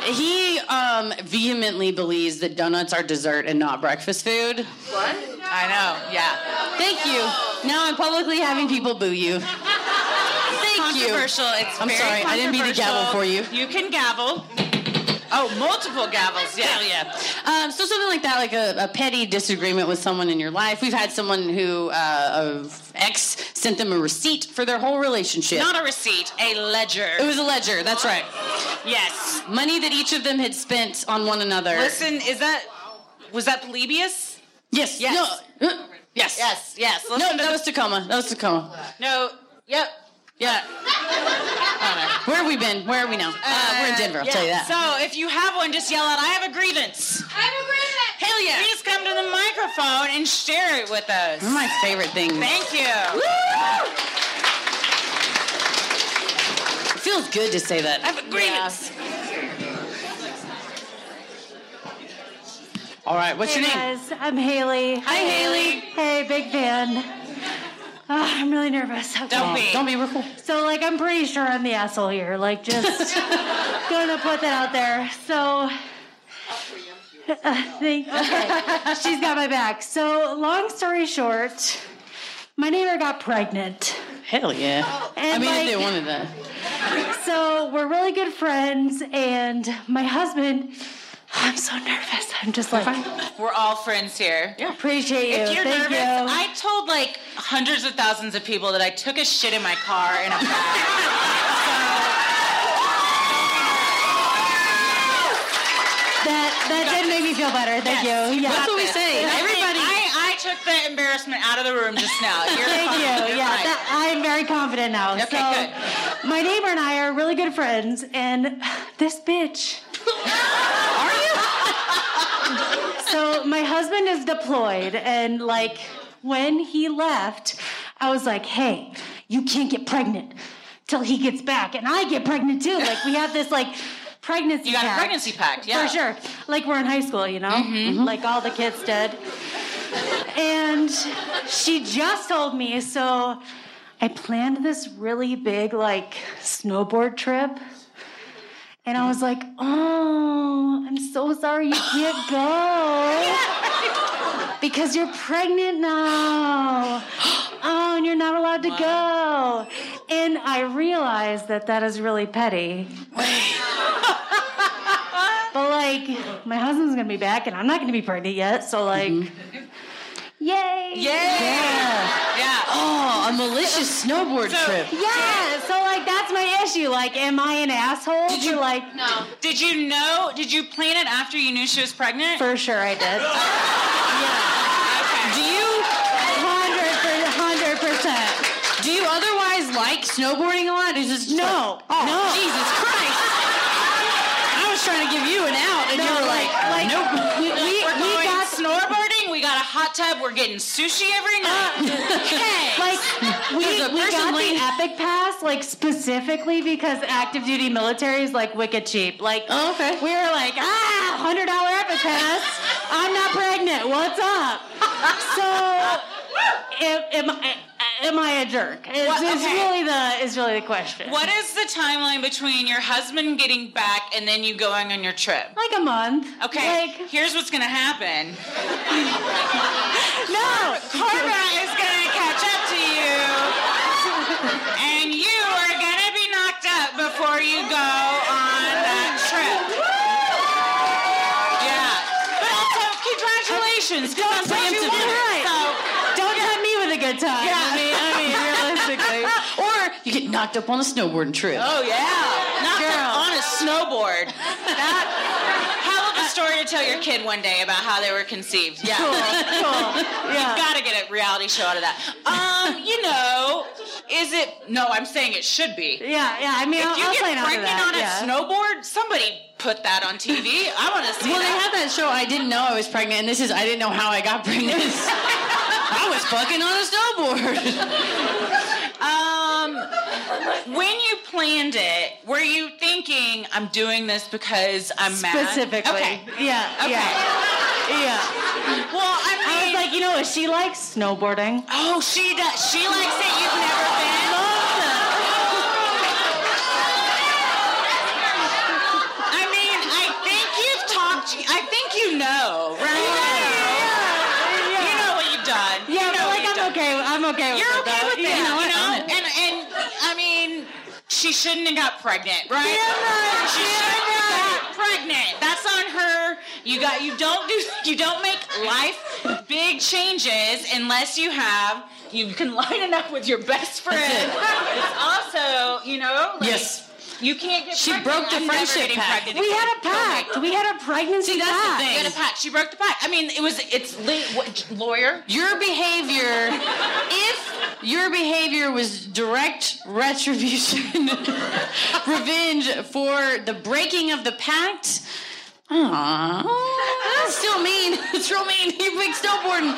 Speaker 1: he um, vehemently believes that donuts are dessert and not breakfast food.
Speaker 3: What? I
Speaker 1: know. Yeah. Thank you. Now I'm publicly having people boo you. Thank
Speaker 3: you. Controversial. It's I'm very sorry.
Speaker 1: I didn't mean to gavel for you.
Speaker 3: You can gavel. Oh, multiple gavels. Yeah, yeah. Um,
Speaker 1: so something like that, like a, a, petty disagreement with someone in your life. We've had someone who uh, of ex sent them a receipt for their whole relationship.
Speaker 3: Not a receipt, a ledger.
Speaker 1: It was a ledger. That's right.
Speaker 3: Yes.
Speaker 1: Money that each of them had spent on one another.
Speaker 3: Listen, is that was that
Speaker 1: Polybius? Yes.
Speaker 3: Yes. No. Uh, yes. Yes. Yes. Listen no, that
Speaker 1: was Tacoma. That was Tacoma.
Speaker 3: No. Yep.
Speaker 1: Yeah. Where have we been? Where are we now? Uh, uh, we're in uh, Denver, I'll yeah. tell you that.
Speaker 3: So if you have one, just yell out, I have a grievance.
Speaker 12: I have a grievance. Hell
Speaker 3: yeah. Please come to the microphone and share it with us.
Speaker 1: One of my favorite things.
Speaker 3: Thank you. Woo!
Speaker 1: It feels good to say that.
Speaker 3: I have a grievance. Yeah.
Speaker 1: All right, what's hey your name? Guys,
Speaker 13: I'm Haley.
Speaker 3: Hi, Haley.
Speaker 13: Haley. Hey, big fan. Oh, I'm really nervous. Okay.
Speaker 3: Don't be.
Speaker 1: Don't be. We're cool.
Speaker 13: So, like, I'm pretty sure I'm the asshole here. Like, just (laughs) gonna put that out there. So, uh, thank. Okay. (laughs) She's got my back. So, long story short, my neighbor got pregnant.
Speaker 1: Hell yeah. And I mean, like, they wanted that.
Speaker 13: So, we're really good friends, and my husband I'm so nervous. I'm just like
Speaker 3: we're all friends here. Yeah,
Speaker 13: appreciate you.
Speaker 3: If you're Thank nervous, you. I told like hundreds of thousands of people that I took a shit in my car in a
Speaker 13: bag. that that did make me feel better. Thank yes.
Speaker 1: you. Yeah. That's what we say. Everybody.
Speaker 3: I, I took the embarrassment out of the room just now.
Speaker 13: You're Thank you. Yeah, that, I'm very confident now.
Speaker 3: Okay, so, good.
Speaker 13: My neighbor and I are really good friends, and this bitch
Speaker 3: are you?
Speaker 13: so my husband is deployed, and like when he left, I was like, hey, you can't get pregnant till he gets back. And I get pregnant too. Like we have this like pregnancy You got pact,
Speaker 3: a pregnancy pact, yeah.
Speaker 13: For sure. Like we're in high school, you know? Mm-hmm, mm-hmm. Like all the kids did. and she just told me, so I planned this really big like snowboard trip and I was like, oh, I'm so sorry you can't (laughs) go because you're pregnant now. Oh, and you're not allowed to go. And I realized that that is really petty. but like, my husband's gonna be back and I'm not gonna be pregnant yet. So, like, mm-hmm. Yay! Yay!
Speaker 3: Yeah.
Speaker 1: yeah. (gasps) Oh, a malicious snowboard so, trip.
Speaker 13: Yeah. So like that's my issue. Like, am I an asshole? Did
Speaker 3: you
Speaker 13: like
Speaker 3: no? Did you know? Did you plan it after you knew she was pregnant?
Speaker 13: For sure, I did. (laughs) yeah.
Speaker 1: Okay. Do you?
Speaker 13: Hundred percent.
Speaker 1: Do you otherwise like snowboarding a lot?
Speaker 13: Is just no, oh, no.
Speaker 1: Jesus Christ! I was trying to give you an out, and no, you were like, like, like nope. we,
Speaker 3: we a hot tub. We're getting sushi every night. (laughs)
Speaker 13: Like we, we got the Epic Pass like specifically because active duty military is like wicked cheap. Like
Speaker 3: oh, okay.
Speaker 13: we were like ah, hundred dollar Epic Pass. I'm not pregnant. What's up? (laughs) So. It, it, am I a jerk? Is, what, okay. is really the is really the question.
Speaker 3: What is the timeline between your husband getting back and then you going on your trip?
Speaker 13: Like a month.
Speaker 3: Okay. Like, here's what's gonna happen.
Speaker 13: (laughs) no,
Speaker 3: Karma is gonna catch up to you, and you are gonna be knocked up before you go on that trip. Yeah. But also, congratulations.
Speaker 1: knocked up on a snowboarding trip.
Speaker 3: Oh yeah, knocked Girl. up on a snowboard. That, hell of a story to tell your kid one day about how they were conceived. Yeah, cool, cool. Yeah. You've got to get a reality show out of that. Um, you know, is it? No, I'm saying it should be.
Speaker 13: Yeah, yeah. I mean,
Speaker 3: if
Speaker 13: I'll,
Speaker 3: you
Speaker 13: I'll
Speaker 3: get
Speaker 13: pregnant on a
Speaker 3: yeah. snowboard, somebody put that on TV. I want to see.
Speaker 1: Well, that.
Speaker 3: they
Speaker 1: had that show. I didn't know I was pregnant, and this is I didn't know how I got pregnant. (laughs) I was fucking on a snowboard
Speaker 3: when you planned it, were you thinking, I'm doing this because I'm mad?
Speaker 13: Specifically. Okay. Yeah.
Speaker 3: Okay.
Speaker 13: Yeah.
Speaker 3: yeah. Well, I mean,
Speaker 13: I was like, you know She likes snowboarding.
Speaker 3: Oh, she does. She likes it. You've never been. she shouldn't have got pregnant, right? Yeah, she shouldn't have got pregnant. That's on her. You got you don't do (laughs) you don't make life big changes unless you have you can (laughs) line it up with your best friend. (laughs) It's also, you know, like,
Speaker 1: yes
Speaker 3: you can't get
Speaker 1: she broke the friendship pact. We again.
Speaker 13: had a pact. We had a pregnancy See, that's
Speaker 3: pact. The thing. We had a pact. She broke the pact. I mean, it was it's what, lawyer.
Speaker 1: Your behavior, (laughs) if your behavior was direct retribution, (laughs) revenge for the breaking of the pact. Aww. That's still mean. (laughs) It's real mean. You big snowboarding.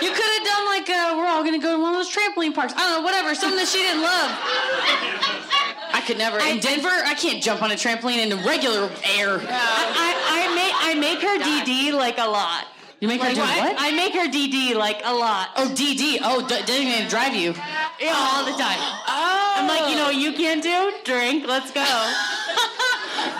Speaker 1: You could have done like uh, we're all gonna go to one of those trampoline parks. I don't know, whatever. Something that she didn't love. I could never. I, in Denver, I can't jump on a trampoline in the regular air.
Speaker 13: No. I, I, I, make I make her DD like a lot.
Speaker 1: You make like
Speaker 13: her do
Speaker 1: what?
Speaker 13: I make her DD like a lot.
Speaker 1: Oh, DD. Oh, d- even drive you.
Speaker 13: Yeah, oh. all the time. Oh. I'm like, you oh. know, you can not do drink. Let's go. (laughs)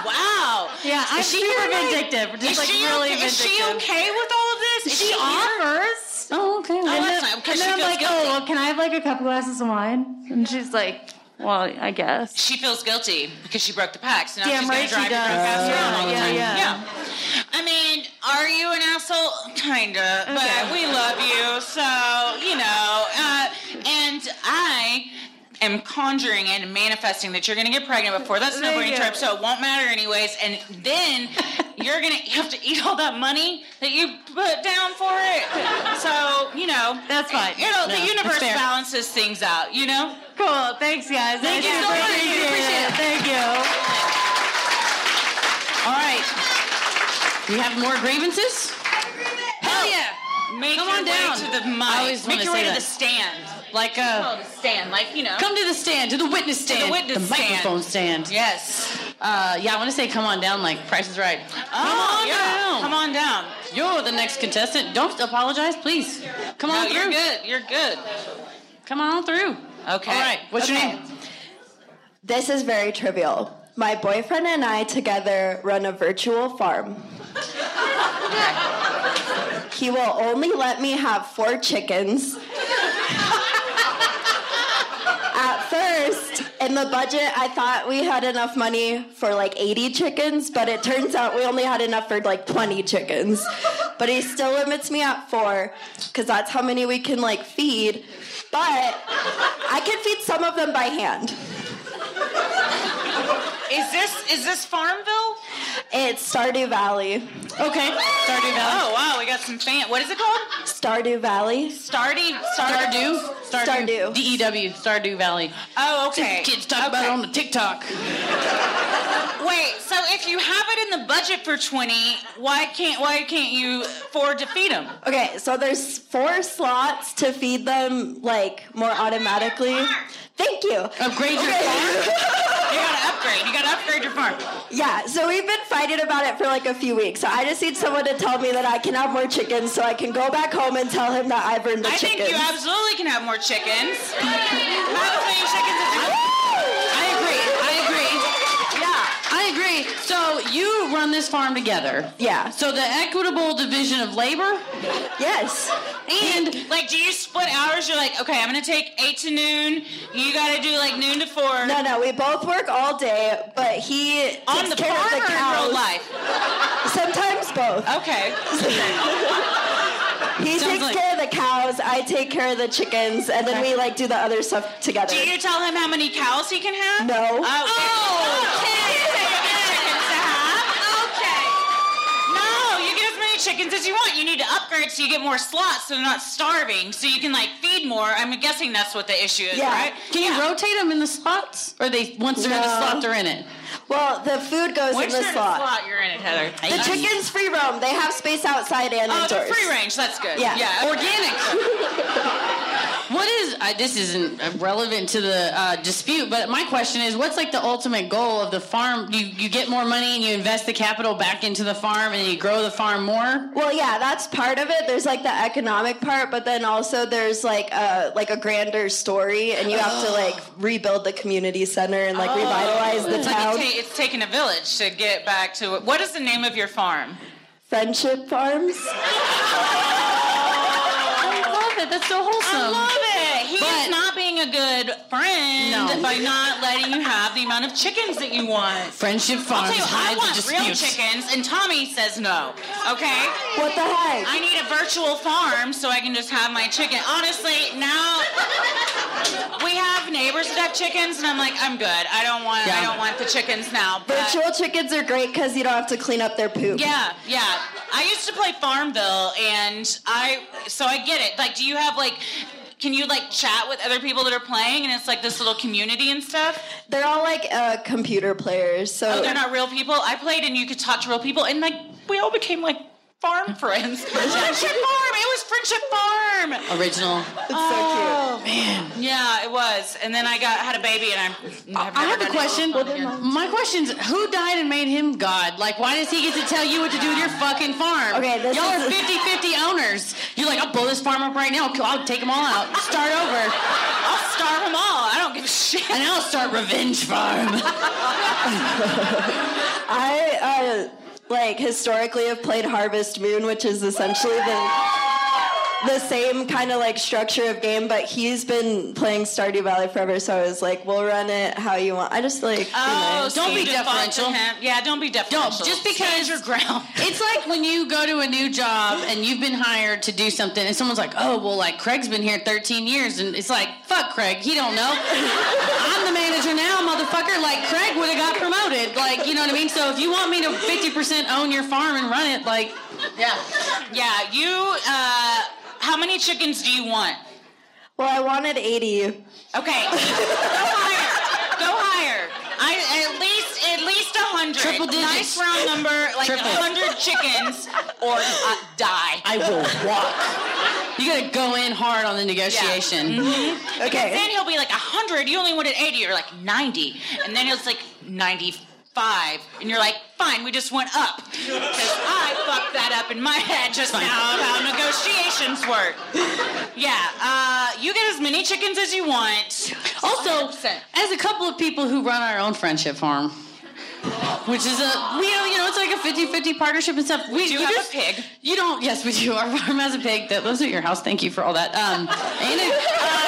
Speaker 3: wow.
Speaker 13: Yeah, I'm she super right? vindictive. Just is like really okay? vindictive.
Speaker 3: Is she okay with all of this? Is
Speaker 13: she,
Speaker 3: she
Speaker 13: offers. Oh, okay. Oh, and
Speaker 3: then, and then I'm like, oh, well,
Speaker 13: can I have like a couple glasses of wine? And she's like. Well, I guess
Speaker 3: she feels guilty because she broke the pack. So now Damn she's right gonna drive she does. Uh, yeah, all the time. Yeah. yeah. I mean, are you an asshole? Kinda, okay. but we love you, so you know. Uh, and I am conjuring and manifesting that you're going to get pregnant before that snowboarding trip, so it won't matter anyways. And then (laughs) you're going to have to eat all that money that you put down for it. So, you know,
Speaker 13: that's fine. You
Speaker 3: know, no, the universe balances things out, you know?
Speaker 13: Cool. Thanks,
Speaker 3: guys. Thank you so much. Appreciate,
Speaker 13: it. Thank you.
Speaker 1: All right. We have more grievances?
Speaker 3: Hell yeah. Make
Speaker 1: Come
Speaker 3: your
Speaker 1: on
Speaker 3: down.
Speaker 1: way to
Speaker 3: the mic. Make your
Speaker 1: way to
Speaker 3: the stand like a, uh, stand, like you know.
Speaker 1: Come to the stand, to the witness stand, to
Speaker 3: the witness the stand.
Speaker 1: microphone
Speaker 3: stand. Yes. Uh,
Speaker 1: yeah, I want to say, come on down, like Price is Right. Oh, come on yeah. down. Come on down. You're the next contestant. Don't apologize, please. Come on no,
Speaker 3: through.
Speaker 1: You're
Speaker 3: good. You're good. Come on through.
Speaker 1: Okay. All right. What's okay. your name?
Speaker 14: This is very trivial. My boyfriend and I together run a virtual farm. (laughs) he will only let me have four chickens. in the budget, I thought we had enough money for like 80 chickens, but it turns out we only had enough for like 20 chickens. But he still limits me at four because that's how many we can like feed. But I can feed some of them by hand.
Speaker 3: Is this is this Farmville?
Speaker 14: It's Stardew Valley.
Speaker 3: Okay. Stardew Valley. Oh wow, we got some fan. What is it called?
Speaker 14: Stardew Valley.
Speaker 3: Stardew.
Speaker 14: Stardew.
Speaker 1: Stardew.
Speaker 14: D E
Speaker 1: W. Stardew Valley.
Speaker 3: Oh okay.
Speaker 1: Kids talk
Speaker 3: okay.
Speaker 1: about it on the TikTok. (laughs)
Speaker 3: Wait, so if you have it in the budget for 20, why can't why can't you afford to feed them?
Speaker 14: Okay, so there's four slots to feed them like more automatically. Thank you.
Speaker 3: Upgrade your okay. farm. (laughs) you gotta upgrade. You gotta upgrade your farm.
Speaker 14: Yeah. So we've been fighting about it for like a few weeks. So I just need someone to tell me that I can have more chickens, so I can go back home and tell him that I've earned the I
Speaker 3: chickens.
Speaker 14: I
Speaker 3: think you absolutely can have more chickens. many chickens
Speaker 1: So you run this farm together.
Speaker 14: Yeah.
Speaker 1: So the equitable division of labor.
Speaker 14: Yes.
Speaker 3: And like, do you split hours? You're like, okay, I'm gonna take eight to noon. You gotta do like noon to four.
Speaker 14: No, no, we both work all day, but he
Speaker 3: on takes the care farm of the cows. real life.
Speaker 14: Sometimes both.
Speaker 3: Okay.
Speaker 14: (laughs) He Sounds takes like- care of the cows, I take care of the chickens, and then we like do the other stuff together. Do
Speaker 3: you tell him how many cows he can have?
Speaker 14: No. Oh,
Speaker 3: okay. Oh, okay. chickens as you want. You need to upgrade so you get more slots so they're not starving, so you can like feed more. I'm guessing that's what the issue is, yeah. right?
Speaker 1: Can yeah. you rotate them in the slots, or they once they're no. in the slot, they're in it?
Speaker 14: Well, the food goes in the
Speaker 3: slot. In
Speaker 14: slot.
Speaker 3: You're in it, Heather.
Speaker 14: The chickens free roam. They have space outside and Oh, they
Speaker 3: free range. That's good.
Speaker 14: Yeah.
Speaker 1: organic. (laughs) what is uh, this? Isn't uh, relevant to the uh, dispute, but my question is, what's like the ultimate goal of the farm? You you get more money and you invest the capital back into the farm and you grow the farm more.
Speaker 14: Well, yeah, that's part of it. There's like the economic part, but then also there's like a uh, like a grander story, and you have to oh. like rebuild the community center and like oh. revitalize the town
Speaker 3: it's taken a village to get back to it. What is the name of your farm?
Speaker 14: Friendship Farms.
Speaker 13: I love it. That's so wholesome. I
Speaker 3: love it mean, but, not being a good friend no. by not letting you have the amount of chickens that you want.
Speaker 1: Friendship farms you,
Speaker 3: hides I want real chickens, and Tommy says no. Okay.
Speaker 14: What the heck?
Speaker 3: I need a virtual farm so I can just have my chicken. Honestly, now we have neighbors that have chickens, and I'm like, I'm good. I don't want. Yeah. I don't want the chickens now.
Speaker 14: But... Virtual chickens are great because you don't have to clean up their poop.
Speaker 3: Yeah, yeah. I used to play Farmville, and I so I get it. Like, do you have like can you like chat with other people that are playing and it's like this little community and stuff?
Speaker 14: They're all like uh, computer players, so
Speaker 3: oh, they're not real people. I played and you could talk to real people and like we all became like farm (laughs) friends. Friendship Farm. It was Friendship Farm.
Speaker 1: Original.
Speaker 14: It's oh, so cute.
Speaker 3: man. Yeah, it was. And then I got had a baby, and
Speaker 1: I'm. I've a question. Well, my question's who died and made him God? Like, why does he get to tell you what to do with your fucking farm? Okay, y'all are 50-50 owners. You're like, I'll blow this farm up right now. I'll take them all out. Start over.
Speaker 3: I'll starve them all. I don't give a shit.
Speaker 1: And I'll start Revenge Farm. (laughs)
Speaker 14: I. Uh, like historically have played Harvest Moon, which is essentially the the same kind of like structure of game, but he's been playing Stardew Valley forever. So I was like, we'll run it how you want. I just like, oh, you know.
Speaker 1: so oh, don't be deferential.
Speaker 3: Yeah, don't be deferential.
Speaker 1: Don't just because
Speaker 3: your ground.
Speaker 1: (laughs) it's like when you go to a new job and you've been hired to do something, and someone's like, oh, well, like Craig's been here 13 years, and it's like, fuck Craig, he don't know. I'm the manager now, motherfucker. Like Craig would have got promoted. Like you know what I mean. So if you want me to 50% own your farm and run it, like,
Speaker 3: yeah, yeah, you. Uh, how many chickens do you want?
Speaker 14: Well, I wanted 80. Okay.
Speaker 3: Go higher. Go higher. I, at least at least 100.
Speaker 1: Triple
Speaker 3: digits. Nice round number, like Triple. 100 chickens or uh, die.
Speaker 1: I will walk. You gotta go in hard on the negotiation.
Speaker 3: Yeah. Mm-hmm. Okay. Because then he'll be like 100. You only wanted 80. You're like 90, and then was like 95 five, and you're like, fine, we just went up. Because I fucked that up in my head just now of how negotiations work. Yeah, uh, you get as many chickens as you want.
Speaker 1: Also, 100%. as a couple of people who run our own friendship farm, which is a we you know it's like a 50-50 partnership and stuff.
Speaker 3: We, we
Speaker 1: do have
Speaker 3: just, a pig.
Speaker 1: You don't? Yes, we do. (laughs) Our farm has a pig that lives at your house. Thank you for all that. Um, (laughs) and
Speaker 3: it, uh,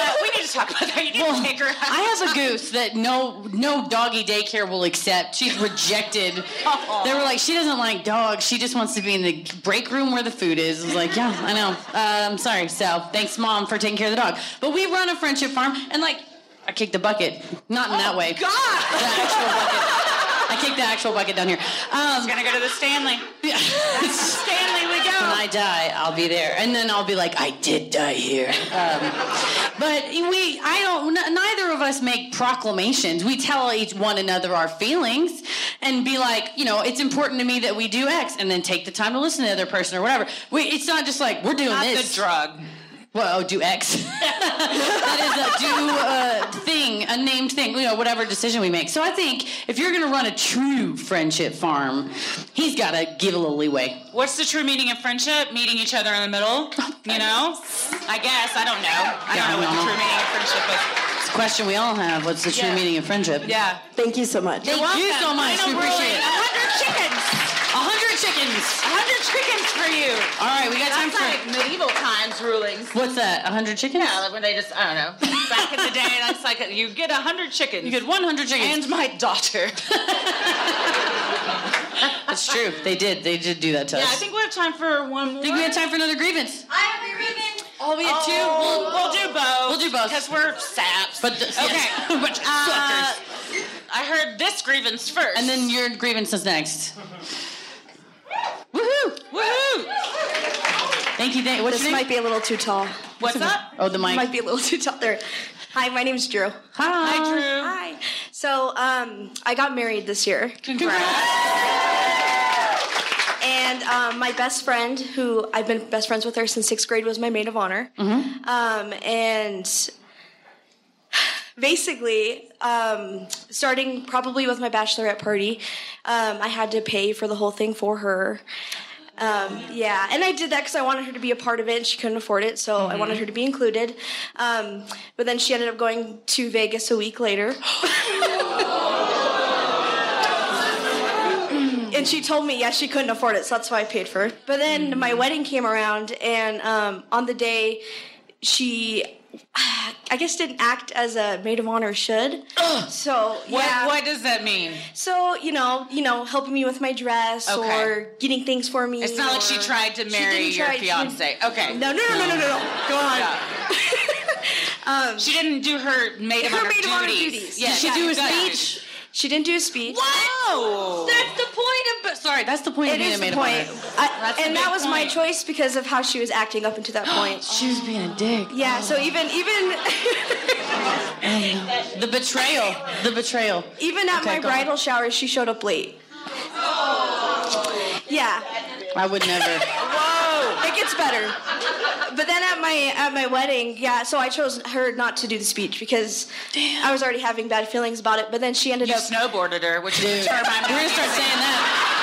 Speaker 3: talk about You well, take her. I
Speaker 1: have a goose that no no doggy daycare will accept. She's rejected. oh. They were like, she doesn't like dogs. She just wants to be in the break room where the food is. I was like, yeah, I know. Uh, I'm sorry. So thanks, mom, for taking care of the dog. But we run a friendship farm, and like, I kicked the bucket. Not in oh, that way.
Speaker 3: God.
Speaker 1: I kicked the actual bucket down here.
Speaker 3: Um, am gonna go to the Stanley. (laughs) Stanley, we go.
Speaker 1: When I die, I'll be there, and then I'll be like, I did die here. Um, but we, I don't. N- neither of us make proclamations. We tell each one another our feelings, and be like, you know, it's important to me that we do X, and then take the time to listen to the other person or whatever. We, it's not just like we're doing not this.
Speaker 3: The drug
Speaker 1: well, oh, do X. (laughs) that is a do uh, thing, a named thing, you know, whatever decision we make. So I think if you're going to run a true friendship farm, he's got to give a little leeway.
Speaker 3: What's the true meaning of friendship? Meeting each other in the middle, you (laughs) know? I guess. I don't know. I don't, know, what the true meaning of friendship is
Speaker 1: question we all have. What's the true yeah. meaning of friendship?
Speaker 3: Yeah.
Speaker 14: Thank you so much. Thank
Speaker 1: you so much. We appreciate it.
Speaker 3: 100 chickens
Speaker 1: hundred chickens.
Speaker 3: hundred chickens for you.
Speaker 1: All right, we got That's
Speaker 3: time
Speaker 1: for
Speaker 3: like medieval times rulings.
Speaker 1: What's that? hundred chickens?
Speaker 3: Yeah, like when they just I don't know. Back in the day, and it's like you get hundred chickens. You
Speaker 1: get one hundred chickens.
Speaker 3: And my daughter.
Speaker 1: That's (laughs) true. They did. They did do that to
Speaker 3: yeah,
Speaker 1: us.
Speaker 3: Yeah, I think we have time for one
Speaker 1: more. I think we have time for another grievance.
Speaker 15: I have a grievance.
Speaker 3: Oh, we
Speaker 15: have
Speaker 3: two. Oh. We'll, we'll do both.
Speaker 1: We'll do both
Speaker 3: because we're saps. But the, okay, but (laughs) uh, I heard this grievance first,
Speaker 1: and then your grievance is next. Woohoo! Woohoo! Thank you. what's
Speaker 16: this
Speaker 1: your name?
Speaker 16: might be a little too tall.
Speaker 3: What's up?
Speaker 16: Oh, the mic. Might be a little (laughs) too tall there. Hi, my name's Drew. Hi.
Speaker 3: Hi,
Speaker 16: Drew. Hi. So, um, I got married this year. And um, my best friend, who I've been best friends with her since sixth grade, was my maid of honor. Mm-hmm. Um, and basically, um, starting probably with my bachelorette party, um, I had to pay for the whole thing for her. Um, yeah, and I did that because I wanted her to be a part of it, and she couldn't afford it, so mm-hmm. I wanted her to be included. Um, but then she ended up going to Vegas a week later. (gasps) (laughs) and she told me, yeah, she couldn't afford it, so that's why I paid for it. But then mm-hmm. my wedding came around, and um, on the day, she (sighs) I guess didn't act as a maid of honor should. Ugh.
Speaker 3: So what, yeah. What does that mean?
Speaker 16: So you know, you know, helping me with my dress okay. or getting things for me.
Speaker 3: It's not like she tried to marry your try, fiance. (laughs) Okay.
Speaker 1: No, no, no, no, no, no. no. Go on. (laughs) um,
Speaker 3: she didn't do her maid of her honor maid duties. Of honor
Speaker 16: duties. Did she do a speech? She didn't do a speech.
Speaker 3: What? That's the point of. Sorry, that's the point. It is the point. I,
Speaker 16: and that was point. my choice because of how she was acting up until that (gasps) point.
Speaker 1: she was being a dick.
Speaker 16: Yeah. Oh. So even even.
Speaker 1: the betrayal. The betrayal.
Speaker 16: Even at okay, my bridal on. shower, she showed up late. Oh. Yeah.
Speaker 1: I would never
Speaker 16: it gets better. But then at my at my wedding, yeah. So I chose her not to do the speech because Damn. I was already having bad feelings about it. But then she ended
Speaker 3: you
Speaker 16: up
Speaker 3: snowboarded her, which is a term I'm
Speaker 1: gonna start saying that.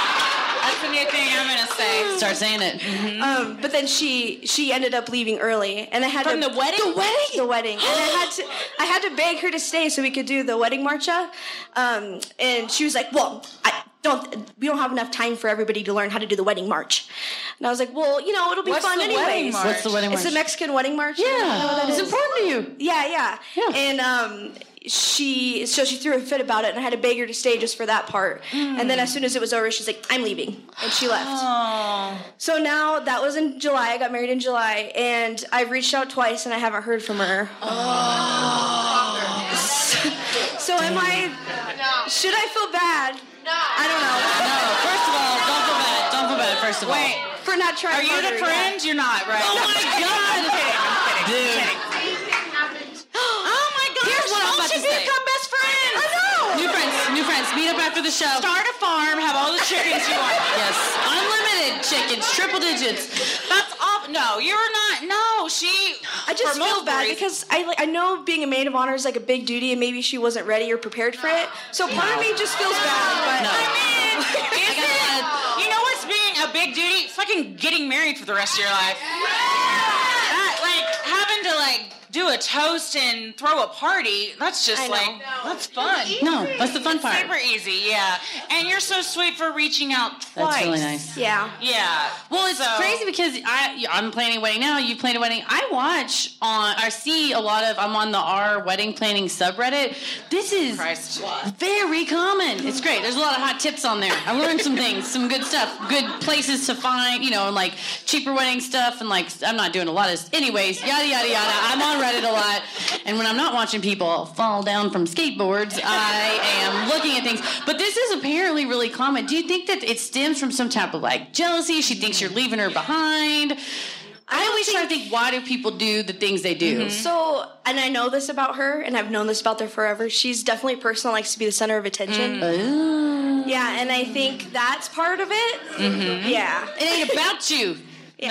Speaker 1: That's
Speaker 3: the new thing I'm gonna say.
Speaker 1: Start saying it.
Speaker 16: Mm-hmm. Um, but then she she ended up leaving early, and I had
Speaker 3: from to, the wedding.
Speaker 1: The wedding.
Speaker 16: The wedding. and I had to I had to beg her to stay so we could do the wedding marcha. Um, and she was like, "Well, I, don't we don't have enough time for everybody to learn how to do the wedding march. And I was like, well, you know, it'll be What's fun anyway."
Speaker 1: What's the
Speaker 16: wedding
Speaker 1: march?
Speaker 16: It's a Mexican wedding march.
Speaker 1: Yeah, it's is. important to you.
Speaker 16: Yeah, yeah, yeah. And um, she so she threw a fit about it and I had to beg her to stay just for that part. Mm. And then as soon as it was over, she's like, I'm leaving. And she left. Aww. So now that was in July. I got married in July and I've reached out twice and I haven't heard from her. (laughs) Oh. so am I should I feel bad no. I don't know.
Speaker 1: No. First of all, don't feel bad. Don't feel bad. First of all. Wait.
Speaker 16: For not trying.
Speaker 3: Are you the friend? You're not, right? Oh
Speaker 1: my (laughs) god. i I'm kidding. Dude. I'm kidding. New friends, new friends. Meet up after the show.
Speaker 3: Start a farm, have all the chickens you want.
Speaker 1: (laughs) yes. Unlimited chickens, triple digits. That's off. No, you're not. No, she.
Speaker 16: I just feel
Speaker 1: bad
Speaker 16: reasons. because I like, I know being a maid of honor is like a big duty, and maybe she wasn't ready or prepared for it. So part no. of me just feels no. bad.
Speaker 3: But no. I mean, (laughs) is it, you know what's being a big duty? Fucking getting married for the rest of your life. Yeah do a toast and throw a party. That's just like that's fun.
Speaker 1: No, that's the fun part.
Speaker 3: Super easy, yeah. And you're so sweet for reaching out twice.
Speaker 1: That's really nice.
Speaker 16: Yeah,
Speaker 3: yeah.
Speaker 1: Well, it's so. crazy because I I'm planning a wedding now. You plan a wedding. I watch on I see a lot of. I'm on the R wedding planning subreddit. This is Christ. very common. It's great. There's a lot of hot tips on there. I learned some things, some good stuff, good places to find. You know, like cheaper wedding stuff and like I'm not doing a lot of anyways. Yada yada yada. I'm on. Reddit a lot. And when I'm not watching people fall down from skateboards, I am looking at things. But this is apparently really common. Do you think that it stems from some type of like jealousy? She thinks you're leaving her behind. I, I always think, try to think why do people do the things they do. Mm-hmm.
Speaker 16: So, and I know this about her, and I've known this about her forever. She's definitely a person that likes to be the center of attention. Mm. Oh. Yeah, and I think that's part of it. Mm-hmm. Yeah, it
Speaker 1: ain't about you. Yeah.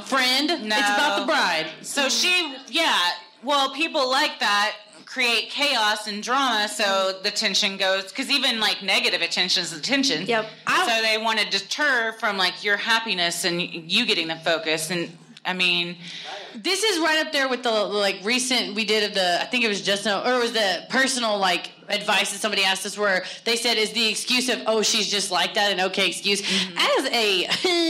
Speaker 1: No. Friend. No. It's about the bride.
Speaker 3: So she, yeah. Well, people like that create chaos and drama, so mm-hmm. the tension goes because even like negative attention is attention. Yep.
Speaker 16: so
Speaker 3: they want to deter from like your happiness and you getting the focus and. I mean,
Speaker 1: this is right up there with the like recent we did of the I think it was just now or it was the personal like advice that somebody asked us where they said is the excuse of oh she's just like that an okay excuse mm-hmm. as a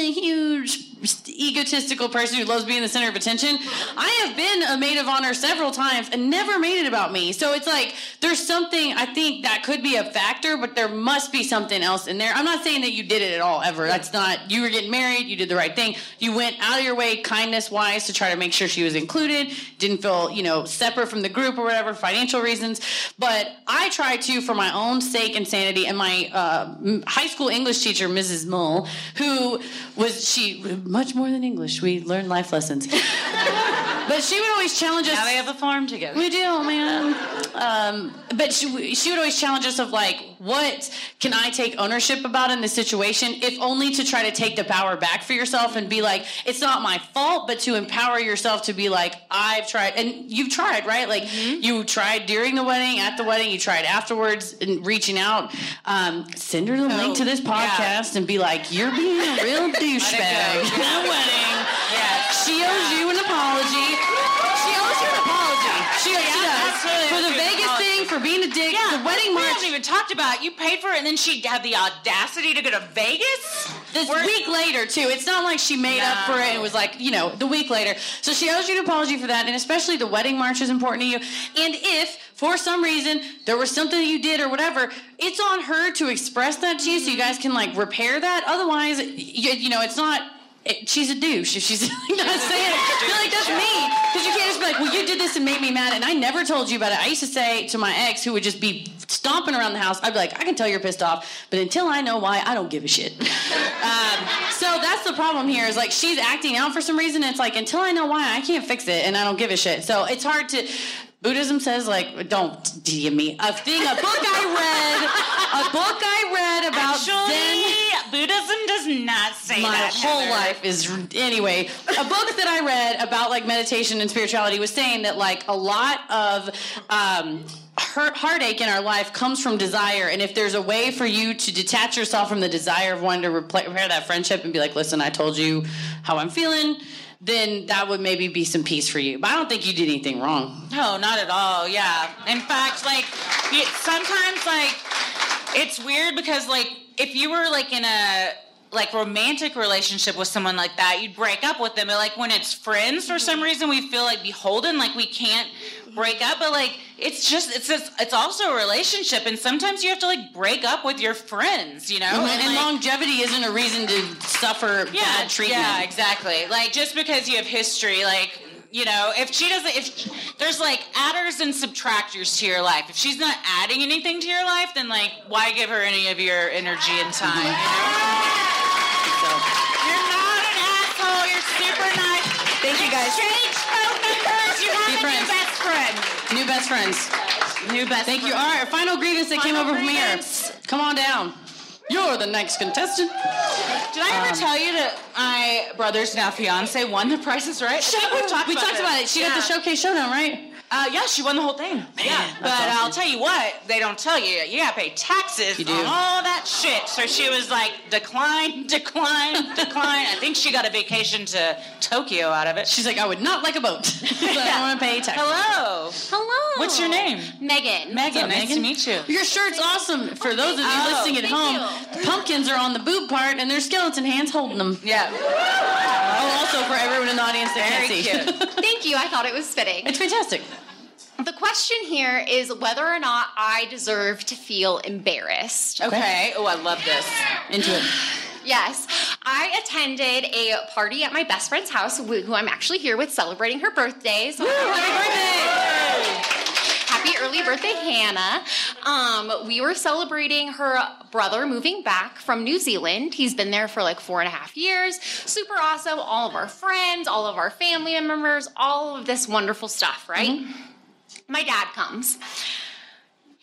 Speaker 1: (laughs) huge egotistical person who loves being the center of attention. I have been a maid of honor several times and never made it about me. So it's like there's something I think that could be a factor, but there must be something else in there. I'm not saying that you did it at all ever. That's not you were getting married, you did the right thing. You went out of your way kindness wise to try to make sure she was included, didn't feel, you know, separate from the group or whatever, financial reasons. But I try to for my own sake and sanity and my uh, high school English teacher, Mrs. Mull, who was she much more than English. We learn life lessons. (laughs) but she would always challenge us.
Speaker 3: Now they have a farm together.
Speaker 1: We do, man. Um, but she, she would always challenge us of like, what can I take ownership about in this situation, if only to try to take the power back for yourself and be like, it's not my fault, but to empower yourself to be like, I've tried, and you've tried, right? Like mm-hmm. you tried during the wedding, at the wedding, you tried afterwards, and reaching out. Um, send her the oh, link to this podcast yeah. and be like, you're being a real (laughs) douchebag the wedding. Yeah, She owes you an apology. She owes you an apology. She,
Speaker 3: yeah,
Speaker 1: she
Speaker 3: does. Absolutely.
Speaker 1: For the Vegas thing, for being a dick, yeah. the wedding we march.
Speaker 3: We haven't even talked about it. You paid for it, and then she had the audacity to go to Vegas?
Speaker 1: This We're... week later, too. It's not like she made no. up for it and was like, you know, the week later. So she owes you an apology for that, and especially the wedding march is important to you. And if, for some reason, there was something you did or whatever, it's on her to express that to you so you guys can, like, repair that. Otherwise, you, you know, it's not it, she's a douche if she's (laughs) not saying it. You're like, that's me. Because you can't just be like, well, you did this and made me mad, and I never told you about it. I used to say to my ex, who would just be stomping around the house, I'd be like, I can tell you're pissed off, but until I know why, I don't give a shit. (laughs) um, so that's the problem here is like, she's acting out for some reason. it's like, until I know why, I can't fix it, and I don't give a shit. So it's hard to. Buddhism says, like, don't DM me. A thing, a book I read, a book I read about Actually,
Speaker 3: Zen does not say
Speaker 1: my that. My whole Heather. life is anyway. A book that I read about like meditation and spirituality was saying that like a lot of um, hurt, heartache in our life comes from desire, and if there's a way for you to detach yourself from the desire of wanting to repair that friendship and be like, listen, I told you how I'm feeling then that would maybe be some peace for you. But I don't think you did anything wrong.
Speaker 3: No, not at all. Yeah. In fact, like sometimes like it's weird because like if you were like in a like romantic relationship with someone like that, you'd break up with them. But like when it's friends, for some mm-hmm. reason, we feel like beholden, like we can't break up. But like it's just it's just, it's also a relationship, and sometimes you have to like break up with your friends, you know. Mm-hmm.
Speaker 1: And, and like, longevity isn't a reason to suffer yeah, bad treatment.
Speaker 3: Yeah, exactly. Like just because you have history, like you know, if she doesn't, if there's like adders and subtractors to your life, if she's not adding anything to your life, then like, why give her any of your energy and time? You You're not an asshole. You're super nice.
Speaker 16: Thank you guys. Exchange phone
Speaker 3: numbers. You have Be friends.
Speaker 1: new best friend. New best
Speaker 3: friends. New best.
Speaker 1: Thank you.
Speaker 3: All right,
Speaker 1: final grievance that final came over grievance. from here. Come on down. You're the next contestant.
Speaker 3: Did I ever um, tell you that my brother's now fiance won the Price is Right? Shut
Speaker 1: we talked, we about, talked it. about it. She yeah. got the showcase showdown, right?
Speaker 3: Uh, yeah, she won the whole thing. Man, yeah, but awesome. I'll tell you what, they don't tell you. You gotta pay taxes on all that shit. So she was like, decline, (laughs) decline, decline. I think she got a vacation to Tokyo out of it.
Speaker 1: She's like, I would not like a boat. (laughs) so yeah. I don't want to pay taxes.
Speaker 3: Hello,
Speaker 17: hello.
Speaker 1: What's your name?
Speaker 17: Megan.
Speaker 3: Megan. Up, nice
Speaker 1: Megan? to meet you. Your shirt's awesome. For those of you oh, listening at home, the pumpkins are on the boob part, and their skeleton hands holding them.
Speaker 3: Yeah. oh,
Speaker 1: also for everyone in the audience that Very can't see.
Speaker 17: Cute. (laughs) Thank you. I thought it was fitting.
Speaker 1: It's fantastic.
Speaker 17: The question here is whether or not I deserve to feel embarrassed.
Speaker 3: Okay. okay. Oh, I love this. Into it.
Speaker 17: yes. I attended a party at my best friend's house, who I'm actually here with, celebrating her birthday. So happy birthday! happy early birthday, Hannah. Um, we were celebrating her brother moving back from New Zealand. He's been there for like four and a half years. Super awesome. All of our friends, all of our family members, all of this wonderful stuff, right? Mm-hmm my dad comes.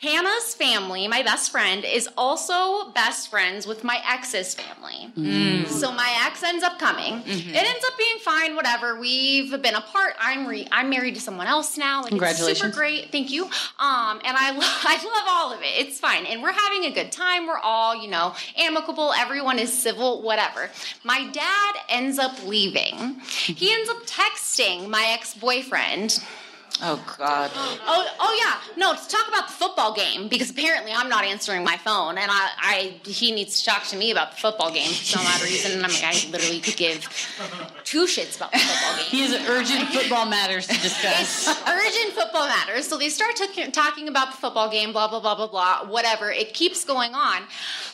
Speaker 17: Hannah's family, my best friend, is also best friends with my ex's family. Mm. So my ex ends up coming. Mm-hmm. It ends up being fine, whatever. We've been apart. I'm re- I'm married to someone else now. Like,
Speaker 1: Congratulations!
Speaker 17: super great, thank you. Um, and I (laughs) lo- I love all of it. It's fine, and we're having a good time. We're all you know amicable. Everyone is civil, whatever. My dad ends up leaving. he mm-hmm. ends up texting my ex boyfriend
Speaker 3: Oh God.
Speaker 17: Oh oh yeah. No, to talk about the football game because apparently I'm not answering my phone, and I, I he needs to talk to me about the football game for some odd (laughs) reason, and I'm like I literally could give two shits about the football game.
Speaker 1: he has urgent football matters to discuss.
Speaker 17: urgent football matters. So they start t- talking about the football game, blah blah blah blah blah, whatever. It keeps going on.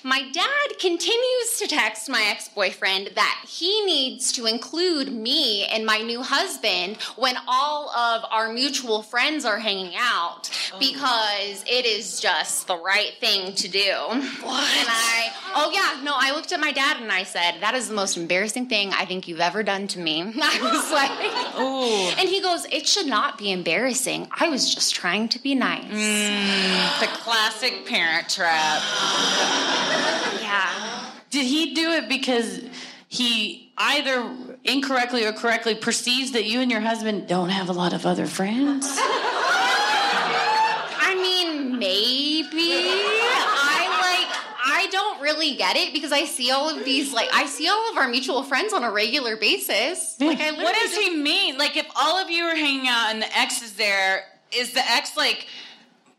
Speaker 17: My dad continues to text my ex-boyfriend that he needs to include me and my new husband when all of our mutual mutual friends are hanging out oh. because it is just the right thing to do. What?
Speaker 3: And
Speaker 17: I, oh yeah, no, I looked at my dad and I said, that is the most embarrassing thing I think you've ever done to me. (laughs) I was like, oh. And he goes, it should not be embarrassing. I was just trying to be nice. Mm,
Speaker 3: the classic parent trap.
Speaker 17: yeah.
Speaker 1: Did he do it because he either incorrectly or correctly perceives that you and your husband don't have a lot of other friends?
Speaker 17: I mean, maybe really get it because I see all of these like I see all of our mutual friends on a regular basis.
Speaker 3: Like I What does just... he mean? Like if all of you are hanging out and the ex is there, is the ex like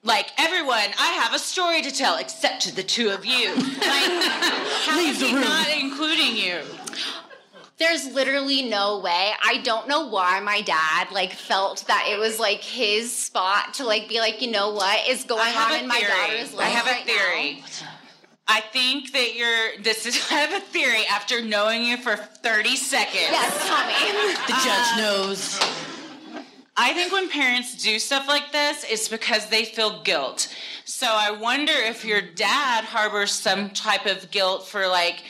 Speaker 3: like everyone, I have a story to tell except to the two of you. Like (laughs) how Leave is he room. not including you?
Speaker 17: there's literally no way. I don't know why my dad like felt that it was like his spot to like be like, you know what is going on in theory. my daughter's life. I have a right theory. Now.
Speaker 3: I think that you're. This is. (laughs) I have a theory. After knowing you for 30 seconds.
Speaker 17: Yes, Tommy.
Speaker 1: (laughs) the judge knows.
Speaker 3: I think when parents do stuff like this, it's because they feel guilt. So I wonder if your dad harbors some type of guilt for like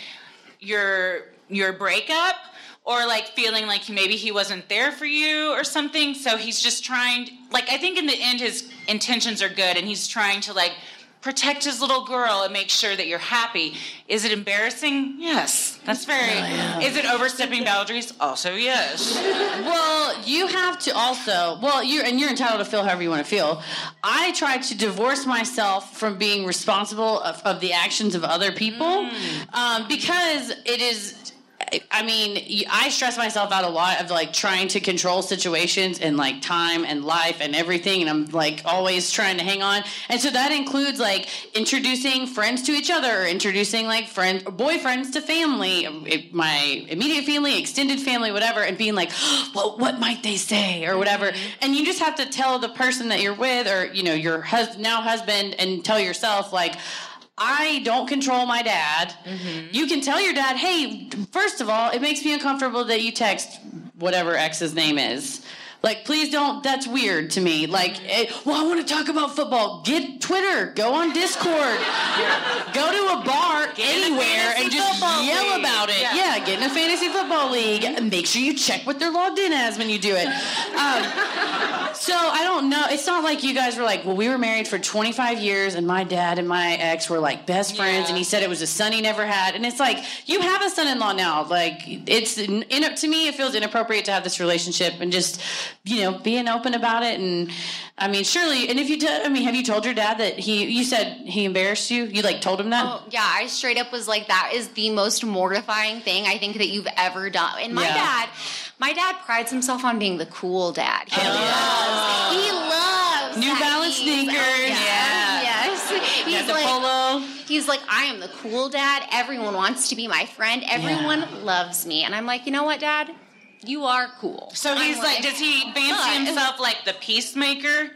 Speaker 3: your your breakup or like feeling like maybe he wasn't there for you or something. So he's just trying, like, I think in the end, his intentions are good and he's trying to like protect his little girl and make sure that you're happy. Is it embarrassing? Yes. That's very. Oh, yeah. Is it overstepping boundaries? Also, yes.
Speaker 1: well, you have to also. Well, you and you're entitled to feel however you want to feel. I try to divorce myself from being responsible of, of the actions of other people mm. um, because it is I mean, I stress myself out a lot of like trying to control situations and like time and life and everything. And I'm like always trying to hang on. And so that includes like introducing friends to each other, introducing like friends, boyfriends to family, um, my immediate family, extended family, whatever, and being like, (gasps) well, what might they say or whatever. Mm-hmm. And you just have to tell the person that you're with or, you know, your hus- now husband and tell yourself, like, I don't control my dad. Mm-hmm. You can tell your dad, hey, first of all, it makes me uncomfortable that you text whatever X's name is. Like, please don't. That's weird to me. Like, it, eh, well, I want to talk about football. Get Twitter. Go on Discord. (laughs) go to a bar anywhere a and just yell league. about it. Yeah. yeah. get in a fantasy football league. Make sure you check what they're logged in as when you do it. (laughs) Um, so I don't know. It's not like you guys were like, well, we were married for 25 years, and my dad and my ex were like best friends, yeah. and he said it was a son he never had, and it's like you have a son-in-law now. Like, it's in, in, to me, it feels inappropriate to have this relationship and just you know, being open about it. And I mean, surely, and if you, I mean, have you told your dad that he, you said he embarrassed you? You like told him that? Oh,
Speaker 17: yeah. I straight up was like, that is the most mortifying thing I think that you've ever done. And my yeah. dad, my dad prides himself on being the cool dad. He oh. loves, he loves
Speaker 1: New Balance sneakers. Oh, yeah. Yes. He's yeah, the like, polo
Speaker 17: he's like, I am the cool dad. Everyone wants to be my friend. Everyone yeah. loves me. And I'm like, you know what, dad? You are cool.
Speaker 3: So he's like, does he fancy but, himself like the peacemaker?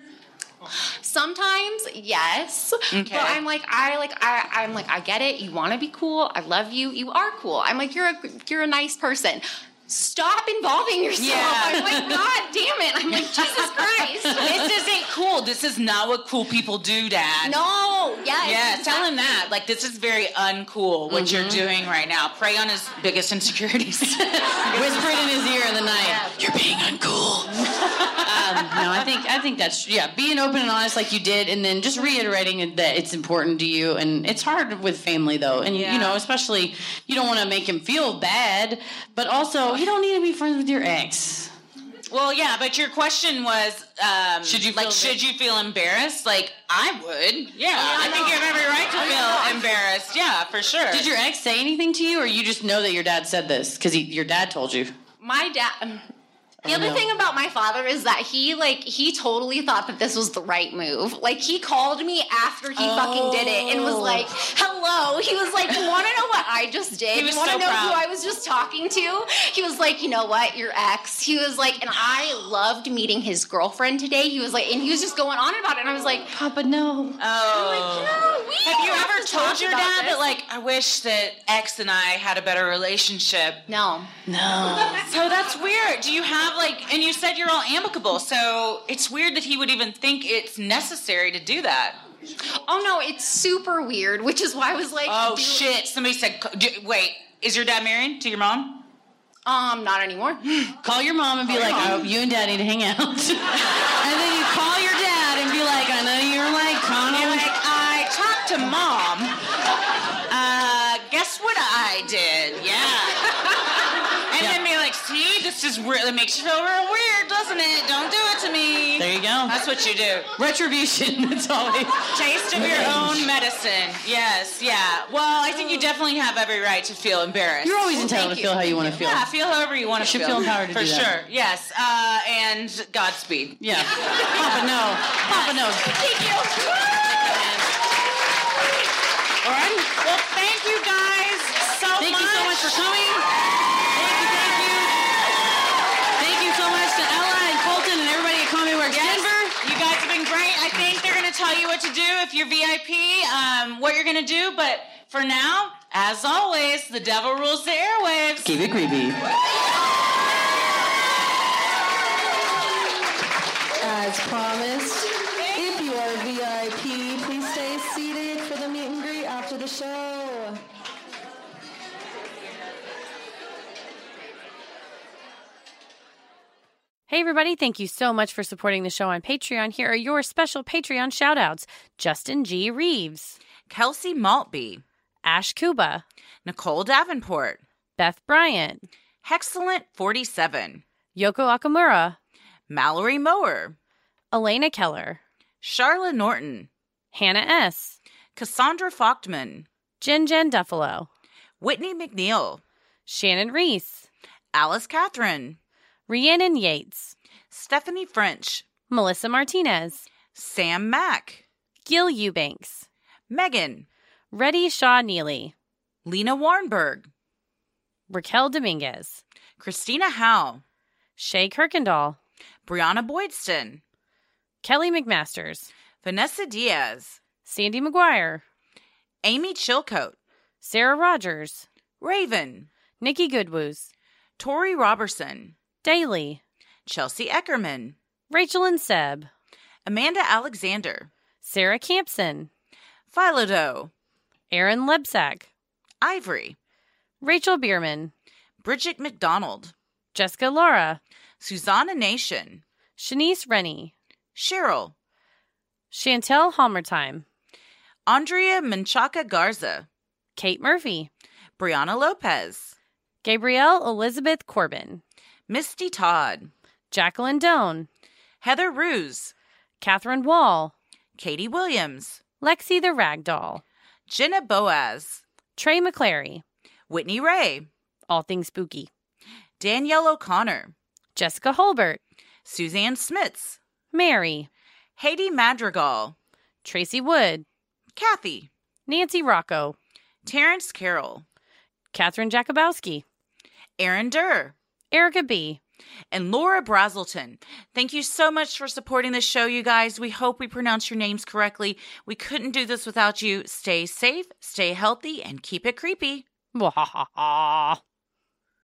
Speaker 17: Sometimes, yes. Okay. But I'm like, I like, I, I'm like, I get it. You want to be cool. I love you. You are cool. I'm like, you're a, you're a nice person stop involving yourself. Yeah. I'm like, God damn it. I'm like, Jesus Christ. this
Speaker 1: isn't cool. This is not what cool people do, Dad.
Speaker 17: No. Yeah. Yeah.
Speaker 1: Exactly. Tell him that. Like, this is very uncool what mm-hmm. you're doing right now. Prey on his biggest insecurities. (laughs) it in his ear in the night, yeah. you're being uncool. um, no, I think, I think that's, yeah, being open and honest like you did, and then just reiterating that it's important to you. And it's hard with family, though. And, yeah. you know, especially you don't want to make him feel bad, but also you don't need to be friends with your ex.
Speaker 3: Well, yeah, but your question was, um, should you like, should you feel embarrassed? Like, I would. Yeah, yeah I, think you have every right to feel embarrassed. Yeah, for sure.
Speaker 1: Did your ex say anything to you, or you just know that your dad said this because your dad told you?
Speaker 17: My dad. Um, the other know. thing about my father is that he like he totally thought that this was the right move. Like he called me after he oh. fucking did it and was oh. like, "Hello." He was like, "You want to know I just did. He was you want to so know proud. who I was just talking to? He was like, you know what, your ex. He was like, and I loved meeting his girlfriend today. He was like, and he was just going on about it, and I was like, Papa, no. Oh.
Speaker 3: Like, no, oh. have you ever to told your dad this. that like I wish that ex and I had a better relationship?
Speaker 17: No.
Speaker 1: No.
Speaker 3: so that's weird. Do you have like? And you said you're all amicable, so it's weird that he would even think it's necessary to do that.
Speaker 17: Oh no, it's super weird, which is why I was like,
Speaker 3: Oh shit! Somebody said, "Wait, is your dad married to your mom?"
Speaker 17: Um, not anymore.
Speaker 1: (gasps) call your mom and be like, "Oh, you and dad need to hang out," (laughs) and then you call your dad and be like, "I know you're like,
Speaker 3: Like I talked to mom. Uh, guess what I did? It's just weird. makes you feel real weird, doesn't it? Don't do it to me.
Speaker 1: There you go.
Speaker 3: That's what you do.
Speaker 1: Retribution. (laughs) That's all.
Speaker 3: taste of your own medicine. Yes. Yeah. Well, I think you definitely have every right to feel embarrassed.
Speaker 1: You're always entitled to feel how you want to feel. Yeah,
Speaker 3: feel however you want
Speaker 1: to should feel.
Speaker 3: Should feel
Speaker 1: empowered to For do
Speaker 3: that. sure. Yes. Uh, and Godspeed.
Speaker 1: Yeah. (laughs) Papa no. Papa no.
Speaker 17: Thank you.
Speaker 3: All right. Well, thank you guys so
Speaker 1: thank much.
Speaker 3: Thank
Speaker 1: you so much for coming.
Speaker 3: to do if you're VIP, um, what you're going to do. But for now, as always, the devil rules the airwaves.
Speaker 1: Keep it
Speaker 13: creepy. As promised, if you are VIP, please stay seated for the meet and greet after the show.
Speaker 18: Hey, everybody, thank you so much for supporting the show on Patreon. Here are your special Patreon shoutouts Justin G. Reeves,
Speaker 19: Kelsey Maltby,
Speaker 18: Ash Kuba,
Speaker 19: Nicole Davenport,
Speaker 18: Beth Bryant,
Speaker 19: Hexcellent47,
Speaker 18: Yoko Akamura,
Speaker 19: Mallory Mower,
Speaker 18: Elena Keller,
Speaker 19: Charla Norton,
Speaker 18: Hannah S.,
Speaker 19: Cassandra Fochtman,
Speaker 18: Jen Jen Duffalo,
Speaker 19: Whitney McNeil,
Speaker 18: Shannon Reese,
Speaker 19: Alice Catherine, Rhiannon Yates, Stephanie French, Melissa Martinez, Sam Mack, Gil Eubanks, Megan, Reddy Shaw Neely, Lena Warnberg, Raquel Dominguez, Christina Howe, Shay Kirkendall, Brianna Boydston, Kelly McMasters, Vanessa Diaz, Sandy McGuire, Amy Chilcote, Sarah Rogers, Raven, Nikki Goodwoos, Tori Robertson, Daly, Chelsea Eckerman, Rachel and Seb, Amanda Alexander, Sarah Campson, Philodo, Aaron Lebsack, Ivory, Rachel Bierman, Bridget McDonald, Jessica Laura, Susanna Nation, Shanice Rennie, Cheryl, Chantel Halmertime, Andrea Menchaca Garza, Kate Murphy, Brianna Lopez, Gabrielle Elizabeth Corbin. Misty Todd, Jacqueline Doan, Heather Ruse, Catherine Wall, Katie Williams, Lexi the Ragdoll, Jenna Boaz, Trey McClary, Whitney Ray, All Things Spooky, Danielle O'Connor, Jessica Holbert, Suzanne Smits, Mary, Haiti Madrigal, Tracy Wood, Kathy, Nancy Rocco, Terrence Carroll, Catherine Jakobowski, Aaron Durr, Erica B., and Laura Brazelton. Thank you so much for supporting this show, you guys. We hope we pronounce your names correctly. We couldn't do this without you. Stay safe, stay healthy, and keep it creepy. (laughs)